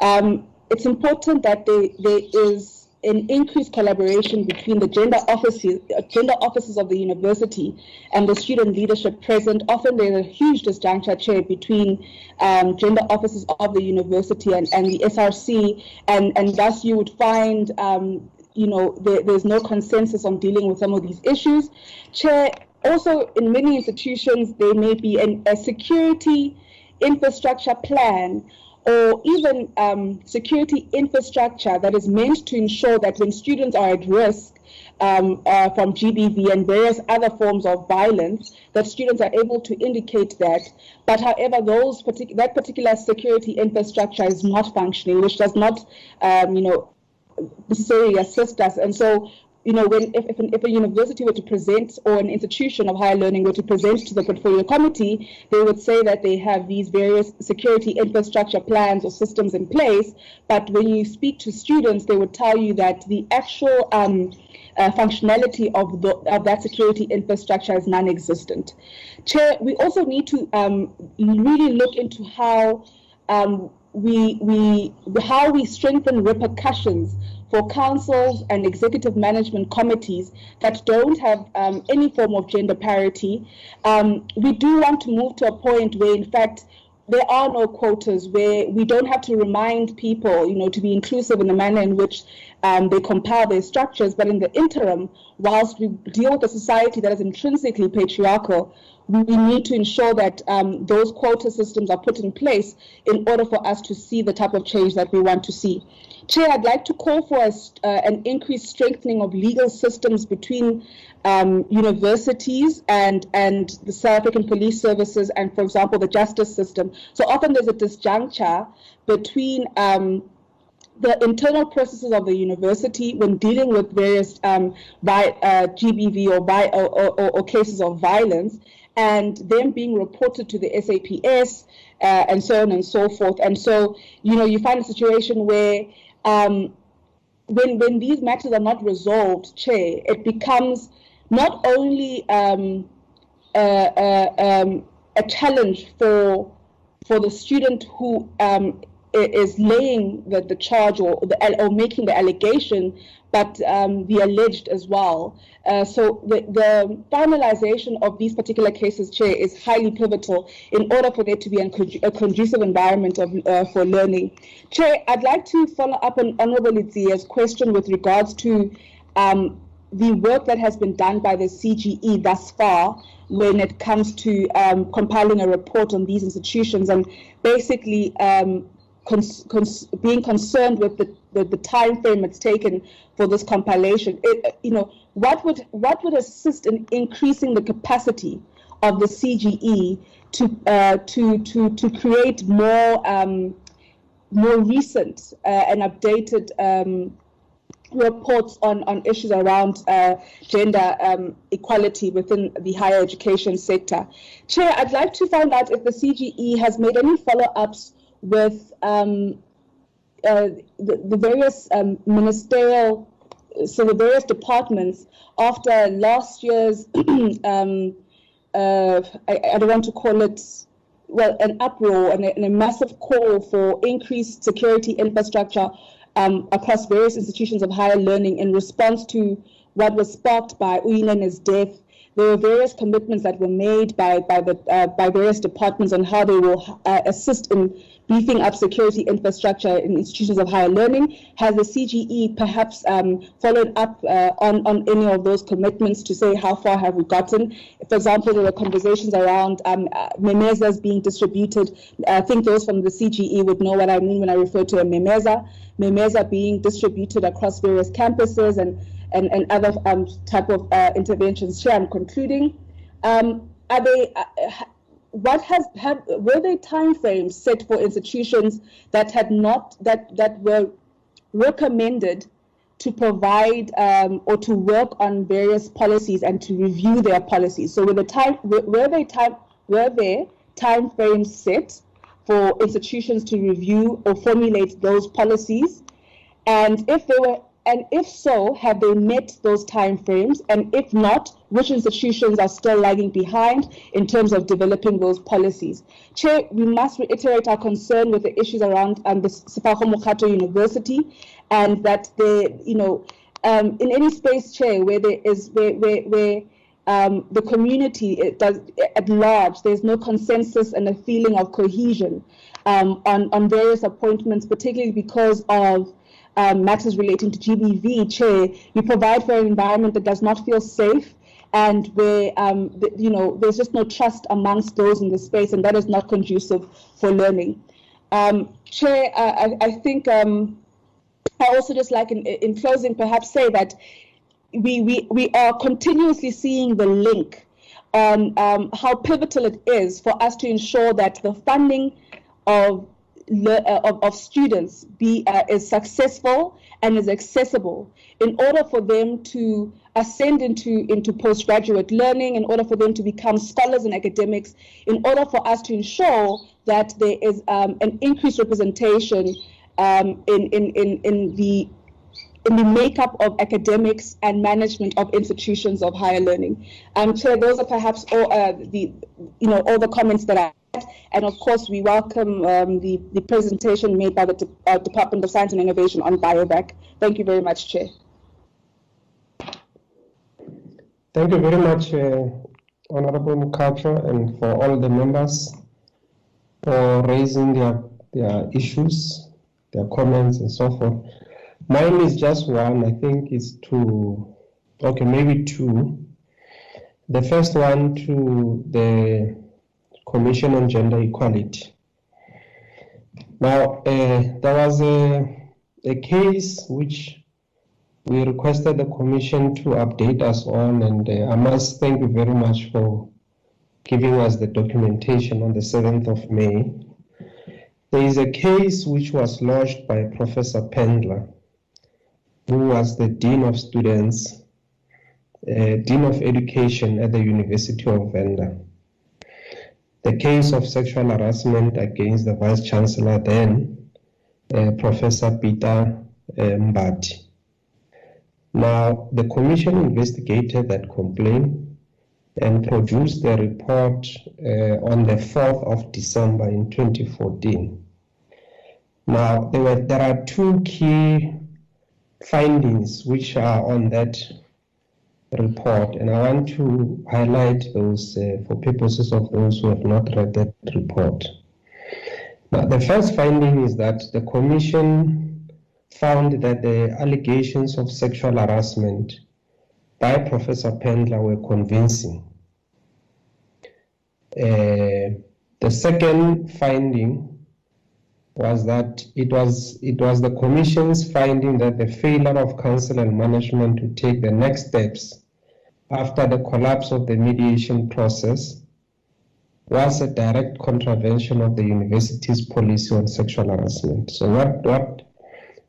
N: Um, it's important that there, there is an increased collaboration between the gender offices, uh, gender offices of the university and the student leadership present. Often there's a huge disjuncture chair between um, gender offices of the university and, and the SRC, and, and thus you would find um, you know, there, there's no consensus on dealing with some of these issues. Chair, also in many institutions, there may be an, a security infrastructure plan or even um, security infrastructure that is meant to ensure that when students are at risk um, uh, from GBV and various other forms of violence, that students are able to indicate that. But however, those partic- that particular security infrastructure is not functioning, which does not, um, you know, necessarily assist us. And so, you know, when if, if, an, if, a university were to present or an institution of higher learning were to present to the portfolio committee, they would say that they have these various security infrastructure plans or systems in place. But when you speak to students, they would tell you that the actual um, uh, functionality of, the, of that security infrastructure is non-existent. Chair, we also need to um, really look into how um, we, we, how we strengthen repercussions for councils and executive management committees that don't have um, any form of gender parity. Um, we do want to move to a point where, in fact, there are no quotas where we don't have to remind people, you know, to be inclusive in the manner in which um, they compile their structures. But in the interim, whilst we deal with a society that is intrinsically patriarchal, we need to ensure that um, those quota systems are put in place in order for us to see the type of change that we want to see. Chair, I'd like to call for a, uh, an increased strengthening of legal systems between um, universities and, and the South African police services and, for example, the justice system. So often there's a disjuncture between um, the internal processes of the university when dealing with various um, by, uh, GBV or, by, or, or, or, cases of violence and them being reported to the SAPS uh, and so on and so forth. And so, you know, you find a situation where um, when, when these matters are not resolved, Chair, it becomes not only um, um, a challenge for for the student who um, is laying the, the charge or, the, or making the allegation, but um, the alleged as well. Uh, so the, the, finalization of these particular cases, Chair, is highly pivotal in order for there to be a, conducive environment of, uh, for learning. Chair, I'd like to follow up on Honorable Lidzia's question with regards to um, the work that has been done by the CGE thus far when it comes to um, compiling a report on these institutions and basically um, cons- cons- being concerned with the, the, the, time frame it's taken for this compilation. It, you know, what would what would assist in increasing the capacity of the CGE to uh, to to to create more um, more recent uh, and updated um, reports on, on issues around uh, gender um, equality within the higher education sector. Chair, I'd like to find out if the CGE has made any follow-ups with um, uh, the, the, various um, ministerial, so the various departments after last year's, [CLEARS THROAT] um, uh, I, I, don't want to call it, well, an uproar and a, and a massive call for increased security infrastructure um, across various institutions of higher learning in response to what was sparked by Uyinene's death. There were various commitments that were made by by the uh, by various departments on how they will uh, assist in beefing up security infrastructure in institutions of higher learning? Has the CGE perhaps um, followed up uh, on, on any of those commitments to say how far have we gotten? For example, there were conversations around um, uh, memezas being distributed. I think those from the CGE would know what I mean when I refer to a memeza. Memeza being distributed across various campuses and and, and other um, type of uh, interventions. Chair, I'm concluding. Um, are they, uh, what has, have, were there timeframes set for institutions that had not, that, that were recommended to provide um, or to work on various policies and to review their policies. So, were the time were they time were there time frames set for institutions to review or formulate those policies? And if they were and if so, have they met those timeframes? And if not, which institutions are still lagging behind in terms of developing those policies? Chair, we must reiterate our concern with the issues around um, the Makgatho University and that the, you know, um, in any space, Chair, where there is, where, where, where um, the community does at large, there's no consensus and a feeling of cohesion um, on, on various appointments, particularly because of um, matters relating to GBV, Chair, you provide for an environment that does not feel safe and where um, the, you know there's just no trust amongst those in the space, and that is not conducive for learning. Um, Chair, I, I think um, I also just like in, in closing perhaps say that we, we, we are continuously seeing the link on um, how pivotal it is for us to ensure that the funding of of, of, students be uh, is successful and is accessible. In order for them to ascend into into postgraduate learning in order for them to become scholars and academics in order for us to ensure that there is um, an increased representation um, in, in, in, in the in the makeup of academics and management of institutions of higher learning. Um, Chair, those are perhaps all uh, the you know all the comments that I had. and of course, we welcome um, the, the presentation made by the De uh, Department of Science and Innovation on BioVac. Thank you very much, Chair.
A: Thank you very much, uh, Honorable Mkhatshwa, and for all the members for raising their, their issues, their comments, and so forth. Mine is just one, I think it's two, okay, maybe two. The first one to the Commission on Gender Equality. Now, uh, there was a, a case which we requested the Commission to update us on, and uh, I must thank you very much for giving us the documentation on the 7th of May. There is a case which was lodged by Professor Pendler, who was the Dean of Students, uh, Dean of Education at the University of Venda the case of sexual harassment against the Vice Chancellor then, uh, Professor Peter uh, Mbati. Now, the Commission investigated that complaint and produced a report uh, on the 4th of December in 2014. Now, there, were, there are two key findings which are on that report, and I want to highlight those uh, for purposes of those who have not read that report. Now, the first finding is that the Commission found that the allegations of sexual harassment by Professor Pendler were convincing. Uh, the second finding was that it was it was the commission's finding that the failure of council and management to take the next steps after the collapse of the mediation process was a direct contravention of the university's policy on sexual harassment. So what what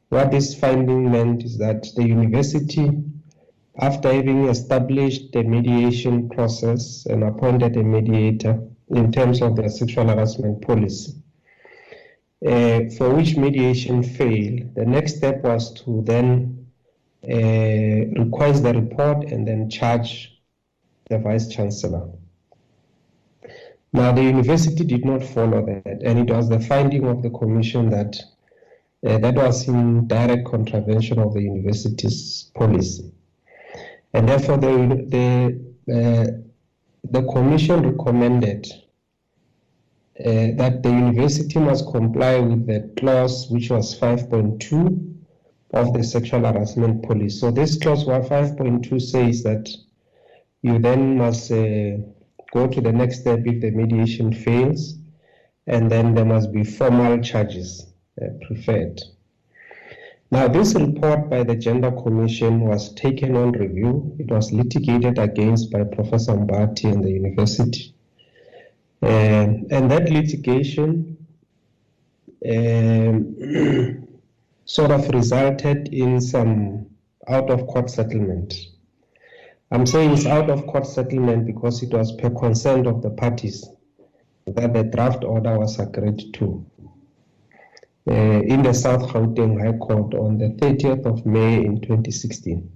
A: what this finding meant is that the university, after having established the mediation process and appointed a mediator in terms of their sexual harassment policy, uh, for which mediation failed, the next step was to then uh, request the report and then charge the vice chancellor. Now, the university did not follow that, and it was the finding of the commission that uh, that was in direct contravention of the university's policy, and therefore the the uh, the commission recommended uh, that the university must comply with the clause which was 5.2 of the sexual harassment policy. So this clause 5.2 says that you then must uh, go to the next step if the mediation fails, and then there must be formal charges uh, preferred. Now, this report by the Gender Commission was taken on review. It was litigated against by Professor Mbati and the university. Um, and that litigation um, [CLEARS THROAT] sort of resulted in some out of court settlement. I'm saying it's out of court settlement because it was per consent of the parties that the draft order was agreed to uh, in the South Gauteng High Court on the 30th of May in 2016.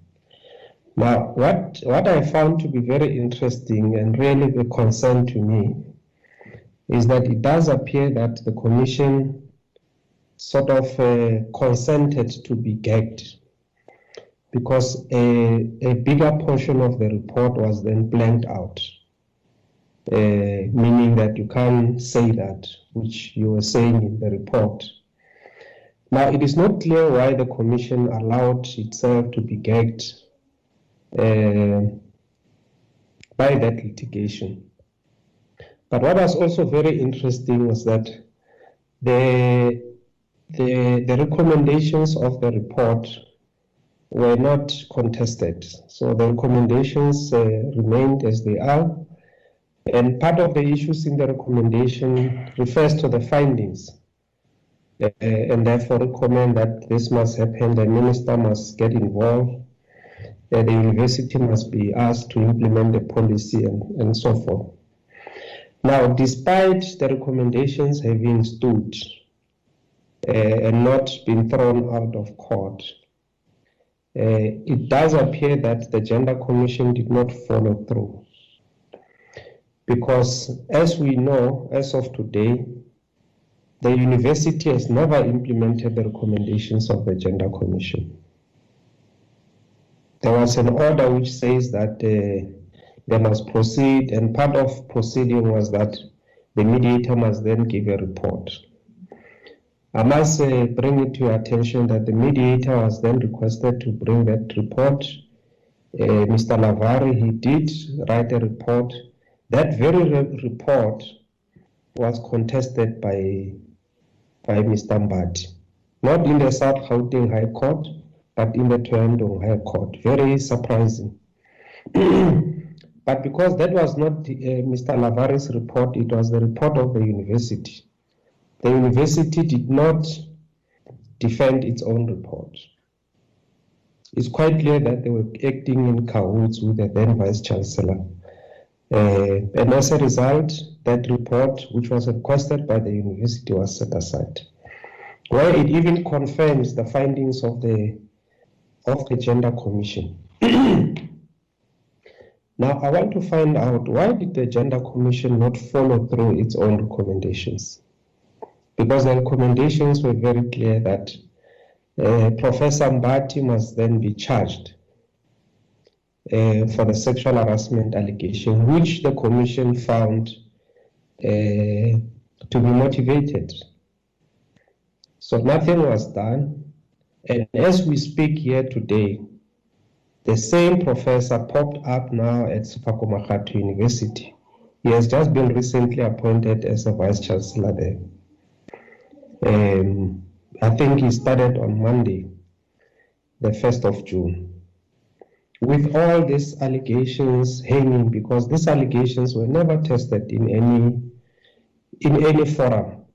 A: Now, what, what I found to be very interesting and really a concern to me is that it does appear that the Commission sort of uh, consented to be gagged because a, a bigger portion of the report was then blanked out, uh, meaning that you can't say that, which you were saying in the report. Now, it is not clear why the Commission allowed itself to be gagged uh, by that litigation. But what was also very interesting was that the the, the recommendations of the report were not contested. So the recommendations uh, remained as they are. And part of the issues in the recommendation refers to the findings. Uh, and therefore recommend that this must happen, the minister must get involved, uh, the university must be asked to implement the policy and, and so forth. Now, despite the recommendations having stood, uh, and not been thrown out of court. Uh, it does appear that the Gender Commission did not follow through. Because as we know, as of today, the university has never implemented the recommendations of the Gender Commission. There was an order which says that uh, they must proceed, and part of proceeding was that the mediator must then give a report. I must uh, bring it to your attention that the mediator was then requested to bring that report. Uh, Mr. Lavari, he did write a report. That very re report was contested by, by Mr. Mbati, not in the South Gauteng High Court, but in the Thohoyandou High Court. Very surprising. [CLEARS THROAT] but because that was not uh, Mr. Lavari's report, it was the report of the university the university did not defend its own report. It's quite clear that they were acting in cahoots with the then Vice Chancellor. Uh, and as a result, that report, which was requested by the university, was set aside. Where it even confirms the findings of the of the Gender Commission. [CLEARS THROAT] now, I want to find out why did the Gender Commission not follow through its own recommendations? because the recommendations were very clear that uh, Professor Mbati must then be charged uh, for the sexual harassment allegation, which the commission found uh, to be motivated. So nothing was done. And as we speak here today, the same professor popped up now at Sefako Makgatho University. He has just been recently appointed as a vice chancellor there. Um, I think he started on Monday, the 1st of June. With all these allegations hanging, because these allegations were never tested in any in any forum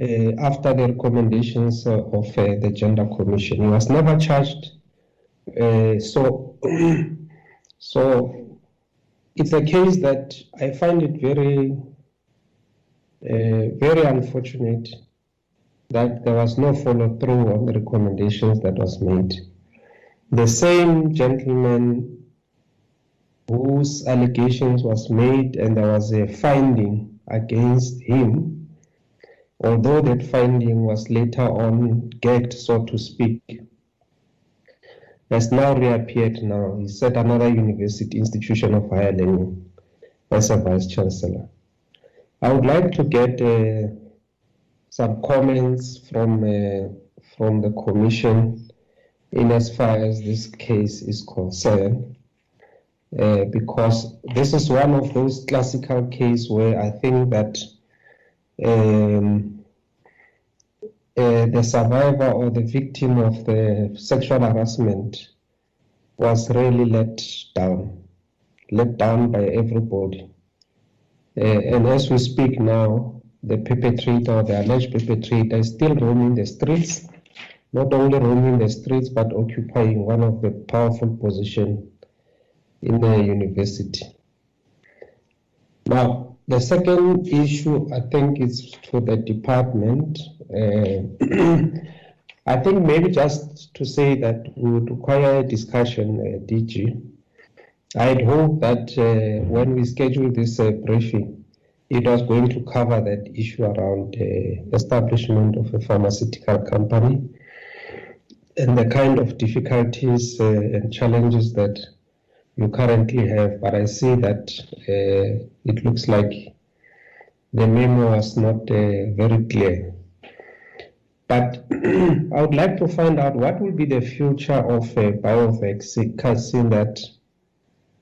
A: uh, after the recommendations of uh, the Gender Commission. He was never charged. Uh, so, [CLEARS THROAT] so it's a case that I find it very uh, very unfortunate that there was no follow through on the recommendations that was made. The same gentleman whose allegations was made and there was a finding against him, although that finding was later on gagged, so to speak, has now reappeared now. He's at another university institution of higher learning as a vice chancellor. I would like to get uh, some comments from uh, from the commission in as far as this case is concerned, uh, because this is one of those classical cases where I think that um, uh, the survivor or the victim of the sexual harassment was really let down, let down by everybody. Uh, and as we speak now, the perpetrator or the alleged perpetrator is still roaming the streets, not only roaming the streets, but occupying one of the powerful positions in the university. Now, the second issue, I think, is for the department. Uh, [CLEARS THROAT] I think maybe just to say that we would require a discussion, uh, DG. I'd hope that uh, when we schedule this uh, briefing, it was going to cover that issue around uh, establishment of a pharmaceutical company and the kind of difficulties uh, and challenges that you currently have. But I see that uh, it looks like the memo was not very clear. But [CLEARS THROAT] I would like to find out what will be the future of uh, BioVac, seeing that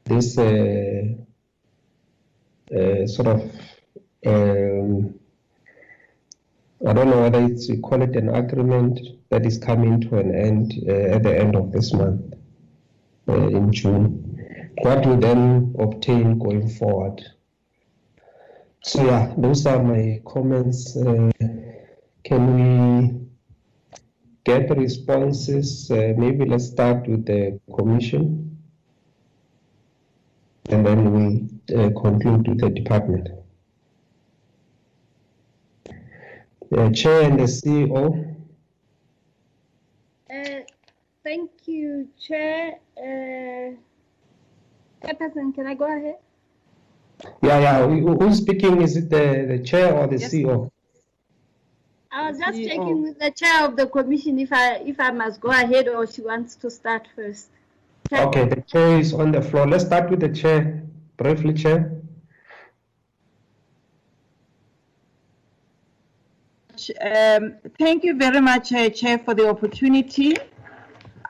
A: this uh, uh, sort of um, I don't know whether it's you call it an agreement that is coming to an end uh, at the end of this month uh, in June. What we then obtain going forward. So yeah, those are my comments. Can we get responses? Uh, maybe let's start with the commission, and then we uh, conclude with the department. The chair and the CEO.
H: Uh, thank you, Chair. Uh, Chairperson, can I go ahead?
A: Yeah, yeah. Who's speaking? Is it the, the chair or the
H: Yes.
A: CEO?
H: I was just
G: CEO.
H: checking with the chair of the commission if I if I must go ahead or she wants to start first. Chair-
A: Okay, the chair is on the floor. Let's start with the chair. Briefly, chair.
G: Um, thank you very much, uh, Chair, for the opportunity.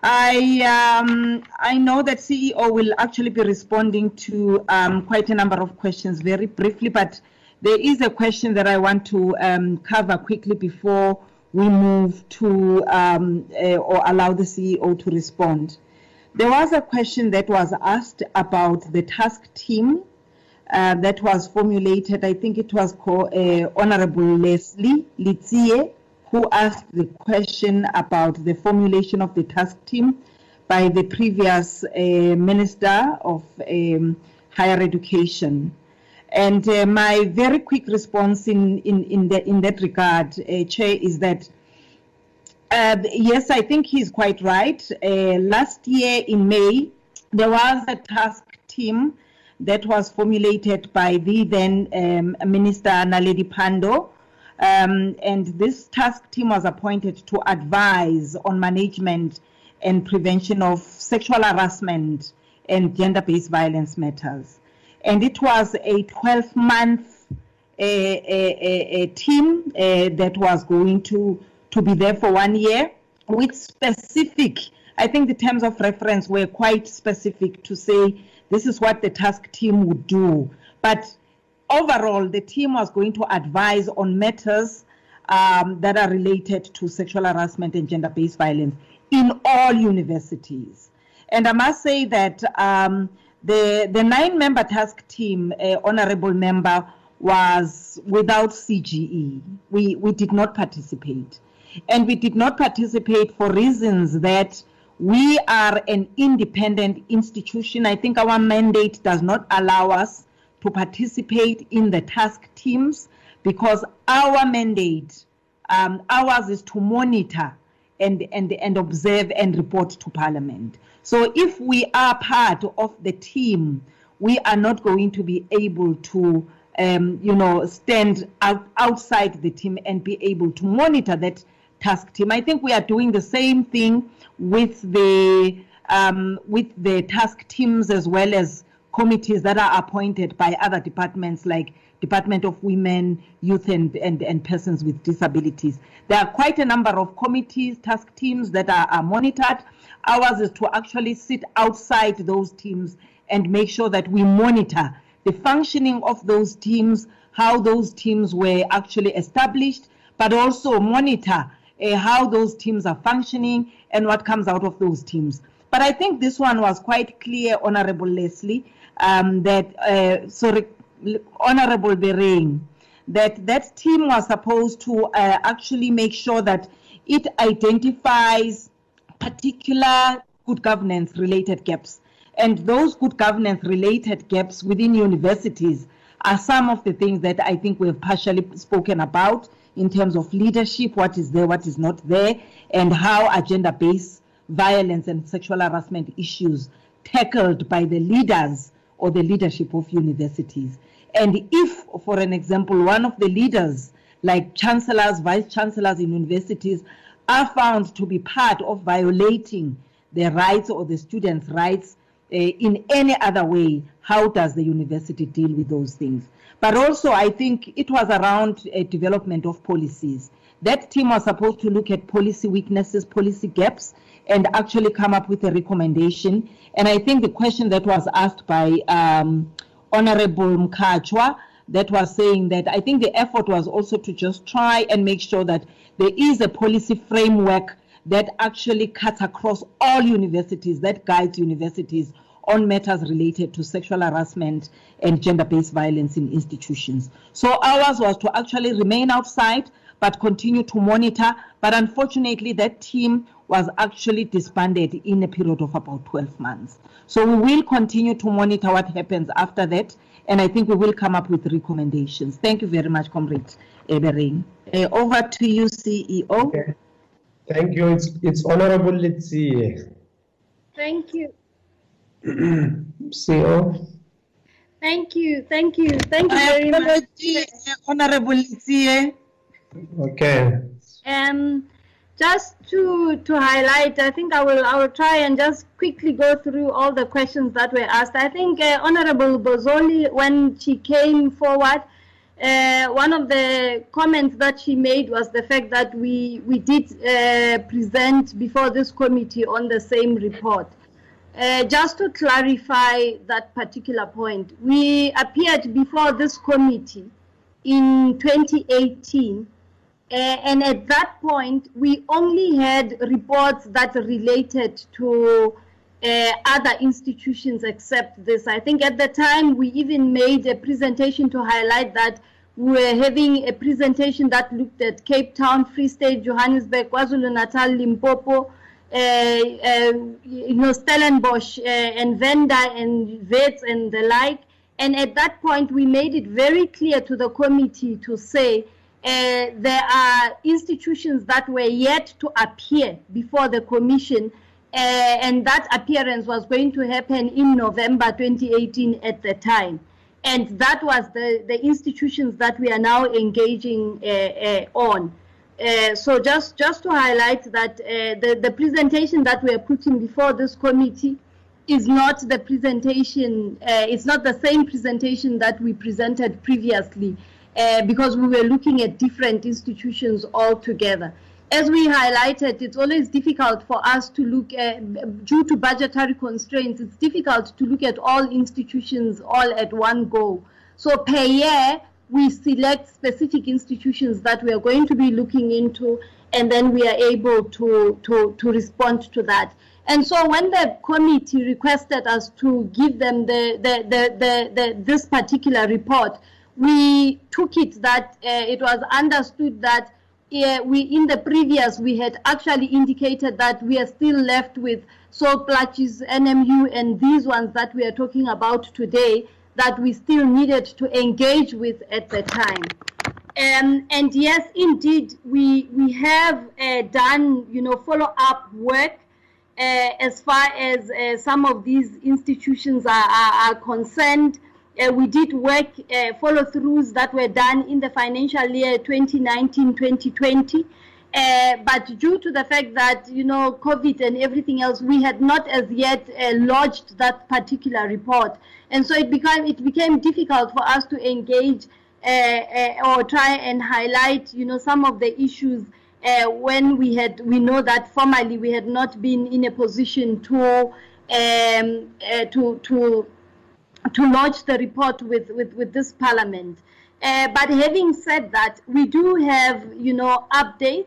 G: I um, I know that CEO will actually be responding to um, quite a number of questions very briefly, but there is a question that I want to um, cover quickly before we move to um, uh, or allow the CEO to respond. There was a question that was asked about the task team uh, that was formulated. I think it was called, uh, Honorable Leslie Letsie, who asked the question about the formulation of the task team by the previous uh, Minister of um, Higher Education. And uh, my very quick response in, in, in, the, in that regard, uh, Chair, is that uh, yes, I think he's quite right. Uh, last year in May, there was a task team that was formulated by the then um, Minister Naledi Pandor. Um, and this task team was appointed to advise on management and prevention of sexual harassment and gender based violence matters. And it was a 12 month a, a, a, a team uh, that was going to, to be there for one year with specific, I think the terms of reference were quite specific to say this is what the task team would do. But overall, the team was going to advise on matters um, that are related to sexual harassment and gender based violence in all universities. And I must say that um, the, the nine member task team, uh, honorable member, was without CGE. We, we did not participate. And we did not participate for reasons that we are an independent institution. I think our mandate does not allow us to participate in the task teams because our mandate, um, ours is to monitor and, and, and observe and report to Parliament. So if we are part of the team, we are not going to be able to, um, you know, stand out, outside the team and be able to monitor that task team. I think we are doing the same thing with the um, with the task teams as well as committees that are appointed by other departments like Department of Women, Youth and, and, and Persons with Disabilities. There are quite a number of committees, task teams that are, are monitored. Ours is to actually sit outside those teams and make sure that we monitor the functioning of those teams, how those teams were actually established, but also monitor uh, how those teams are functioning and what comes out of those teams. But I think this one was quite clear, Honorable Leslie, um, that, uh, sorry, Honorable Bering, that that team was supposed to uh, actually make sure that it identifies particular good governance related gaps. And those good governance related gaps within universities are some of the things that I think we've partially spoken about in terms of leadership, what is there, what is not there, and how agenda based violence and sexual harassment issues tackled by the leaders or the leadership of universities. And if, for an example, one of the leaders, like chancellors, vice chancellors in universities, are found to be part of violating the rights or the students' rights uh, in any other way, how does the university deal with those things? But also, I think it was around a development of policies. That team was supposed to look at policy weaknesses, policy gaps, and actually come up with a recommendation. And I think the question that was asked by um, Honorable Mkhatshwa, that was saying that I think the effort was also to just try and make sure that there is a policy framework that actually cuts across all universities, that guides universities on matters related to sexual harassment and gender-based violence in institutions. So ours was to actually remain outside, but continue to monitor. But unfortunately, that team was actually disbanded in a period of about 12 months. So we will continue to monitor what happens after that, and I think we will come up with recommendations. Thank you very much, Comrade Ebering. Uh, over to you, CEO.
A: Okay. Thank you. It's, it's Honorable Letsie.
H: Thank you. [CLEARS THROAT]
A: CEO.
H: Thank you. Thank you. Thank you very much.
G: Honorable Letsie.
A: Okay.
H: Um, just to to highlight, I think I will I will try and just quickly go through all the questions that were asked. I think uh, Honorable Bozzoli, when she came forward, uh, one of the comments that she made was the fact that we we did uh, present before this committee on the same report. Uh, just to clarify that particular point, we appeared before this committee in 2018 uh, and at that point, we only had reports that related to uh, other institutions except this. I think at the time we even made a presentation to highlight that we were having a presentation that looked at Cape Town, Free State, Johannesburg, KwaZulu-Natal, Limpopo, uh, uh, you know, Stellenbosch, uh, and Venda and Wits and the like. And at that point, we made it very clear to the committee to say uh, there are institutions that were yet to appear before the commission, uh, and that appearance was going to happen in November 2018 at the time. And that was the, the institutions that we are now engaging uh, uh on. Uh, so just, just to highlight that the, the presentation that we are putting before this committee is not the presentation, it's not the same presentation that we presented previously uh, because we were looking at different institutions altogether. As we highlighted, it's always difficult for us to look at, due to budgetary constraints, it's difficult to look at all institutions all at one go. So per year, we select specific institutions that we are going to be looking into, and then we are able to, to, to respond to that. And so when the committee requested us to give them the, the, the, the, the this particular report, we took it that uh, it was understood that uh, we in the previous we had actually indicated that we are still left with Sol Plaatje, NMU, and these ones that we are talking about today that we still needed to engage with at the time. Um, and yes, indeed, we we have uh, done you know follow up work uh, as far as uh, some of these institutions are, are, are concerned. Uh, we did work uh, follow-throughs that were done in the financial year 2019-2020. Uh, but due to the fact that you know COVID and everything else, we had not as yet uh, lodged that particular report, and so it became it became difficult for us to engage uh, uh, or try and highlight you know some of the issues when we had we know that formally we had not been in a position to um, to to to lodge the report with, with, with this parliament. Uh, but having said that, we do have, you know, updates.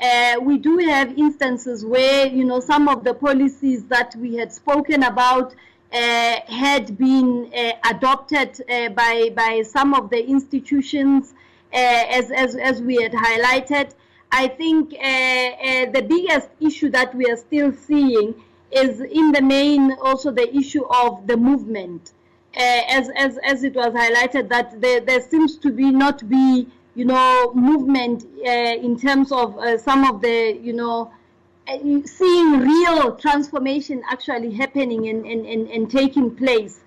H: Uh, we do have instances where, you know, some of the policies that we had spoken about uh, had been uh, adopted uh, by, by some of the institutions uh, as, as, as we had highlighted. I think the biggest issue that we are still seeing is in the main also the issue of the movement. As, as, as it was highlighted that there, there seems to be not be you know movement in terms of some of the you know seeing real transformation actually happening and, and, and, and taking place.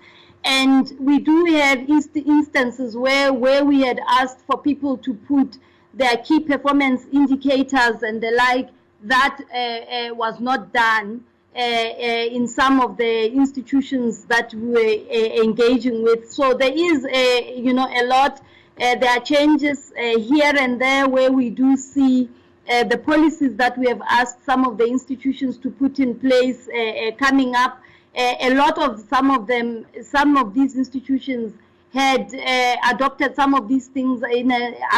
H: And we do have inst instances where, where we had asked for people to put their key performance indicators and the like, that uh, uh, was not done uh, uh in some of the institutions that we're uh, engaging with. So there is, a, you know, a lot. Uh, there are changes here and there where we do see uh, the policies that we have asked some of the institutions to put in place uh, uh coming up. Uh, a lot of some of them, some of these institutions had uh, adopted some of these things in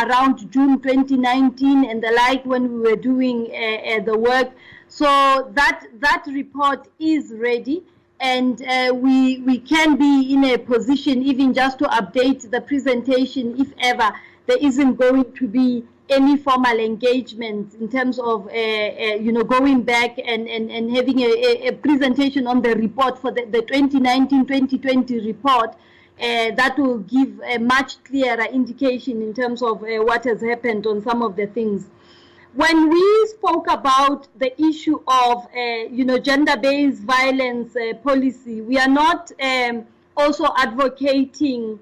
H: around June 2019 and the like when we were doing the work. So that that report is ready and uh, we we can be in a position even just to update the presentation if ever there isn't going to be any formal engagement in terms of, uh, uh, you know, going back and, and, and having a, a presentation on the report for the, the 2019-2020 report uh, that will give a much clearer indication in terms of uh, what has happened on some of the things. When we spoke about the issue of, uh, you know, gender-based violence uh, policy, we are not um, also advocating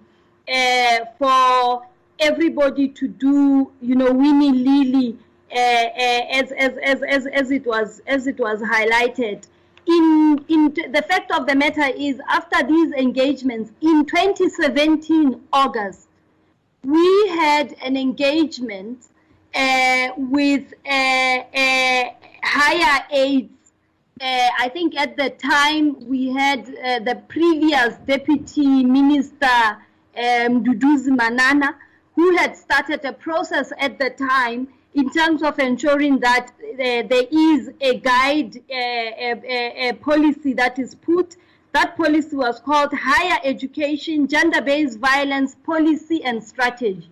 H: for everybody to do, you know, Winnie Lily uh, uh, as, as, as, as, as it was as it was highlighted. In, in the fact of the matter is, after these engagements in 2017 August, we had an engagement uh, with uh, uh, higher aids. Uh, I think at the time we had the previous deputy minister um, Mduduzi Manana, who had started a process at the time in terms of ensuring that uh, there is a guide, uh, a, a, a, policy that is put. That policy was called Higher Education, Gender-Based Violence Policy and Strategy.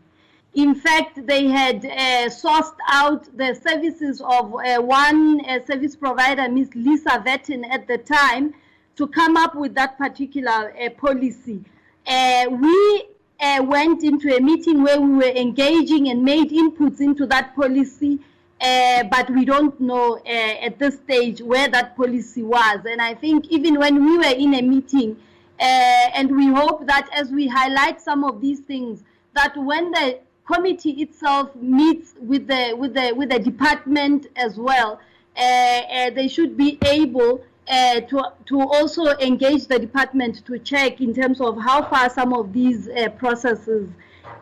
H: In fact, they had uh, sourced out the services of uh, one uh, service provider, Ms. Lisa Vettin, at the time, to come up with that particular uh, policy. we uh, went into a meeting where we were engaging and made inputs into that policy, uh, but we don't know uh, at this stage where that policy was. And I think even when we were in a meeting, uh, and we hope that as we highlight some of these things, that when the committee itself meets with the with the with the department as well, uh, uh, they should be able uh, to, to also engage the department to check in terms of how far some of these uh, processes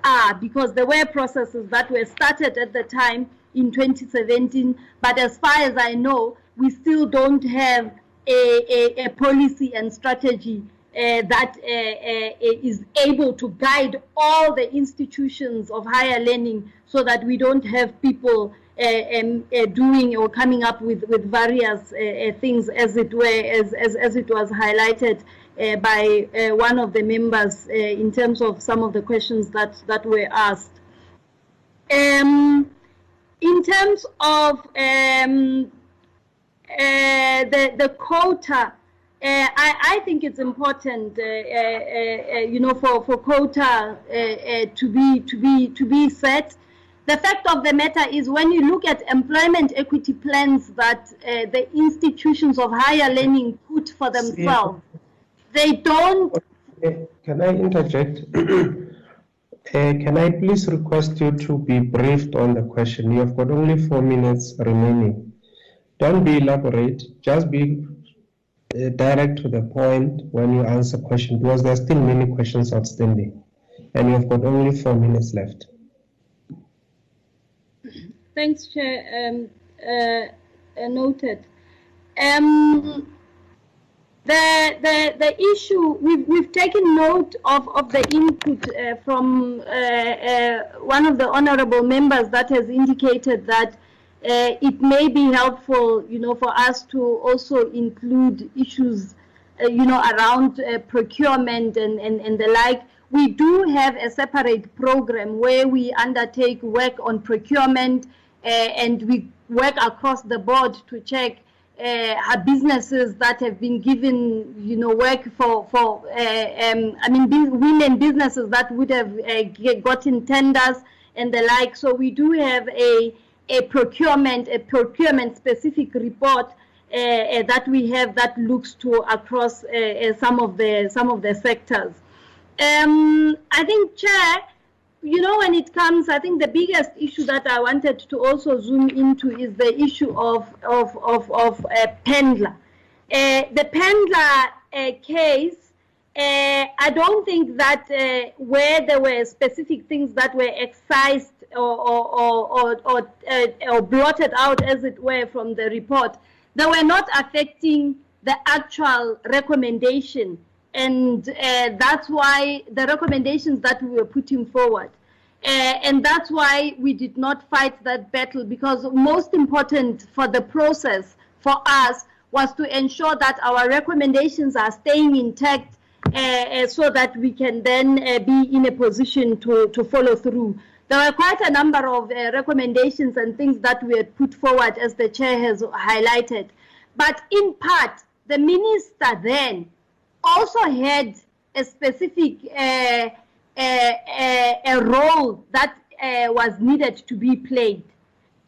H: are, because there were processes that were started at the time in 2017, but as far as I know, we still don't have a, a, a policy and strategy that uh, uh, is able to guide all the institutions of higher learning so that we don't have people um, doing or coming up with, with various things as it were, as, as, as it was highlighted uh, by uh, one of the members uh, in terms of some of the questions that, that were asked. Um, in terms of um, the, the quota, Uh, I, I, think it's important, uh, uh, you know, for, for quota to be to be to be set the fact of the matter is when you look at employment equity plans that uh, the institutions of higher learning put for themselves, they don't.
A: Can I interject? [CLEARS THROAT] Uh, can I please request you to be briefed on the question? You have got only four minutes remaining. Don't be elaborate, just be uh, direct to the point when you answer question because there are still many questions outstanding and you have got only four minutes left.
H: Thanks, Chair. Um, uh, uh, noted. Um, the, the, the issue, we've, we've taken note of, of the input uh, from uh, uh, one of the honorable members that has indicated that uh, it may be helpful, you know, for us to also include issues, uh, you know, around uh, procurement and, and, and the like. We do have a separate program where we undertake work on procurement uh, and we work across the board to check uh, businesses that have been given, you know, work for for uh, um, I mean, women businesses that would have uh, gotten tenders and the like. So we do have a a procurement a procurement specific report uh, uh, that we have that looks to across uh, some of the some of the sectors. Um, I think, Chair, you know, when it comes, I think the biggest issue that I wanted to also zoom into is the issue of of of, of uh, Pendler. Uh, the Pendler uh, case. I don't think that where there were specific things that were excised or or or or, uh, or blotted out, as it were, from the report, they were not affecting the actual recommendation and uh, that's why the recommendations that we were putting forward. Uh, and that's why we did not fight that battle because most important for the process for us was to ensure that our recommendations are staying intact uh, uh so that we can then uh, be in a position to, to follow through. There were quite a number of uh, recommendations and things that we had put forward as the chair has highlighted. But in part, the minister then also had a specific uh, uh, a role that uh, was needed to be played.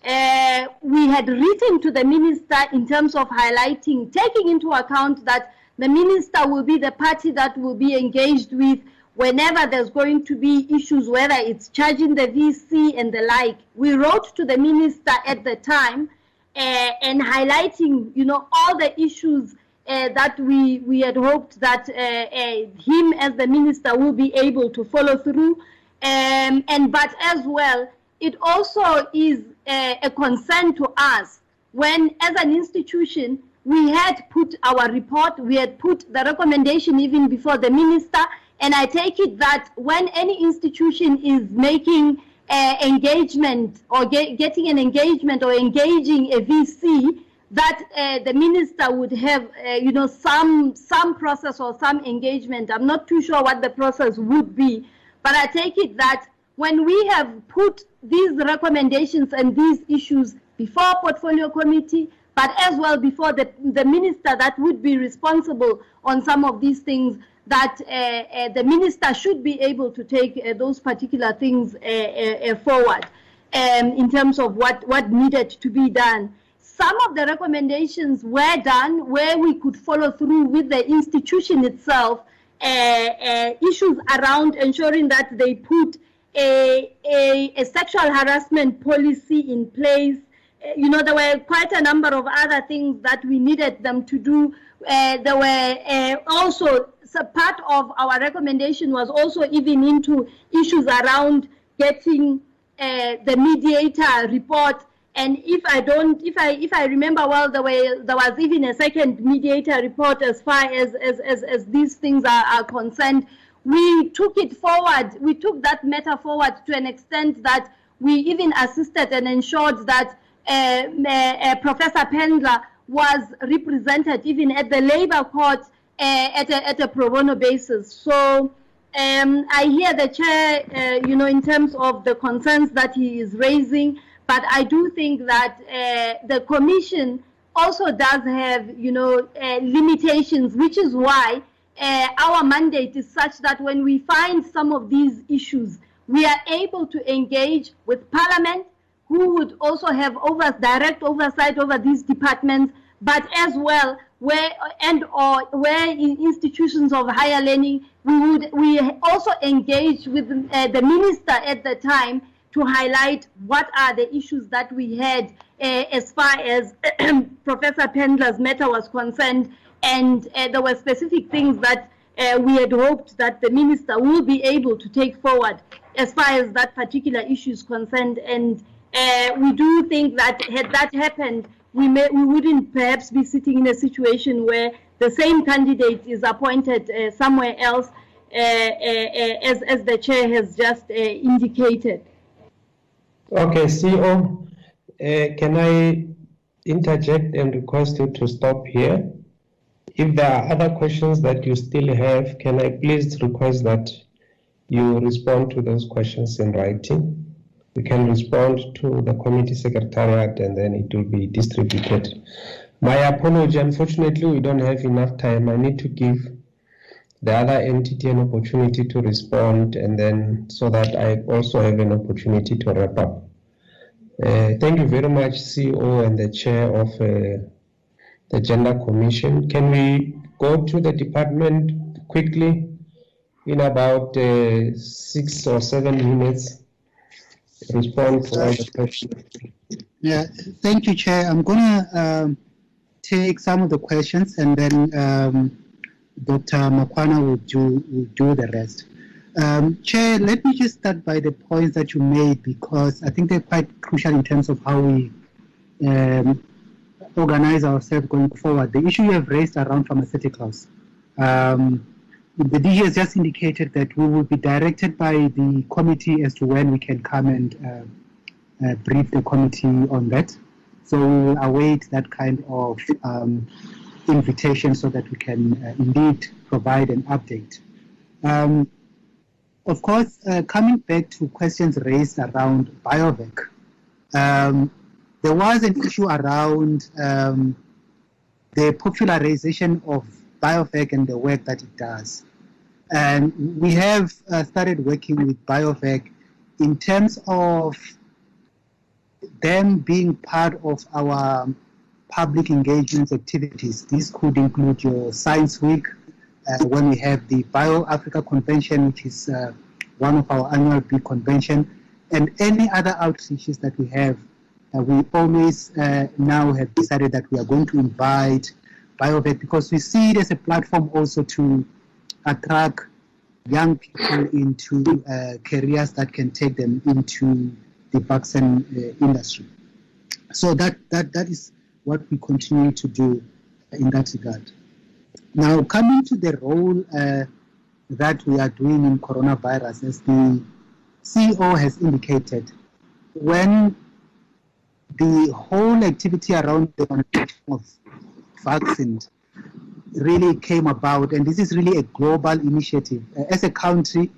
H: Uh, we had written to the minister in terms of highlighting, taking into account that the minister will be the party that will be engaged with whenever there's going to be issues, whether it's charging the VC and the like. We wrote to the minister at the time uh, and highlighting, you know, all the issues uh, that we, we had hoped that uh, him as the minister will be able to follow through. Um, and but as well, it also is a concern to us when, as an institution, we had put our report, we had put the recommendation even before the minister, and I take it that when any institution is making uh, engagement or get, getting an engagement or engaging a VC, that uh, the minister would have, uh, you know, some some process or some engagement. I'm not too sure what the process would be, but I take it that when we have put these recommendations and these issues before portfolio committee, but as well before the, the minister that would be responsible on some of these things, that uh, uh the minister should be able to take uh, those particular things forward um, in terms of what, what needed to be done some of the recommendations were done where we could follow through with the institution itself uh, uh, issues around ensuring that they put a, a, a, sexual harassment policy in place. You know, there were quite a number of other things that we needed them to do. There were also so part of our recommendation was also even into issues around getting uh, the mediator report and if I don't, if I if I remember well, there were there was even a second mediator report as far as as as, as these things are, are concerned. We took it forward. We took that matter forward to an extent that we even assisted and ensured that uh, uh, Professor Pendler was represented even at the labor court uh, at, a, at a pro bono basis. So um, I hear the chair, uh, you know, in terms of the concerns that he is raising. But I do think that uh, the commission also does have, you know, uh, limitations, which is why our mandate is such that when we find some of these issues, we are able to engage with Parliament, who would also have over, direct oversight over these departments, but as well where and or where in institutions of higher learning we would we also engage with uh, the minister at the time to highlight what are the issues that we had uh, as far as [CLEARS THROAT] Professor Pendler's matter was concerned. And uh, there were specific things that uh, we had hoped that the minister will be able to take forward as far as that particular issue is concerned. And we do think that had that happened, we, may, we wouldn't perhaps be sitting in a situation where the same candidate is appointed uh, somewhere else, uh, uh, as, as the chair has just indicated.
A: Okay, CEO, uh, can I interject and request you to stop here? If there are other questions that you still have, can I please request that you respond to those questions in writing? You can respond to the committee secretariat and then it will be distributed. My apology, unfortunately, we don't have enough time. I need to give the other entity an opportunity to respond and then so that I also have an opportunity to wrap up. Uh, thank you very much, CEO and the chair of uh, the Gender Commission. Can we go to the department quickly in about uh, six or seven minutes? Respond to all the questions.
J: Yeah, thank you, Chair. I'm gonna um, take some of the questions and then um, Dr. Makhoana will do, will do the rest. Um, Chair, let me just start by the points that you made because I think they're quite crucial in terms of how we um, organize ourselves going forward. The issue you have raised around pharmaceuticals. Um, the DG has just indicated that we will be directed by the committee as to when we can come and uh, uh, brief the committee on that. So we will await that kind of um, invitation so that we can uh, indeed provide an update. Um, of course, uh, coming back to questions raised around BioVac, um, there was an issue around um, the popularization of BioVac and the work that it does. And we have uh, started working with BioVac in terms of them being part of our public engagement activities. This could include your Science Week, uh, when we have the Bio Africa Convention, which is uh, one of our annual big convention, and any other outreaches that we have. Uh, we always uh, now have decided that we are going to invite BioVac because we see it as a platform also to attract young people into uh, careers that can take them into the vaccine uh, industry. So that, that, that is what we continue to do in that regard. Now, coming to the role uh, that we are doing in coronavirus, as the CEO has indicated, when the whole activity around the manufacturing of vaccines really came about, and this is really a global initiative. Uh, as a country,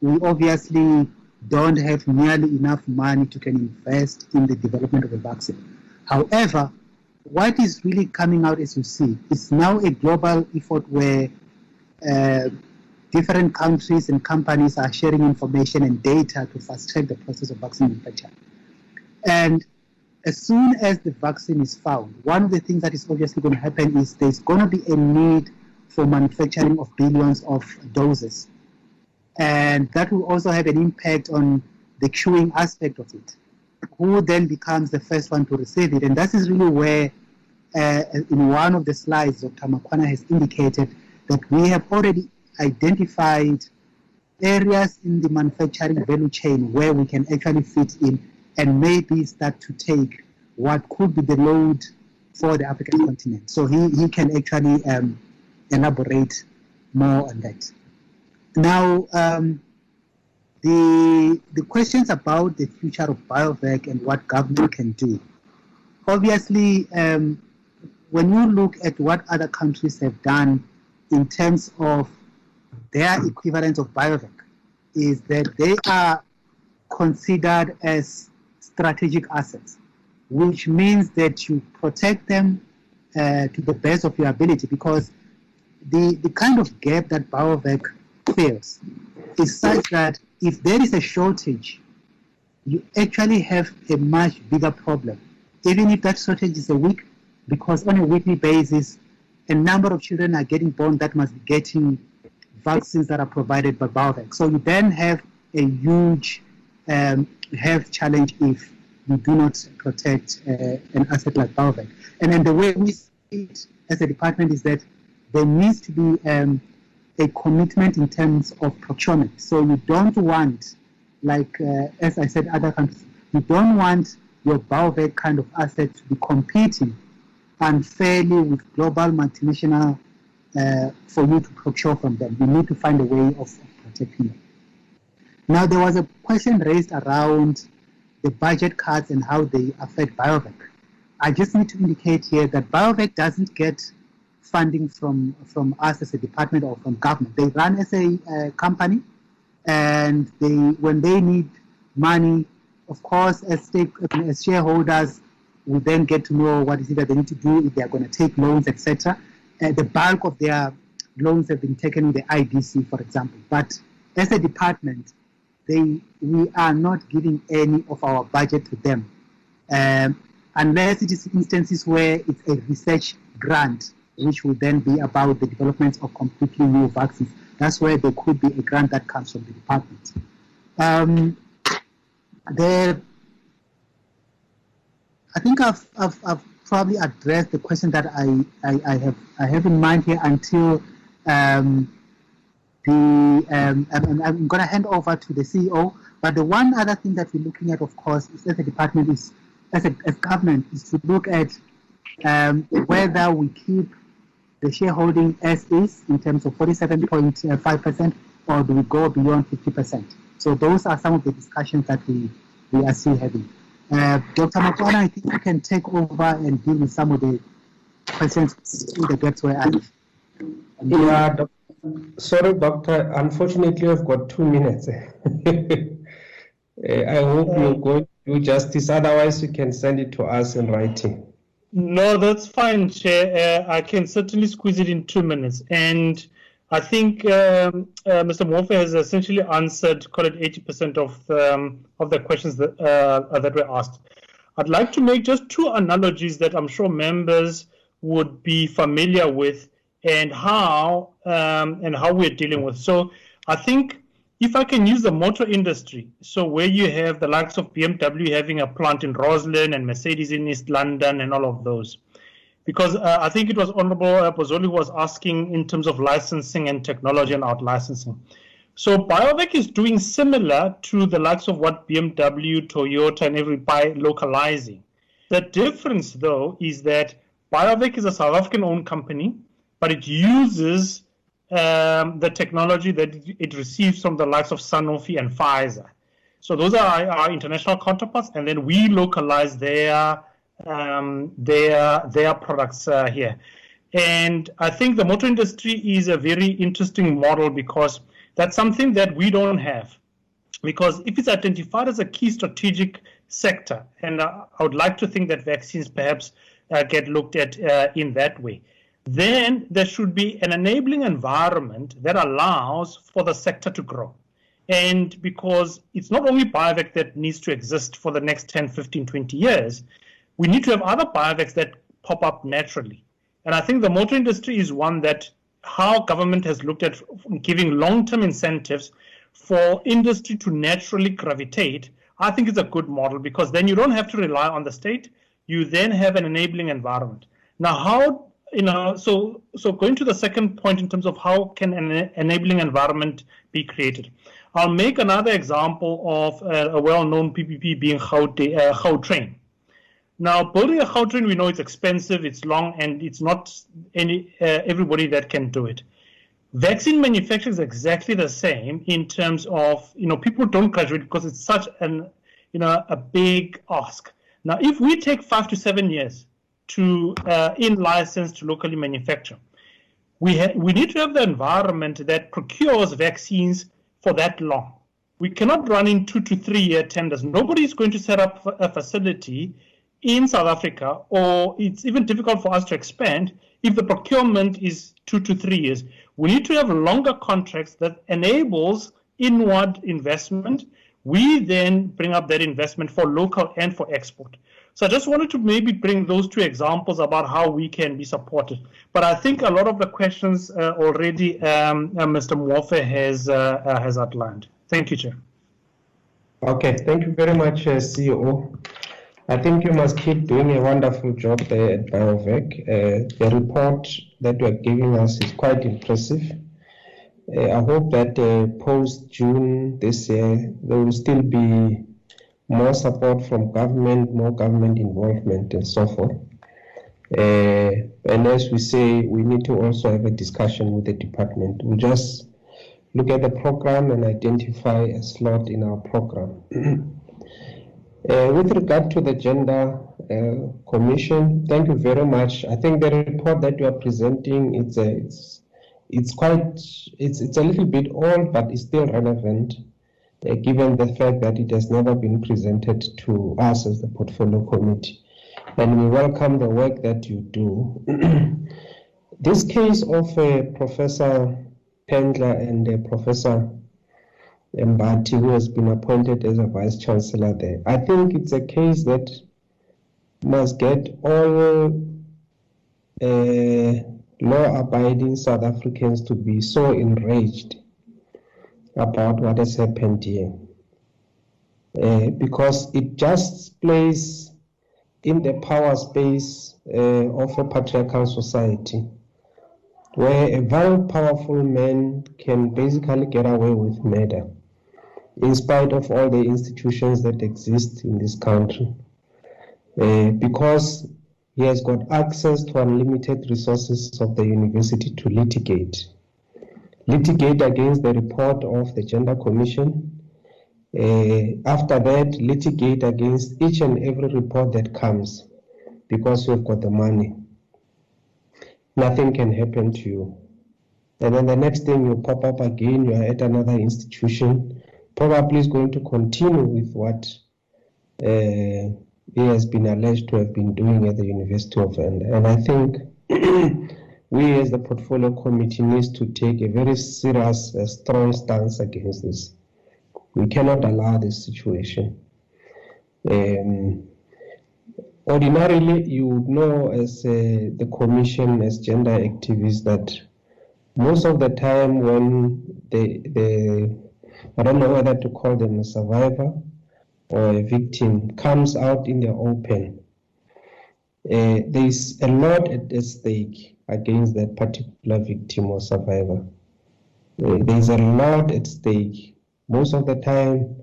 J: we obviously don't have nearly enough money to can invest in the development of a vaccine. However, what is really coming out, as you see, is now a global effort where uh, different countries and companies are sharing information and data to fast track the process of vaccine manufacture. And as soon as the vaccine is found, one of the things that is obviously going to happen is there's going to be a need for manufacturing of billions of doses. And that will also have an impact on the queuing aspect of it. Who then becomes the first one to receive it? And that is really where, uh, in one of the slides, Dr. Makhoana has indicated that we have already identified areas in the manufacturing value chain where we can actually fit in and maybe start to take what could be the load for the African continent. So he, he can actually um, elaborate more on that. Now, um, the, the questions about the future of BioVac and what government can do. Obviously, um, when you look at what other countries have done in terms of their equivalent of BioVac, is that they are considered as strategic assets, which means that you protect them uh, to the best of your ability because the, the kind of gap that BioVac fills is such that if there is a shortage, you actually have a much bigger problem. Even if that shortage is a week, because on a weekly basis, a number of children are getting born that must be getting vaccines that are provided by BioVac. So you then have a huge um, health challenge if you do not protect uh, an asset like BioVac. And then the way we see it as a department is that there needs to be um, a commitment in terms of procurement. So you don't want, like uh, as I said, other countries, you don't want your BioVac kind of asset to be competing unfairly with global multinational uh, for you to procure from them. You need to find a way of protecting them. Now, there was a question raised around the budget cuts and how they affect BioVac. I just need to indicate here that BioVac doesn't get funding from, from us as a department or from government. They run as a uh, company, and they when they need money, of course, as, stake, as shareholders, we then get to know what is it that they need to do if they are going to take loans, etc. Uh, the bulk of their loans have been taken with the IDC, for example. But as a department, they we are not giving any of our budget to them, um, unless it is instances where it's a research grant, which will then be about the development of completely new vaccines. That's where there could be a grant that comes from the department. Um, the, I think I've, I've, I've probably addressed the question that I, I, I, have I have in mind here until um, the um, I'm, I'm going to hand over to the CEO. But the one other thing that we're looking at, of course, is as a department is as a as government is to look at um, whether we keep the shareholding as is in terms of 47.5% or do we go beyond 50%? So those are some of the discussions that we, we are still having. Uh, Dr. Makhoana, I think you can take over and deal with some of the questions in the I.
A: Yeah, doc- sorry, doctor. Unfortunately, I've got two minutes. Uh, [LAUGHS] I hope you're going to do justice. Otherwise, you can send it to us in writing.
K: No, that's fine, Chair. Uh, I can certainly squeeze it in two minutes. And I think um, uh, Mr. Muofhe has essentially answered, call it 80% of um, of the questions that uh, that were asked. I'd like to make just two analogies that I'm sure members would be familiar with, and how um, and how we're dealing with. So I think if I can use the motor industry, so where you have the likes of BMW having a plant in Rosslyn and Mercedes in East London and all of those. Because uh, I think it was Honorable uh, Bozzoli who was asking in terms of licensing and technology and out licensing. So BioVac is doing similar to the likes of what BMW, Toyota, and every everybody localizing. The difference, though, is that BioVac is a South African owned company, but it uses um, the technology that it receives from the likes of Sanofi and Pfizer. So those are our, international counterparts, and then we localize their um, their their products uh, here. And I think the motor industry is a very interesting model because that's something that we don't have. Because if it's identified as a key strategic sector, and uh, I would like to think that vaccines perhaps uh, get looked at uh, in that way then there should be an enabling environment that allows for the sector to grow. And because it's not only BioVac that needs to exist for the next 10, 15, 20 years, we need to have other BioVacs that pop up naturally. And I think the motor industry is one that how government has looked at giving long-term incentives for industry to naturally gravitate, I think is a good model because then you don't have to rely on the state. You then have an enabling environment. Now, how you know, so so going to the second point in terms of how can an enabling environment be created. I'll make another example of uh, a well-known PPP being Gautrain. Uh, how train. now, building a Gautrain, we know it's expensive, it's long, and it's not any uh, everybody that can do it. Vaccine manufacturing is exactly the same in terms of you know people don't graduate because it's such an you know a big ask. Now, if we take five to seven years to uh, in license to locally manufacture. We, ha- we need to have the environment that procures vaccines for that long. We cannot run in two to three year tenders. Nobody is going to set up a facility in South Africa, or it's even difficult for us to expand if the procurement is two to three years. We need to have longer contracts that enables inward investment. We then bring up that investment for local and for export. So I just wanted to maybe bring those two examples about how we can be supported. But I think a lot of the questions uh, already um, uh, Mr. Muofhe has, uh, uh, has outlined. Thank you, Chair.
A: Okay, thank you very much, uh, CEO. I think you must keep doing a wonderful job there at BioVac. Uh, the report that you are giving us is quite impressive. I hope that post June this year, there will still be more support from government, more government involvement, and so forth. Uh, and as we say, we need to also have a discussion with the department. We just look at the program and identify a slot in our program. [CLEARS THROAT] Uh, with regard to the gender uh, commission, thank you very much. I think the report that you are presenting it's a, it's it's quite it's it's a little bit old, but it's still relevant, given the fact that it has never been presented to us as the portfolio committee, and we welcome the work that you do. [CLEARS THROAT] this case of uh, Professor Pendler and uh, Professor Mbati, who has been appointed as a vice chancellor there. I think it's a case that must get all uh, law-abiding South Africans to be so enraged about what has happened here, uh, because it just plays in the power space uh, of a patriarchal society where a very powerful man can basically get away with murder in spite of all the institutions that exist in this country. Uh, because he has got access to unlimited resources of the university to litigate. Litigate against the report of the Gender Commission. Uh, after that, litigate against each and every report that comes because you've got the money. Nothing can happen to you. And then the next thing you pop up again, you're at another institution probably is going to continue with what uh, he has been alleged to have been doing at the University of Venda. And I think [CLEARS THROAT] we as the portfolio committee needs to take a very serious, uh, strong stance against this. We cannot allow this situation. Um, ordinarily, you would know as uh, the commission, as gender activists, that most of the time when the, the I don't know whether to call them a survivor or a victim, comes out in the open. Uh, there's a lot at stake against that particular victim or survivor. Uh, there's a lot at stake. Most of the time,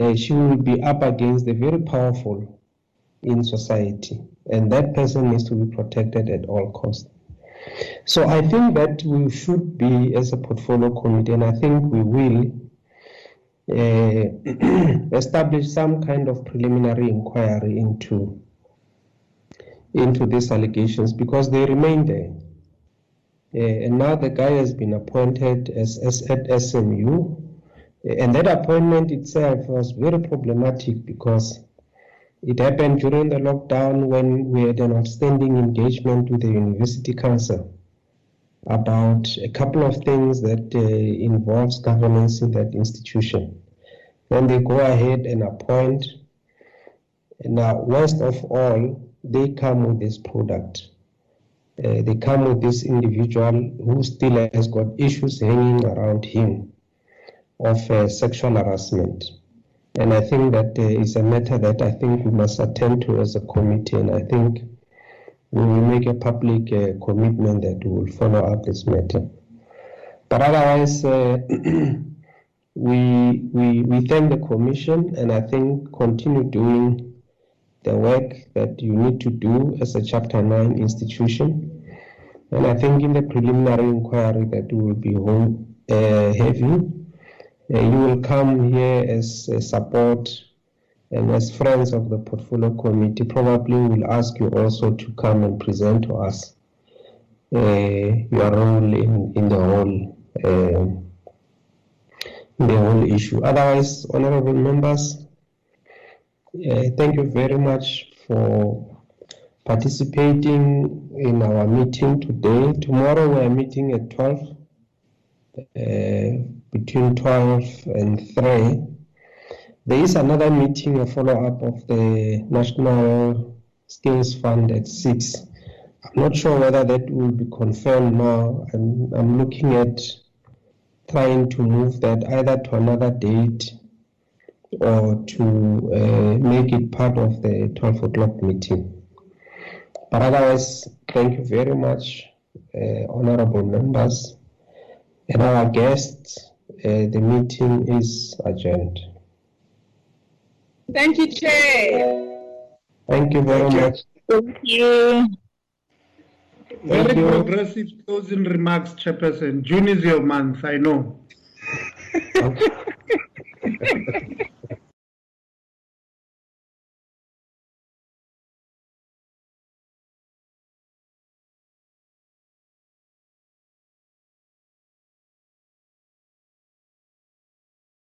A: uh, she will be up against the very powerful in society, and that person needs to be protected at all costs. So I think that we should be, as a portfolio committee, and I think we will, uh, [CLEARS THROAT] establish some kind of preliminary inquiry into into these allegations because they remain there. Uh, and now the guy has been appointed as, as at SMU, and that appointment itself was very problematic because it happened during the lockdown when we had an outstanding engagement with the University Council about a couple of things that uh, involves governance in that institution. Then they go ahead and appoint. Now, worst of all, they come with this product. Uh, they come with this individual who still has got issues hanging around him of uh, sexual harassment. And I think that uh, is a matter that I think we must attend to as a committee. And I think we will make a public uh, commitment that we will follow up this matter. But otherwise, uh, [CLEARS THROAT] we, we, we thank the commission and I think continue doing the work that you need to do as a Chapter 9 institution. And I think in the preliminary inquiry that will be home, uh, uh, you will come here as a support and as friends of the portfolio committee, probably will ask you also to come and present to us uh, your role in, in the whole uh, the whole issue. Otherwise, honorable members, uh, thank you very much for participating in our meeting today. Tomorrow we are meeting at 12, uh, between 12 and 3. There is another meeting, a follow-up of the National Skills Fund at 6. I'm not sure whether that will be confirmed now. I'm, I'm looking at trying to move that either to another date or to uh, make it part of the 12 o'clock meeting. But otherwise, thank you very much, uh, honorable members and our guests. Uh, the meeting is adjourned.
N: Thank you, Chair.
A: Thank you very
N: Thank you.
A: much.
N: Thank you.
C: Very
A: Thank you.
C: progressive closing remarks, Chairperson. June is your month, I know. [LAUGHS]